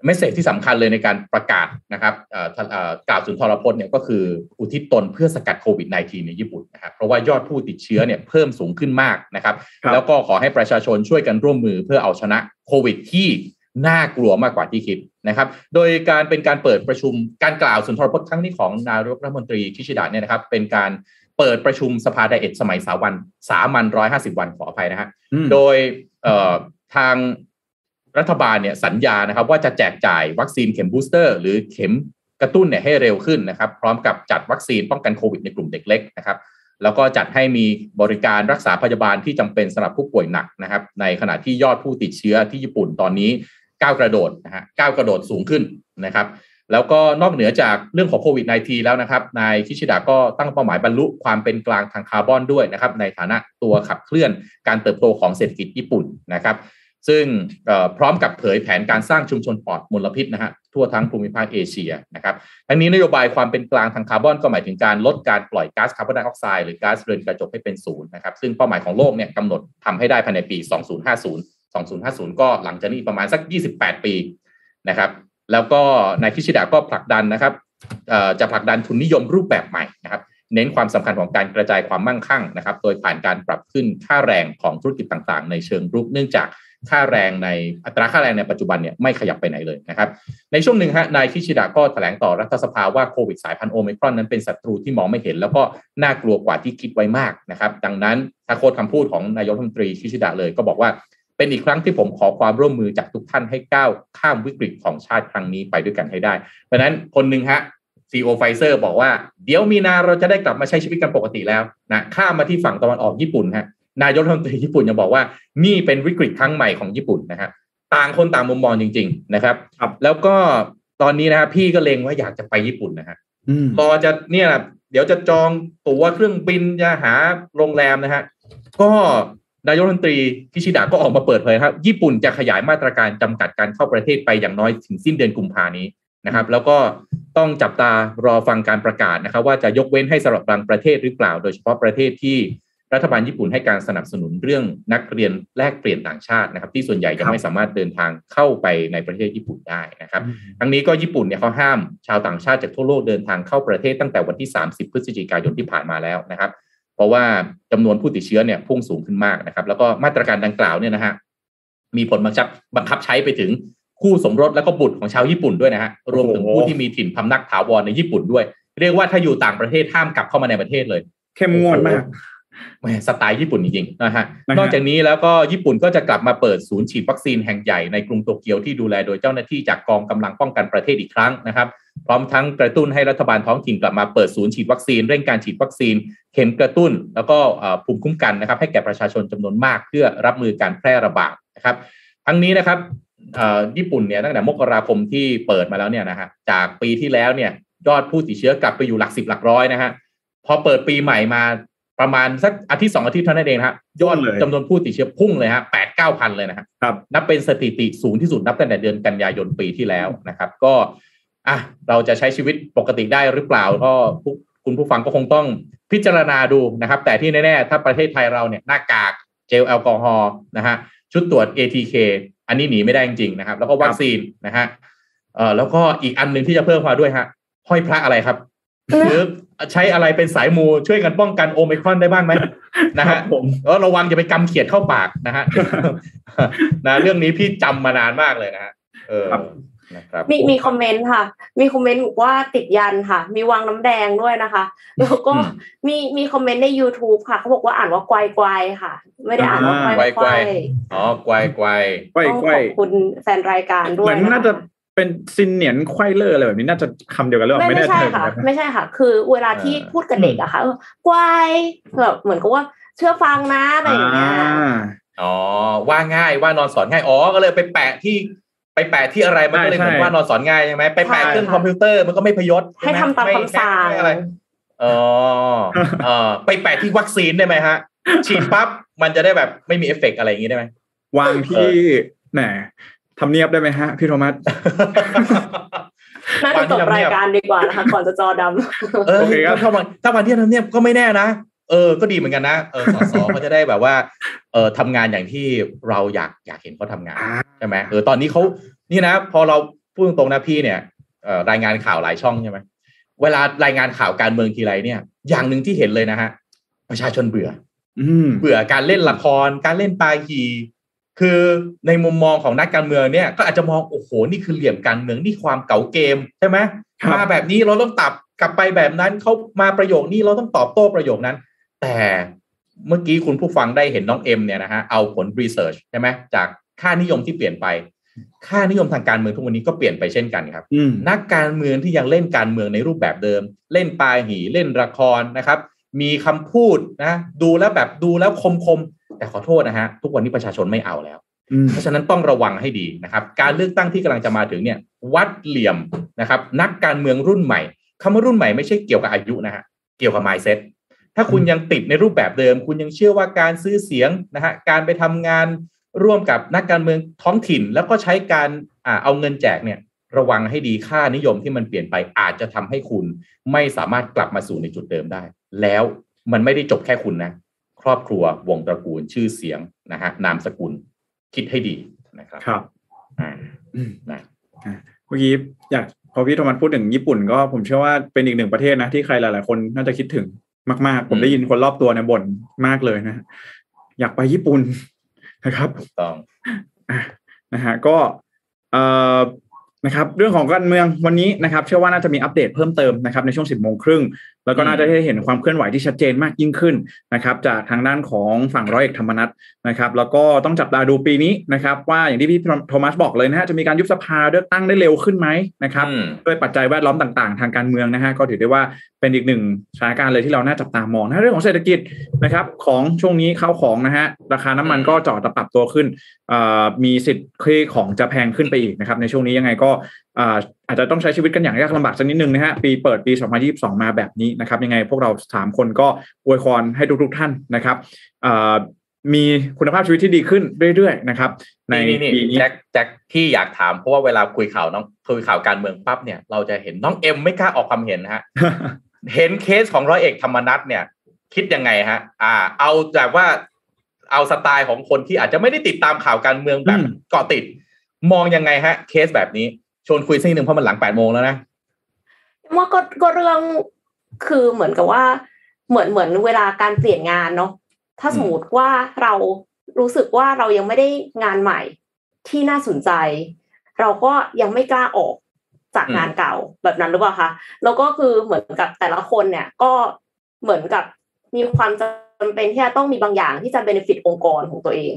message ที่สำคัญเลยในการประกาศนะครับเอ่อท่านเอ่อกล่าวสุนทรพจน์เนี่ยก็คืออุทิศตนเพื่อสกัดโควิด -19 ในญี่ปุ่นนะครับเพราะว่ายอดผู้ติดเชื้อเนี่ยเพิ่มสูงขึ้นมากนะครับครับ แล้วก็ขอให้ประชาชนช่วยกันร่วมมือเพื่อเอาชนะโควิดที่น่ากลัวมากกว่าที่คิดนะครับ โดยการเป็นการเปิดประชุมการกล่าวสุนทรพจน์ครั้งนี้ของนายกรัฐมนตรีคิชิดะเนี่ยนะครับ เป็นการ เปิดประชุมสภาไดเอทสมัยสาวันสามัญร้อยห้าสิบวันขออภัยนะฮะอืมโดยเอ่อทางรัฐบาลเนี่ยสัญญานะครับ ว่าจะแจกจ่ายวัคซีนเข็มบูสเตอร์ หรือเข็มกระตุ้นเนี่ยให้เร็วขึ้นนะครับ พร้อมกับจัดวัคซีนป้องกันโควิดในกลุ่มเด็กเล็กนะครับแล้วก็จัดให้มีบริการรักษาพยาบาลที่จำเป็นสำหรับผู้ป่วยหนักนะครับ ในขณะที่ยอดผู้ติดเชื้อที่ญี่ปุ่นตอนนี้ก้าวกระโดดนะฮะก้าวกระโดดสูงขึ้นนะครับ แล้วก็นอกเหนือจากเรื่องของโควิด -19 แล้วนะครับ นายคิชิดะก็ตั้งเป้าหมายบรรลุความเป็นกลางทางคาร์บอนด้วยนะครับ ในฐานะตัวขับเคลื่อนการเติบโตของเศรษฐกิจญี่ปุ่นนะครับ ซึ่งพร้อมกับเผยแผนการสร้างชุมชนปลอดมลพิษนะฮะทั่วทั้งภูมิภาคเอเชียนะครับ ทั้งนี้นโยบายความเป็นกลางทางคาร์บอนก็หมายถึงการลดการปล่อยก๊าซคาร์บอนไดออกไซด์หรือก๊าซเรือนกระจกให้เป็นศูนย์นะครับ ซึ่งเป้าหมายของโลกเนี่ยกำหนดทำให้ได้ภายในปี 2050 2050 ก็หลังจากนี้ประมาณสัก 28 ปีนะครับ แล้วก็นายคิชิดะก็ผลักดันนะครับจะผลักดันทุนนิยมรูปแบบใหม่นะครับ เน้นความสำคัญของการกระจายความมั่งคั่งนะครับ โดยผ่านการปรับขึ้นค่าแรงของธุรกิจต่างๆ ในเชิงรุกเนื่องจากค่าแรงในอัตราค่าแรงในปัจจุบันเนี่ยไม่ขยับไปไหนเลยนะครับ ในช่วงหนึ่งฮะนายคิชิดะก็แถลงต่อรัฐสภาว่าโควิดสายพันธุ์โอมิครอนนั้นเป็นศัตรูที่มองไม่เห็น แล้วก็น่ากลัวกว่าที่คิดไว้มากนะครับ ดังนั้นถ้า quote คำพูดของนายกรัฐมนตรีคิชิดะเลยก็บอกว่า เป็นอีกครั้งที่ผมขอความร่วมมือจากทุกท่านให้ก้าวข้ามวิกฤตของชาติครั้งนี้ไปด้วยกันให้ได้ เพราะนั้นคนหนึ่งฮะ CEO ไฟเซอร์บอกว่าเดี๋ยวมีนาเราจะได้กลับมาใช้ชีวิตกันปกติแล้วนะข้ามมาที่ฝั่งตะวันออกญี่ปุ่นฮะนายกรัฐมนตรีญี่ปุ่นยังบอกว่านี่เป็นวิกฤตครั้งใหม่ของญี่ปุ่นนะฮะต่างคนต่างมุมมองจริง ๆ นะครับครับแล้วก็ตอนนี้นะฮะพี่ก็เลงว่าอยากจะไปญี่ปุ่นนะฮะรอจะเนี่ยเดี๋ยวจะจองตั๋วเครื่องบินจะหาโรงแรมนะฮะก็ นายกรัฐมนตรีคิชิดะก็ออกมาเปิดเผยครับ ญี่ปุ่นจะขยายมาตรการจำกัดการเข้าประเทศไปอย่างน้อยถึงสิ้นเดือนกุมภานี้นะครับ แล้วก็ต้องจับตารอฟังการประกาศนะครับ ว่าจะยกเว้นให้สำหรับบางประเทศหรือเปล่า โดยเฉพาะประเทศที่รัฐบาลญี่ปุ่นให้การสนับสนุนเรื่องนักเรียนแลกเปลี่ยนต่างชาตินะครับ ที่ส่วนใหญ่ยังไม่สามารถเดินทางเข้าไปในประเทศญี่ปุ่นได้นะครับ ทั้งนี้ก็ญี่ปุ่นเนี่ยเขาห้ามชาวต่างชาติจากทั่วโลกเดินทางเข้าประเทศตั้งแต่วันที่ 30 พฤศจิกายนที่ผ่านมาแล้วนะครับ เพราะว่าจำนวนผู้ติดเชื้อเนี่ยพุ่งสูงขึ้นมากนะครับ แล้วก็มาตรการดังกล่าวเนี่ยนะฮะมีผลบังคับบังคับใช้ไปถึงคู่สมรสแล้วก็บุตรของชาวญี่ปุ่นด้วยนะฮะรวมถึงผู้ที่มีถิ่นพำนักถาวรในญี่ปุ่นด้วย เรียกว่าถ้าอยู่ต่างประเทศห้ามกลับเข้ามาในประเทศเลย เข้มงวดมากแหม สไตล์ญี่ปุ่นจริงๆนะฮะนอกจากนี้แล้วก็ญี่ปุ่นก็จะกลับมาเปิดศูนย์ฉีดวัคซีนแห่งใหญ่ในกรุงโตเกียวที่ดูแลโดยเจ้าหน้าที่จากกองกำลังป้องกันประเทศอีกครั้งนะครับ พร้อมทั้งกระตุ้นให้รัฐบาลท้องถิ่นกลับมาเปิดศูนย์ฉีดวัคซีนเร่งการฉีดวัคซีน เข็มกระตุ้น แล้วก็ภูมิคุ้มกันนะครับให้แก่ประชาชนจำนวนมากเพื่อรับมือการแพร่ระบาดนะครับ ทั้งนี้นะครับญี่ปุ่นเนี่ยตั้งแต่มกราคมที่เปิดมาแล้วเนี่ยนะฮะจากปีที่แล้วเนี่ยยอดผู้ติดเชื้อกลับไปอยู่หลักสิบหลักร้อยนะฮะพอเปิดปีใหม่มา ประมาณสักอาทิตย์สองอาทิตย์เท่านั้นเองครับยอดจำนวนผู้ติดเชื้อพุ่งเลยฮะแปดเก้าพันเลยนะครับ นับเป็นสถิติสูงที่สุดนับตั้งแต่เดือนกันยายนปีที่แล้วนะครับ ก็อะเราจะใช้ชีวิตปกติได้หรือเปล่าก็คุณผู้ฟังก็คงต้องพิจารณาดูนะครับ แต่ที่แน่ๆ ถ้าประเทศไทยเราเนี่ยหน้ากากเจลแอลกอฮอล์นะฮะชุดตรวจ ATK อันนี้หนีไม่ได้จริงๆนะครับ แล้วก็วัคซีนนะฮะเอ่อแล้วก็อีกอันหนึ่งที่จะเพิ่มมาด้วยฮะห้อยพระอะไรครับ หรือใช้อะไรเป็นสายมูช่วยกันป้องกันโอมิครอนได้บ้างไหมนะฮะผมก็ระวังอย่าไปกำเขียดเข้าปากนะฮะนะเรื่องนี้พี่จำมานานมากเลยนะฮะเออนะครับมีมีคอมเมนต์ค่ะ มีคอมเมนต์บอกว่าติดยันค่ะ มีวางน้ำแดงด้วยนะคะ แล้วก็มีมีคอมเมนต์ใน youtube ค่ะเขาบอกว่าอ่านว่าไกวไกวค่ะ ไม่ได้อ่านว่าไกวไกวอ๋อไกวไกวไกวไกวขอบคุณแฟนรายการด้วยเหมือนน่าจะ เป็น新年快乐อะไรแบบนี้น่าจะคำเดียวกันหรือเปล่าไม่ไม่ใช่ค่ะ ไม่ใช่ค่ะ คือเวลาที่พูดกับเด็กอะค่ะ乖 แบบเหมือนกับว่าเชื่อฟังนะอะไรอย่างเงี้ยอ๋อว่าง่ายว่านอนสอนง่ายอ๋อก็เลยไปแปะที่ไปแปะที่อะไรมันก็เลยเหมือนว่านอนสอนง่ายใช่ไหมไปแปะเครื่องคอมพิวเตอร์มันก็ไม่พยศให้ทำตามคำสั่งอะไรอ๋อเออไปแปะที่วัคซีนได้ไหมฮะ ฉีดปั๊บมันจะได้แบบไม่มีเอฟเฟกอะไรอย่างงี้ได้ไหมวางที่แหน ทำเนียบได้ไหมฮะ พี่โทมัสน่าจะจบรายการดีกว่านะคะก่อนจะจอดำเออถ้าวันถ้าวันที่ทำเนียบก็ไม่แน่นะเออ ก็ดีเหมือนกันนะ เออ สสเขาจะได้แบบว่า เออทำงานอย่างที่เราอยากอยากเห็นเขาทางานใช่ไหมเออ ตอนนี้เขานี่นะ พอเราพูดตรงๆนะพี่เนี่ยรายงานข่าวหลายช่องใช่ไหม เวลารายงานข่าวการเมืองทีไรเนี่ย อย่างหนึ่งที่เห็นเลยนะฮะ ประชาชนเบื่อ อืเบื่อการเล่นละคร การเล่นปลาหี คือในมุมมองของนักการเมืองเนี่ยก็อาจจะมองโอ้โหนี่คือเหลี่ยมการเมืองนี่ความเก่าเกมใช่ไหมมาแบบนี้เราต้องตับกลับไปแบบนั้นเขามาประโยคนี้เราต้องตอบโต้ประโยคนั้น แต่เมื่อกี้คุณผู้ฟังได้เห็นน้องเอ็มเนี่ยนะฮะเอาผลรีเสิร์ชใช่ไหมจากค่านิยมที่เปลี่ยนไป ค่านิยมทางการเมืองทุกวันนี้ก็เปลี่ยนไปเช่นกันครับ นักการเมืองที่ยังเล่นการเมืองในรูปแบบเดิม เล่นปลายหีเล่นละครนะครับ มีคำพูดนะดูแล้วแบบดูแล้วคมคม แต่ขอโทษนะฮะทุกวันนี้ประชาชนไม่เอาแล้วอืมเพราะฉะนั้นต้องระวังให้ดีนะครับ การเลือกตั้งที่กำลังจะมาถึงเนี่ยวัดเหลี่ยมนะครับ นักการเมืองรุ่นใหม่คำว่ารุ่นใหม่ไม่ใช่เกี่ยวกับอายุนะฮะเกี่ยวกับ mindset ถ้าคุณยังติดในรูปแบบเดิม คุณยังเชื่อว่าการซื้อเสียงนะฮะการไปทำงานร่วมกับนักการเมืองท้องถิ่น แล้วก็ใช้การอ่าเอาเงินแจกเนี่ยระวังให้ดีค่านิยมที่มันเปลี่ยนไปอาจจะทำให้คุณไม่สามารถกลับมาสู่ในจุดเดิมได้ แล้วมันไม่ได้จบแค่คุณนะ ครอบครัววงตระกูลชื่อเสียงนะฮะนามสกุลคิดให้ดีนะครับครับอ่าอืมนะเมื่อกี้อยากพอพี่โทมัสพูดถึงญี่ปุ่น ก็ผมเชื่อว่าเป็นอีกหนึ่งประเทศนะที่ใครหลาย ๆ คนน่าจะคิดถึงมาก ๆ ผมได้ยินคนรอบตัวเนี่ยบ่นมากเลยนะ อยากไปญี่ปุ่นนะครับถูกต้องอะนะฮะก็เอ่อ นะครับเรื่องของการเมืองวันนี้นะครับเชื่อว่าน่าจะมีอัปเดตเพิ่มเติมนะครับในช่วง 10โมงครึ่งแล้วก็น่าจะได้เห็นความเคลื่อนไหวที่ชัดเจนมากยิ่งขึ้นนะครับจากทางด้านของฝั่งร้อยเอกธรรมนัฐนะครับแล้วก็ต้องจับตาดูปีนี้นะครับว่าอย่างที่พี่โทมัสบอกเลยนะฮะจะมีการยุบสภาเลือกตั้งได้เร็วขึ้นไหมนะครับอืมด้วยปัจจัยแวดล้อมต่างๆ ทางการเมืองนะฮะก็ถือได้ว่าเป็นอีกหนึ่งสถานการณ์เลยที่เราน่าจับตามองนะเรื่องของเศรษฐกิจนะครับของช่วงนี้ข้าวของนะฮะราคาน้ำมันก็จอดปรับตัวขึ้นเอ่อมีสิทธิ์ที่ของจะแพงขึ้นไปอีกนะครับในช่วงนี้ยังไงก็อ่าอาจจะต้องใช้ชีวิตกันอย่างยากลำบากสักนิดนึงนะฮะปีเปิดปี 2022 มาแบบนี้นะครับ ยังไงพวกเราสามคนก็อวยพรให้ทุกๆท่านนะครับอ่ามีคุณภาพชีวิตที่ดีขึ้นเรื่อยๆนะครับในนี่นี่ปีนี้แจ็คแจ็คที่อยากถามเพราะว่าเวลาคุยข่าวน้องคุยข่าวการเมืองปั๊บเนี่ยเราจะเห็นน้องเอ็มไม่กล้าออกความเห็นนะฮะเห็นเคสของร้อยเอกธรรมนัฐเนี่ย คิดยังไงฮะ อ่า เอาแบบว่าเอาสไตล์ของคนที่อาจจะไม่ได้ติดตามข่าวการเมืองแบบอืมเกาะติด มองยังไงฮะ เคสแบบนี้ชวนคุยสักนิดหนึ่งเพราะมันหลังแปดโมงแล้วนะว่าก็ก็เรื่องคือเหมือนกับว่า เหมือนเหมือนเวลาการเปลี่ยนงานเนาะถ้าสมมติว่าเรารู้สึกว่าเรายังไม่ได้งานใหม่ที่น่าสนใจ เราก็ยังไม่กล้าออกจากอืมงานเก่าแบบนั้นหรือเปล่าคะแล้วก็คือเหมือนกับแต่ละคนเนี่ยก็เหมือนกับมีความจำเป็นที่จะต้องมีบางอย่างที่จะเบนฟิตองค์กรของตัวเอง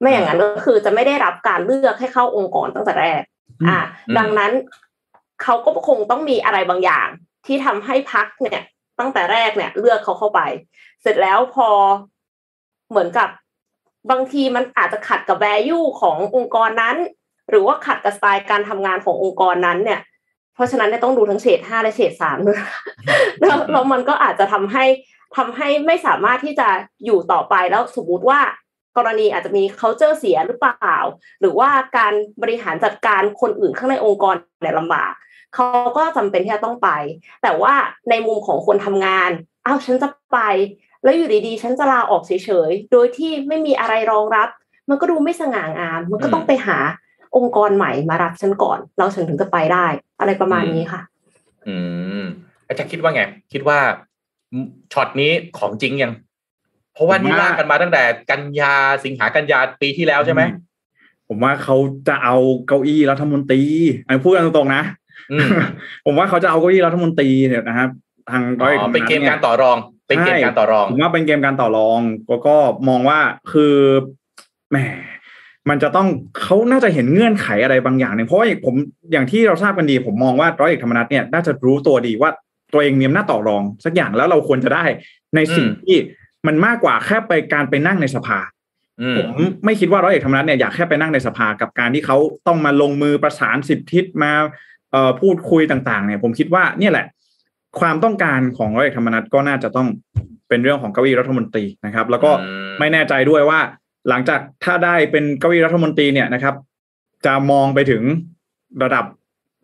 ไม่อย่างนั้นก็คือจะไม่ได้รับการเลือกให้เข้าองค์กรตั้งแต่แรก อ่าอืมดังนั้นเขาก็คงต้องมีอะไรบางอย่าง ที่ทำให้พักเนี่ย ตั้งแต่แรกเนี่ย เลือกเขาเข้าไป เสร็จแล้วพอเหมือนกับบางทีมันอาจจะขัดกับ value ขององค์กรนั้น หรือว่าขัดกับสไตล์การทำงานขององค์กรนั้นเนี่ย เพราะฉะนั้นเนี่ยต้องดูทั้งเฉดห้าและเฉดสามด้วยแล้วแล้วมันก็อาจจะทำให้ทำให้ไม่สามารถที่จะอยู่ต่อไปแล้วสมมติว่า กรณีอาจจะมี culture เสียหรือเปล่า หรือว่าการบริหารจัดการคนอื่นข้างในองค์กรเนี่ยลำบากเขาก็จำเป็นที่จะต้องไป แต่ว่าในมุมของคนทำงานอ้าวฉันจะไป แล้วอยู่ดีๆ ฉันจะลาออกเฉยๆ โดยที่ไม่มีอะไรรองรับ มันก็ดูไม่สง่างาม มันก็ต้องไปหาองค์กรใหม่มารับฉันก่อนแล้วฉันถึงจะไปได้ อะไรประมาณนี้ค่ะ อืมอาจารย์คิดว่าไง คิดว่าช็อตนี้ของจริงยัง เพราะว่านี่ผมว่าลากกันมาตั้งแต่กันยาสิงหากันยาปีที่แล้วใช่ไหมผมว่าเขาจะเอาเก้าอี้รัฐมนตรีอันนี้พูดกันตรงๆนะอืมผมว่าเขาจะเอาเก้าอี้รัฐมนตรีเนี่ยนะครับ ทางร้อยอกธรรมเป็นนัฐเกมนี่ยการต่อรอง เป็นเกมการต่อรองผมว่าเป็นเกมการต่อรองก็ก็มองว่าคือแหมมันจะต้องเขาน่าจะเห็นเงื่อนไขอะไรบางอย่างเนี่ยเพราะว่าผมอย่างที่เราทราบกันดี ผมมองว่าร้อยเอกธรรมนัฐเนี่ยน่าจะรู้ตัวดีว่าตัวเองมีอำนาจต่อรอง สักอย่างแล้วเราควรจะได้ในสิ่งอืมที่ มันมากกว่าแค่ไปการไปนั่งในสภาอืมผมไม่คิดว่าร้อยเอกธรรมนัฐเนี่ยอยากแค่ไปนั่งในสภากับการที่เขาต้องมาลงมือประสานสิบทิศมาเอ่อพูดคุยต่างๆ เนี่ย ผมคิดว่าเนี่ยแหละ ความต้องการของร้อยเอกธรรมนัฐก็น่าจะต้องเป็นเรื่องของเก้าอี้รัฐมนตรีนะครับ แล้วก็อืมไม่แน่ใจด้วยว่า หลังจากถ้าได้เป็นเก้าอี้รัฐมนตรีเนี่ยนะครับ จะมองไปถึงระดับ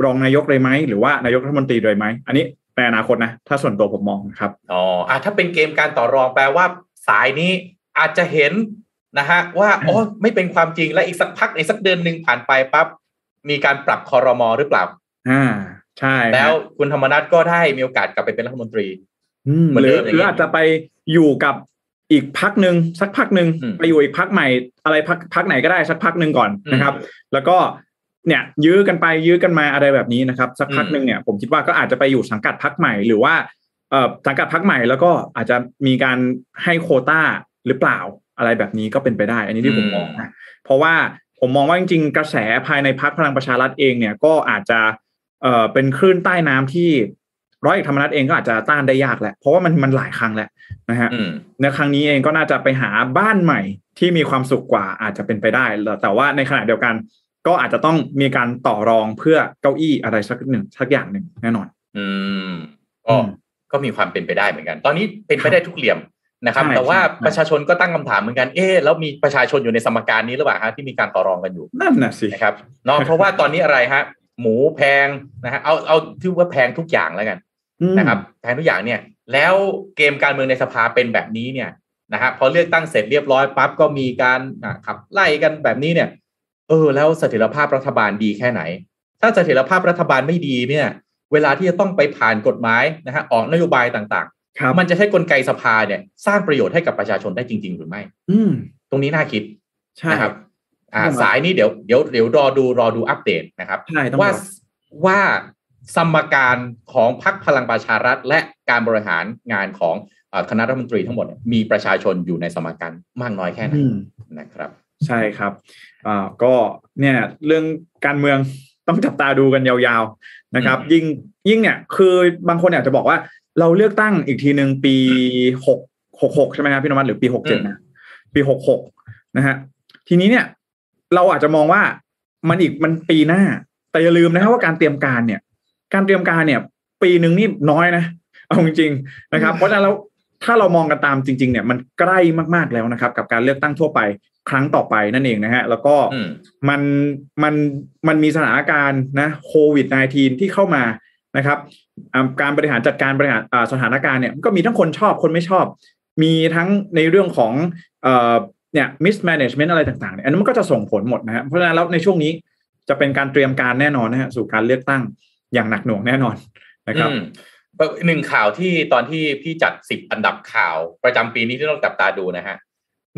รองนายกเลยไหมหรือว่านายกรัฐมนตรีเลยไหมอันนี้ ในอนาคตนะ ถ้าส่วนตัวผมมองนะครับอ๋ออะถ้าเป็นเกมการต่อรองแปลว่าสายนี้อาจจะเห็นนะฮะว่าอ๋อไม่เป็นความจริงและอีกสักพักในสักเดือนหนึ่งผ่านไปปั๊บมีการปรับคอรมอหรือเปล่า อ่า ใช่ครับแล้วคุณธรรมนัฐก็ได้มีโอกาสกลับไปเป็นรัฐมนตรีอืมเหมือนหรืเดิอมอย่างหรือนี้อาจจะไปอยู่กับอีกพักหนึ่งสักพักหนึ่งอืมไปอยู่อีกพักใหม่ อะไรพักพักไหนก็ได้สักพักหนึ่งก่อนอืมนะครับ แล้วก็ เนี่ยยื้อกันไปยื้อกันมาอะไรแบบนี้นะครับ สักพักอืมหนึ่งเนี่ยผมคิดว่าก็อาจจะไปอยู่สังกัดพักใหม่หรือว่าเอ่อสังกัดพักใหม่แล้วก็อาจจะมีการให้โควต้าหรือเปล่าอะไรแบบนี้ก็เป็นไปได้ อันนี้ที่ผมมองนะเพราะว่าผมมองว่าจริงๆกระแสภายในพักพลังประชารัฐเองเนี่ยก็อาจจะเอ่อเป็นคลื่นใต้น้ำที่ร้อยเอกธรรมนัฐเองก็อาจจะต้านได้ยากแหละเพราะว่ามันมันหลายครั้งแล้วนะฮะอืมในครั้งนี้เองก็น่าจะไปหาบ้านใหม่ที่มีความสุขกว่าอาจจะเป็นไปได้ แต่ว่าในขณะเดียวกัน ก็อาจจะต้องมีการต่อรองเพื่อเก้าอี้อะไรสักหนึ่งสักอย่างหนึ่งแน่นอน อืมอืก็มก็มีความเป็นไปได้เหมือนกัน ตอนนี้เป็นไปได้ทุกเหลี่ยมนะครับใช่แต่ว่าใช่ใช่ประชาชนก็ตั้งคำถามเหมือนกัน เอ๊ะแล้วมีประชาชนอยู่ในสมการนี้หรือเปล่าฮะที่มีการต่อรองกันอยู่ นั่นน่ะสินะครับเนาะเพราะว่าตอนนี้อะไรฮะ หมูแพงนะฮะเอาเอาที่ว่าแพงทุกอย่างแล้วกันอืมนะครับแพงทุกอย่างเนี่ย แล้วเกมการเมืองในสภาเป็นแบบนี้เนี่ยนะฮะพอเลือกตั้งเสร็จเรียบร้อยปั๊บก็มีการอะขับไล่กันแบบนี้เนี่ย เออแล้วเสถียรภาพรัฐบาลดีแค่ไหน ถ้าเสถียรภาพรัฐบาลไม่ดีเนี่ย เวลาที่จะต้องไปผ่านกฎหมายนะฮะออกนโยบายต่างครับๆมันจะใช้กลไกสภาเนี่ย สร้างประโยชน์ให้กับประชาชนได้จริง ๆ หรือไม่ อืมตรงนี้น่าคิดใช่นะครับอ่าต้องมาสายนี้เดี๋ยวเดี๋ยวเดี๋ยวรอดูรอดูอัปเดตนะครับใช่ต้องว่าบอกว่าสมการของพรรคพลังประชารัฐ และการบริหารงานของเอ่อคณะรัฐมนตรีทั้งหมดเนี่ยมีประชาชนอยู่ในสมการมากน้อยแค่ไหนอืมนะครับ ใช่ครับอ่าก็เนี่ยเรื่องการเมืองต้องจับตาดูกันยาวๆนะครับอืมยิ่งยิ่งเนี่ยคือบางคนอาจจะบอกว่าเราเลือกตั้งอีกทีหนึ่งปีหกหกหกใช่ไหมครับพี่นวัดหรือปีหกเจ็ดนะปีหกหกนะฮะทีนี้เนี่ยเราอาจจะมองว่ามันอีกมันปีหน้า แต่อย่าลืมนะครับว่าการเตรียมการเนี่ย การเตรียมการเนี่ย ปีหนึ่งนี่น้อยนะเอาจริงๆนะครับ เพราะฉะนั้นแล้ว ถ้าเรามองกันตามจริง ๆ เนี่ยมันใกล้มากๆแล้วนะครับ กับการเลือกตั้งทั่วไปครั้งต่อไปนั่นเองนะฮะ แล้วก็อืมมันมันมันมีสถานการณ์นะโควิด -19 ที่เข้ามานะครับอ่าการบริหารจัดการบริหารอ่าสถานการณ์เนี่ยก็มีทั้งคนชอบคนไม่ชอบ มีทั้งในเรื่องของเอ่อเนี่ย mismanagement อะไรต่างๆเนี่ยอันนั้นมันก็จะส่งผลหมดนะฮะเพราะฉะนั้นแล้วในช่วงนี้จะเป็นการเตรียมการแน่นอนนะฮะสู่การเลือกตั้งอย่างหนักหน่วงแน่นอนนะครับอืม หนึ่งข่าวที่ตอนที่พี่จัดสิบอันดับข่าวประจำปีนี้ที่ต้องจับตาดูนะฮะ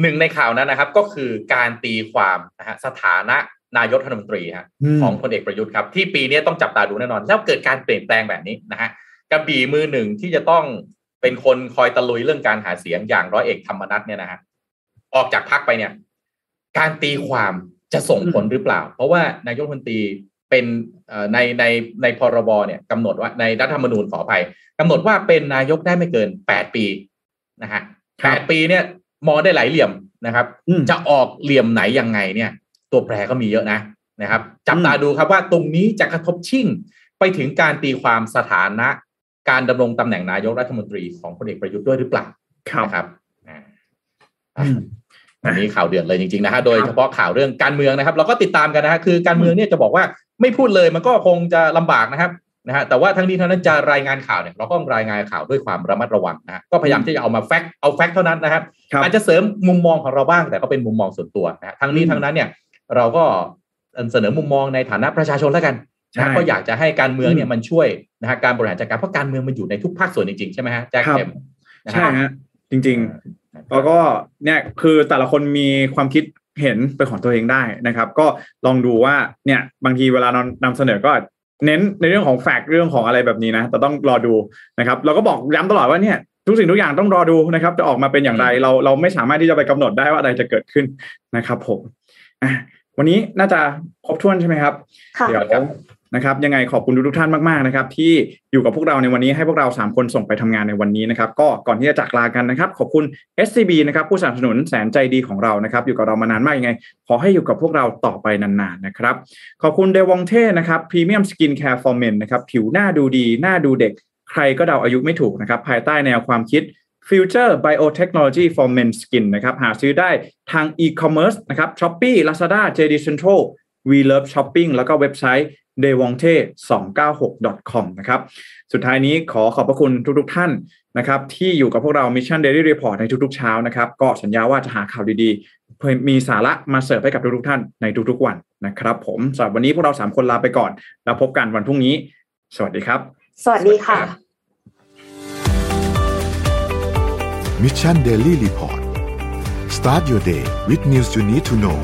หนึ่งในข่าวนั้นนะครับ ก็คือการตีความนะฮะสถานะนายกรัฐมนตรีฮะอืมของพลเอกประยุทธ์ครับ ที่ปีนี้ต้องจับตาดูแน่นอน แล้วเกิดการเปลี่ยนแปลงแบบนี้นะฮะกระบี่มือหนึ่งที่จะต้องเป็นคนคอยตะลุยเรื่องการหาเสียงอย่างร้อยเอกธรรมนัฐเนี่ยนะฮะออกจากพักไปเนี่ย การตีความจะส่งผลหรือเปล่า เพราะว่านายกรัฐมนตรี เป็นเอ่อในในในพรบเนี่ยกำหนดว่าในรัฐธรรมนูญขออภัยกำหนดว่าเป็นนายกได้ไม่เกินแปดปีนะฮะครัแปบดปีเนี่ยมองได้หลายเหลี่ยมนะครับอืมจะออกเหลี่ยมไหนยังไงเนี่ย ตัวแปรก็มีเยอะนะนะครับ จับตาอืมดูครับว่าตรงนี้จะกระทบชิ่งไปถึงการตีความสถานะ การดำรงตำแหน่งนายกรัฐมนตรีของพลเอกประยุทธ์ด้วยหรือเปล่าครับนะครับ อ่าอืมอันนี้ข่าวเดือดเลยจริงๆนะฮะโดยครับเฉพาะข่าวเรื่องการเมืองนะครับ เราก็ติดตามกันนะฮะคือการเมืองเนี่ยจะบอกว่าไม่พูดเลยมันก็คงจะลำบากนะครับนะฮะแต่ว่าทั้งนี้ทั้งนั้นจะรายงานข่าวเนี่ยเราก็ต้องรายงานข่าวด้วยความระมัดระวังนะฮะก็พยายามที่จะเอามา fact เอา fact เท่านั้นนะครับครับอาจจะเสริมมุมมองของเราบ้างแต่ก็เป็นมุมมองส่วนตัวนะฮะทั้งนี้อืมทั้งนั้นเนี่ยเราก็เสนอมุมมองในฐานะประชาชนแล้วกันใช่นะก็อยากจะให้การเมืองเนี่ยอืมมันช่วยนะฮะการบริหารจัดการเพราะการเมืองมันอยู่ในทุกภาคส่วนจริงๆใช่ไหมฮะแจ็คครับเอ็มนะฮะใช่ฮะจริงๆนะครับ แล้วก็เนี่ยคือแต่ละคนมีความคิดเห็นเป็นของตัวเองได้นะครับ ก็ลองดูว่าเนี่ยบางทีเวลานำนำเสนอก็เน้นในเรื่องของแฟกต์เรื่องของอะไรแบบนี้นะแต่ต้องรอดูนะครับ เราก็บอกย้ำตลอดว่าเนี่ยทุกสิ่งทุกอย่างต้องรอดูนะครับ จะออกมาเป็นอย่างไรเราเราไม่สามารถที่จะไปกำหนดได้ว่าอะไรจะเกิดขึ้นนะครับ ผมอะวันนี้น่าจะครบถ้วนใช่ไหมครับค่ะเดี๋ยว นะครับยังไงขอบคุณทุกท่านมากๆนะครับที่อยู่กับพวกเราในวันนี้ให้พวกเรา 3 คนส่งไปทำงานในวันนี้นะครับก็ก่อนที่จะจากลากันนะครับ ขอบคุณ SCB นะครับผู้สนับสนุนแสนใจดีของเรานะครับอยู่กับเรามานานมากยังไง ขอให้อยู่กับพวกเราต่อไปนานๆนะครับขอบคุณเดวองเท่นะครับ premium skincare for men นะครับผิวหน้าดูดีหน้าดูเด็ก ใครก็เดาอายุไม่ถูกนะครับภายใต้แนวความคิด Future Biotechnology for Men Skin นะครับหาซื้อได้ทาง e-commerce นะครับ Shopee Lazada JD Central We Love Shopping แล้วก็เว็บไซต์ d e w o n t e 2 9 6 com นะครับ สุดท้ายนี้ขอขอบพระคุณทุกๆท่านนะครับ ที่อยู่กับพวกเรา Mission Daily Report ในทุกๆเช้านะครับ ก็สัญญาว่าจะหาข่าวดีๆเพื่อมีสาระมาเสิร์ฟให้กับทุกๆท่านในทุกๆวันนะครับผมสำหรับวันนี้พวกเรา 3 คนลาไปก่อน แล้วพบกันวันพรุ่งนี้ สวัสดีครับ สวัสดีค่ะ Mission Daily Report start your day with news you need to know